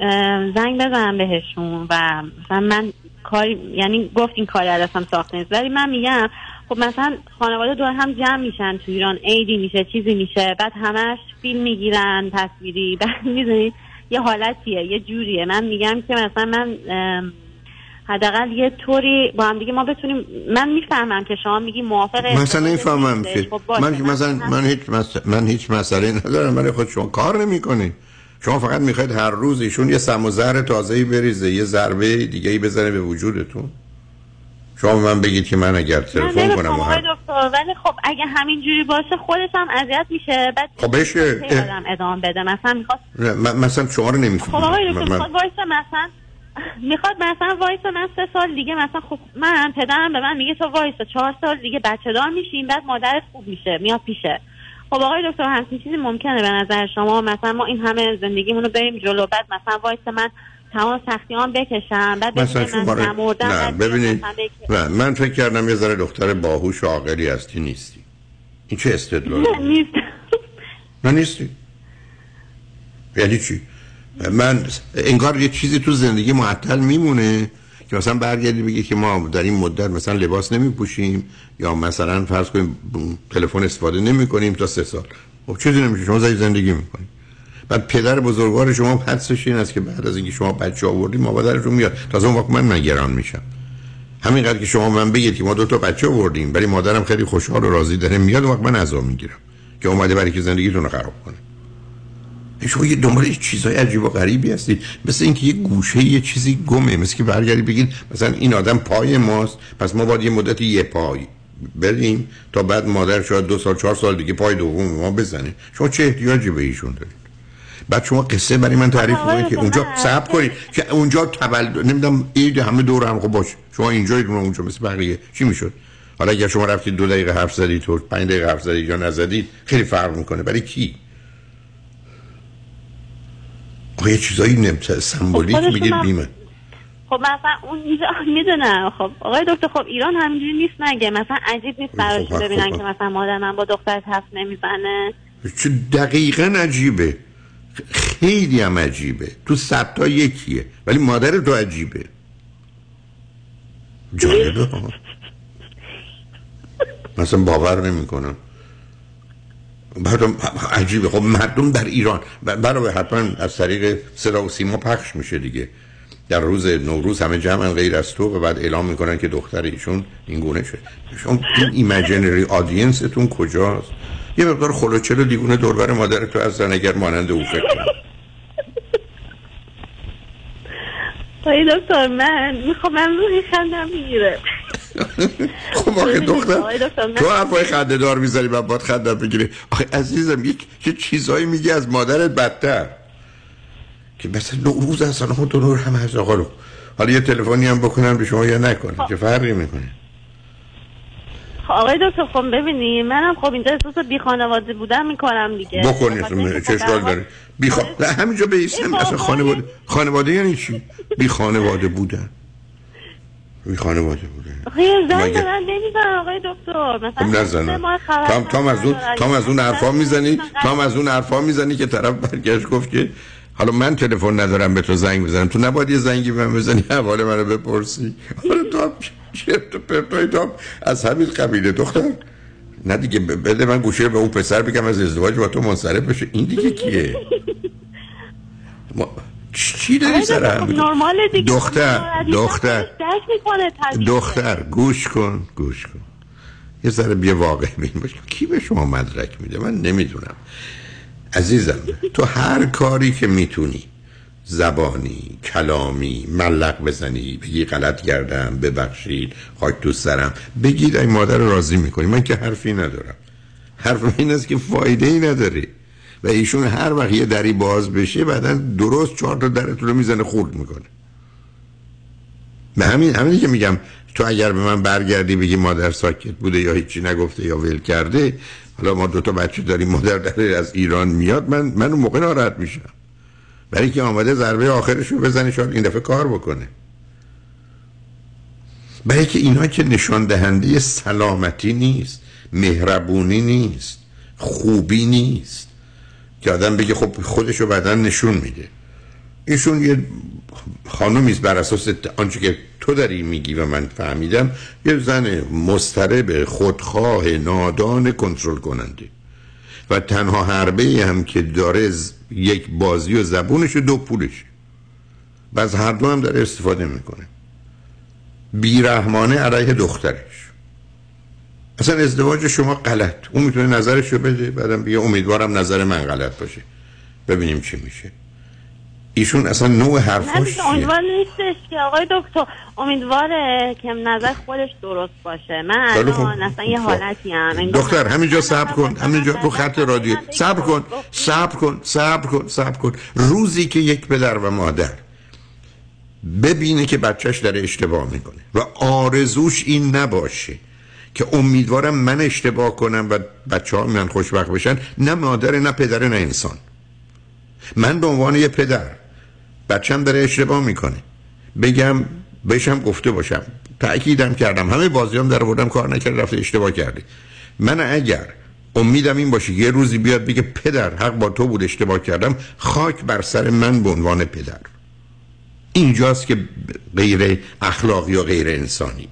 زنگ بزنم بهشون و مثلا من کاری یعنی گفت این کاری دستم ساخته نیست. ولی من میگم خب مثلا خانواده دور هم جمع میشن تو ایران. عیدی میشه چیزی میشه. بعد همش فیلم می‌گیرن تصویری. بعد می‌دونید یه حالتیه یه جوریه. من میگم که مثلا من حداقل یه طوری با هم دیگه ما بتونیم من می‌فهمم که شما میگی موافق مثلا نمی‌فهمم نیستش. که خب من مثلا من هیچ. من هیچ مسئله ندارم ولی خود شما کار نمی‌کنید شما فقط می‌خواید هر روز ایشون یه سم و زهر تازه‌ای بریزه یه ضربه دیگه ای بزنه به وجودتون شما من بگید که من اگر من تلفن کنم آقای. دکتر ولی خب اگه همین جوری باشه خودش هم اذیت میشه بعد خب بشه. ادامه بده مثلا من- مثلا شما رو خب نمی‌فهمم آقای دکتر من- مثلا می‌خواد مثلا وایس من سه سال دیگه مثلا خب من پدرم به من میگه تو وایس چهار سال دیگه بچه دار میشیم بعد مادرت خوب میشه میاد پیشه. خب آقای دکتر همچین چیزی ممکنه به نظر شما؟ مثلا ما این همه زندگیمون رو بریم جلو بعد مثلا وایس من تمام سختیان بکشم بعد مثلا من. نمردم نه بعد ببینید نه من فکر کردم یه ذره دختر باهوش و عاقلی هستی نیستی. این چه استدلالی؟ نه، نیست نه نیستی. یعنی چی؟ من انگار یه چیزی تو زندگی معطل میمونه که مثلا برگردی بگی که ما در این مدت مثلا لباس نمی پوشیم یا مثلا فرض کنیم تلفن استفاده نمی کنیم تا سه سال. خب چیزی نمیشه؟ شما زندگی می‌کنید بعد پدر بزرگوار شما حدسش این است که بعد از اینکه شما بچه آوردید مادرشون میاد. تازه اون وقت من نگران میشم. همینقدر که شما من بگید که ما دو تا بچه آوردیم ولی مادرم خیلی خوشحال و راضی داره میاد اون وقت من عزا می‌گیرم که اومده برای که زندگیتون رو خراب کنه. شما یه دنبال چیزای عجیب و غریبی هستید. مثل اینکه یه گوشه یه چیزی گمه. مثل که برگردی بگید مثلا این آدم پای ماست. پس ما باید یه مدت یه پای بریم تا بعد مادر شاید دو سال چهار سال دیگه پای دوم ما بزنه. شما چه احتیاجی به ایشون دارید؟ بعد شما قصه برای من تعریف کنید که اونجا صبر کنید که اونجا تولد نمی‌دونم عید همه دور هم خب باش شما اینجا اون اونجا مثل بقیه. چی می‌شد؟ حالا اگر شما رفتید دو دقیقه حرف زدید تو پنج دقیقه حرف زدید یا نزدید خیلی فرق می‌کنه. برای کی؟ آخه یه چیزایی نمت سمبولیک میگید بیمه. خب مثلا اون اینجا می‌دونم. خب آقای دکتر خب ایران همینجوری نیست مگه؟ مثلا عجیب نیست براش خب، ببینن خب. که مثلا مادر من با دختر حرف نمی‌زنه؟ چه دقیقا عجیبه. خیلی هم عجیبه. تو صد تا یکیه. ولی مادر تو عجیبه. جالبه. مثلا باور نمی‌کنم. بعدم عجیبه. خب مردم در ایران برای حتما از طریق صدا و سیما پخش میشه دیگه. در روز نوروز همه جمع غیر از تو و بعد اعلام می‌کنن که دختر ایشون این گونه شد. شما این ایمجینری آدینستون کجاست؟ یه مقدار خلوچل و دیگونه دوربر مادر تو از اگر مانند او فکر کنی. آقای دکتر من می‌خوام من روحی خندم می‌گیره. خب آخه دختر من تو حرفای خنده دار می‌زنی و باید خنده بگیری آخه عزیزم یک یه چیزایی میگی از مادرت بدتر. که مثلا نوروز اصلا خود تو نور هم از آقا رو حالا یه تلفنی هم بکنم به شما یا نکنم که فرقی می‌کنه. خب آقای دکتر خب ببینی منم خب اینجا احساس بی خانواده بودن می‌کنم دیگه. بکنی بخاطر اینکه چه خب اشکال داره؟ بی. نه همینجا بیستم اصلا خانواده خانواده یعنی چی؟ بی خانواده بودن. بی خانواده بودن. یه زنگ مگه- من آقای دکتر. خب مثلا ماه خبر تام تام از اون. تام از اون حرفا می‌زنی؟ تام از اون حرفا می‌زنی که طرف برگشت گفت که حالا من تلفن ندارم به تو زنگ بزنم. تو نباید یه زنگی به من بزنی حوال منو بپرسی. حالا تو چرت و پرتای تو از همین قبیله. دختر نه دیگه بده من گوشه به اون پسر بگم از ازدواج با تو منصرف بشه. این دیگه کیه؟ ما... چی داری آقای سر خب دیگه دختر دختر. دختر گوش کن گوش کن. یه ذره بیا واقع بین باش. کی به شما مدرک میده؟ من نمی‌دونم. عزیزم تو هر کاری که می‌تونی زبانی کلامی ملق بزنی بگی غلط کردم ببخشید خاک تو سرم. بگید این مادر راضی می‌کنی. من که حرفی ندارم. حرف این است که فایده ای نداره. و ایشون هر وقت یه دری باز بشه بعدا درست چهار تا درتون رو می‌زنه خورد می‌کنه. به همین همینی که میگم تو اگر به من برگردی بگی مادر ساکت بوده یا هیچی نگفته یا ول کرده حالا ما دو تا بچه داریم مادر داره از ایران میاد من من اون موقع ناراحت میشم. برای که آماده ضربه آخرش رو بزنه شاید این دفعه کار بکنه. برای که اینا که نشان دهنده سلامتی نیست مهربونی نیست خوبی نیست. که آدم بگه خب خودش رو بعدا نشون میده. ایشون یه خانومیست بر اساس آنچه که تو داری میگی و من فهمیدم یه زن مسترب خودخواه نادان کنترل کننده. و تنها حربه هم که داره یک بازی و زبونش و دو پولش. و از هر دو هم داره استفاده می‌کنه. بیرحمانه علیه دخترش. اصلا ازدواج شما غلط. اون می‌تونه نظرش رو بده بعدم بگه امیدوارم نظر من غلط باشه. ببینیم چی میشه. ایشون اصلا نوع حرفاش نه چیه؟ امیدوار نیستش که آقای دکتر. امیدواره که نظر خودش درست باشه. من. الان اصلا یه خب. حالتی هم. دختر همینجا صبر کن. همینجا رو خط رادیو. صبر کن. صبر کن. صبر کن. صبر کن. روزی که یک پدر و مادر ببینه که بچهش داره اشتباه می‌کنه و آرزوش این نباشه. که امیدوارم من اشتباه کنم و بچه ها من خوشبخت بشن نه مادر نه پدر نه انسان. من به عنوان یه پدر بچم داره اشتباه می‌کنه. بگم بهشم گفته باشم. تأکیدم کردم. همه بازیام در بردم کار نکرد رفته اشتباه کردی من اگر امیدم این باشه یه روزی بیاد بگه پدر حق با تو بود اشتباه کردم خاک بر سر من به عنوان پدر. اینجاست که غیر اخلاقی یا غیر انسانی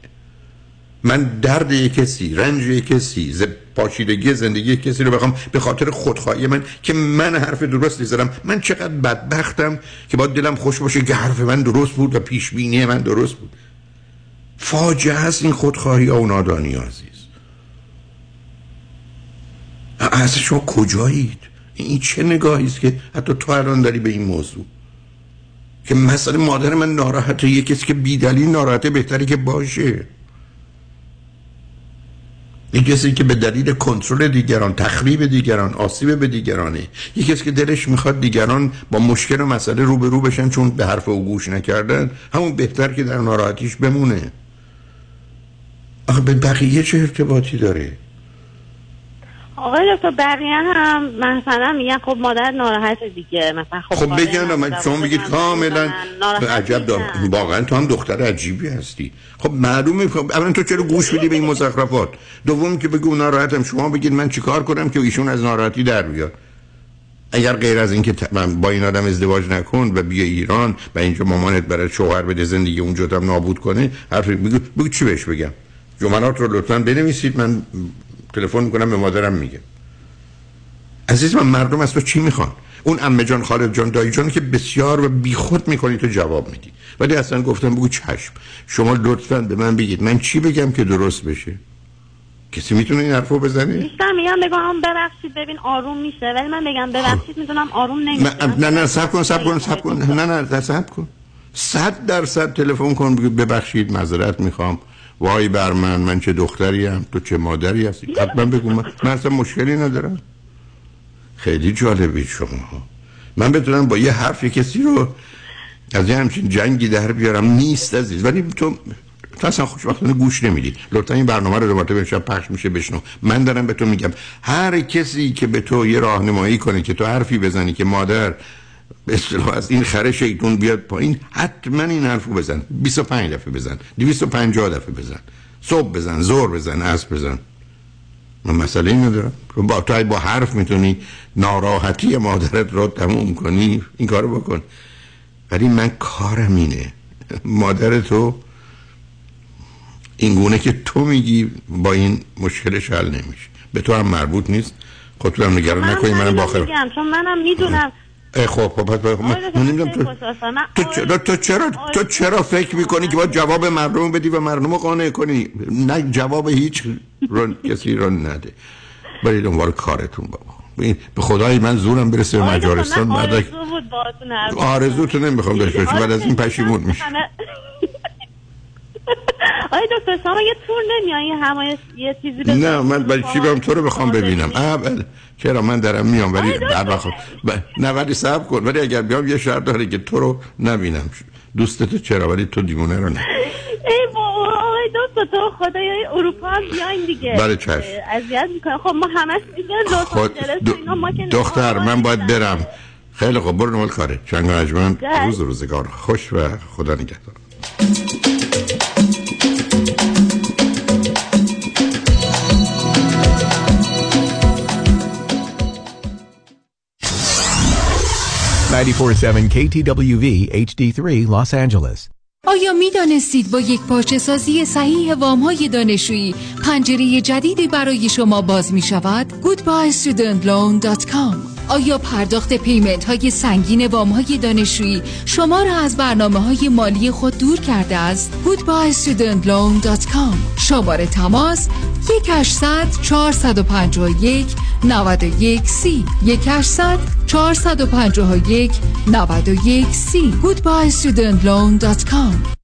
من درد یک کسی رنج یک کسی ز پاشیدگی زندگی کسی رو بخوام به خاطر خودخواهی من که من حرف درستی زدم من چقدر بدبختم که با دلم خوش باشه که حرف من درست بود و پیش بینی من درست بود. فاجعه است این خودخواهی و نادانی عزیز. از شما کجایید؟ این چه نگاهی است که حتی تو الان داری به این موضوع؟ که مسئله مادر من ناراحته یه کسی که بیدلیل ناراحته بهتری که باشه. یک کسی که به دلیل کنترل دیگران تخریب دیگران آسیب به دیگرانه یک کسی که دلش می‌خواد دیگران با مشکل و مسئله روبرو بشن چون به حرف او گوش نکردن همون بهتر که در ناراحتیش بمونه. آخه به بقیه چه ارتباطی داره؟ آقای دکتر بقیه هم مثلا میگن خب مادر ناراحت دیگه. مثلا خب, خب بگن من شما میگید کاملا عجب. واقعا تو هم دختر عجیبی هستی. خب معلومه خب اولا تو چرا گوش میدی به این مزخرفات؟ دوم که بگو ناراحتم شما بگید من چیکار کنم که ایشون از ناراحتی در بیاد؟ اگر غیر از اینکه من با این آدم ازدواج نکن و بیا ایران و اینجا مامانت برای شوهر بده زندگی اونجا هم نابود کنه حرف بگو بگو چی بهش بگم؟ جملات رو لطفا بنویسید. من تلفن می‌کنم به مادرم میگم عزیز من مردم از تو چی می‌خوان؟ اون امه جان خالد جان دایی جان که بسیار و بیخود می‌کنی تو جواب میدی. ولی اصلا گفتم بگو چشم. شما لطفا به من بگید. من چی بگم که درست بشه؟ کسی می‌تونه این حرفو بزنه؟ بیشتر میگم بگم ببخشید ببین آروم میشه. ولی من بگم ببخشید می‌دونم آروم نمیشه. نه نه سب کن سب کن سب کن. نه نه نه سب کن. صد درصد تلفن کن بگو ببخشید معذرت می‌خوام. وای بر من من چه دختری هم تو چه مادری هستی؟ حتما بگو من, من اصلا مشکلی ندارم. خیلی جالبی شما. من بتونم با یه حرف یه کسی رو از یه همچین جنگی در بیارم. نیست عزیز ولی تو تو اصلا خوشبختانه گوش نمیدی. لطفا این برنامه رو دوباره به شب پخش میشه بشنو. من دارم به تو میگم هر کسی که به تو یه راهنمایی کنه که تو حرفی بزنی که مادر به اصطلاح از این خره شیطون بیاد پایین حتما این حرفو بزن. 25 دفعه بزن. 250 دفعه بزن. صبح بزن زور بزن عصر بزن. من مسئله این ندارم با تو با حرف می‌تونی ناراحتی مادرت رو تموم کنی این کارو بکن. ولی من کارم اینه. مادر تو این گونه که تو میگی با این مشکلش حل نمیشه. به تو هم مربوط نیست. خودت هم نگران نکنی منم باخر میگم چون منم می‌دونم خب خب من, نمی‌دونم تو چرا تو چرا تو چرا فکر می‌کنی که باید جواب مردم بدی و مردم رو قانع کنی؟ نه جواب هیچ رو کسی رو نده. برای دنبال کارتون بابا. به خدای من زورم برسه به مجارستان بعد آرزو بود باهاتون آرزو تو نمی‌خوام داشته باشی بعد از این پشیمون میشه آقای دکتر شما یه تور نمیان یه همه یه چیزی؟ نه من برای چی بیام تو رو بخوام ببینم. اه بله. چرا؟ من دارم میام ولی بعد وقت ب- نه ولی صبر کن. ولی اگر بیام یه شرط داره که تو رو نبینم. دوست تو چرا؟ ولی تو دیوونه رو نه. ای بابا دکتر تو خدای اروپا هم بیاین دیگه. بله، چشم. اذیت می‌کنه خب ما همش میگن لس خود آنجلس ما که دختر من باید برم. خیلی خوب برو نمال کاره چنگ عجمن ده. روز روزگار. خوش و خدا نگهدار. Ninety-four-seven KTWV HD3 Los Angeles. آیا می دانستید با یک پارچه سازی صحیح وام های دانشجویی پنجره جدیدی برای شما باز می شود؟ goodbyestudentloan.com آیا پرداخت پیمنت های سنگین وام های دانشجویی شما را از برنامه های مالی خود دور کرده است؟ goodbyestudentloan.com شماره تماس 1800 451 91 سی. 1800 451 91 سی. goodbyestudentloan.com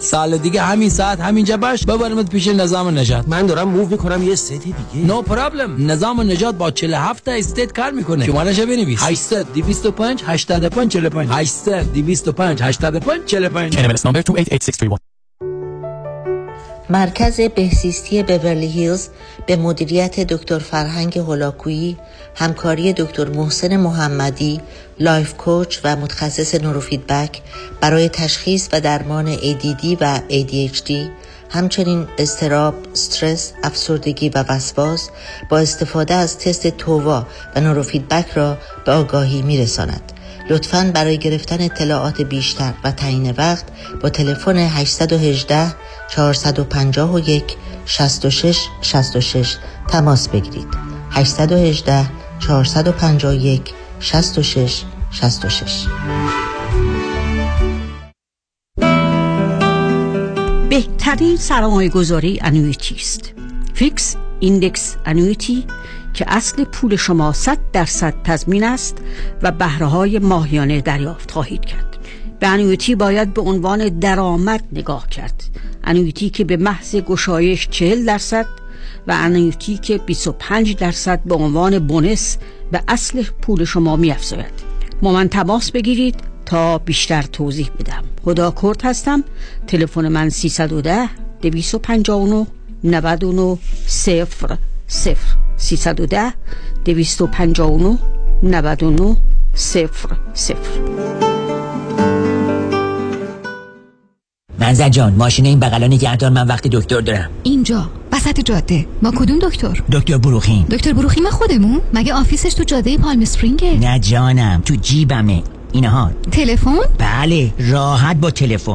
سال دیگه همین ساعت همینجا باش ببرمت پیش نظام نجات. من دارم move می‌کنم یه state دیگه. no problem نظام نجات با 47 تا state کار می‌کنه. شمارهش بنویس. 800 225 85 45 800 225 85 45 NMLS number 288631. مرکز بهزیستی بورلی هیلز به مدیریت دکتر فرهنگ هولاکویی همکاری دکتر محسن محمدی life coach و متخصص نوروفیدبک برای تشخیص و درمان ADD و ADHD همچنین اضطراب، استرس، افسردگی و وسواس با استفاده از تست TOVA و نوروفیدبک را به آگاهی می رساند. لطفاً برای گرفتن اطلاعات بیشتر و تعیین وقت با تلفن 818 451 66 66 تماس بگیرید. 818 451 66 66 بهترین سرمایه گذاری annuity است. fixed index annuity که اصل پول شما 100 درصد تضمین است و بهره های ماهیانه دریافت خواهید کرد. به annuity باید به عنوان درآمد نگاه کرد. annuity که به محض گشایش 40 درصد و انویتی که 25 درصد به عنوان بونس به اصل پول شما می افزاید با من تماس بگیرید تا بیشتر توضیح بدم. خدا کرد هستم. تلفن من 310 259 99 صفر. صفر 310 259 99 صفر صفر. منزل جان ماشین این بغلا نگهدار من وقت دکتر دارم. اینجا وسط جاده. با کدوم دکتر؟ دکتر بروخیم. دکتر بروخیم خودمون؟ مگه آفیسش تو جاده پالم اسپرینگه نه جانم تو جیبمه. اینها. تلفن؟ بله راحت با تلفن.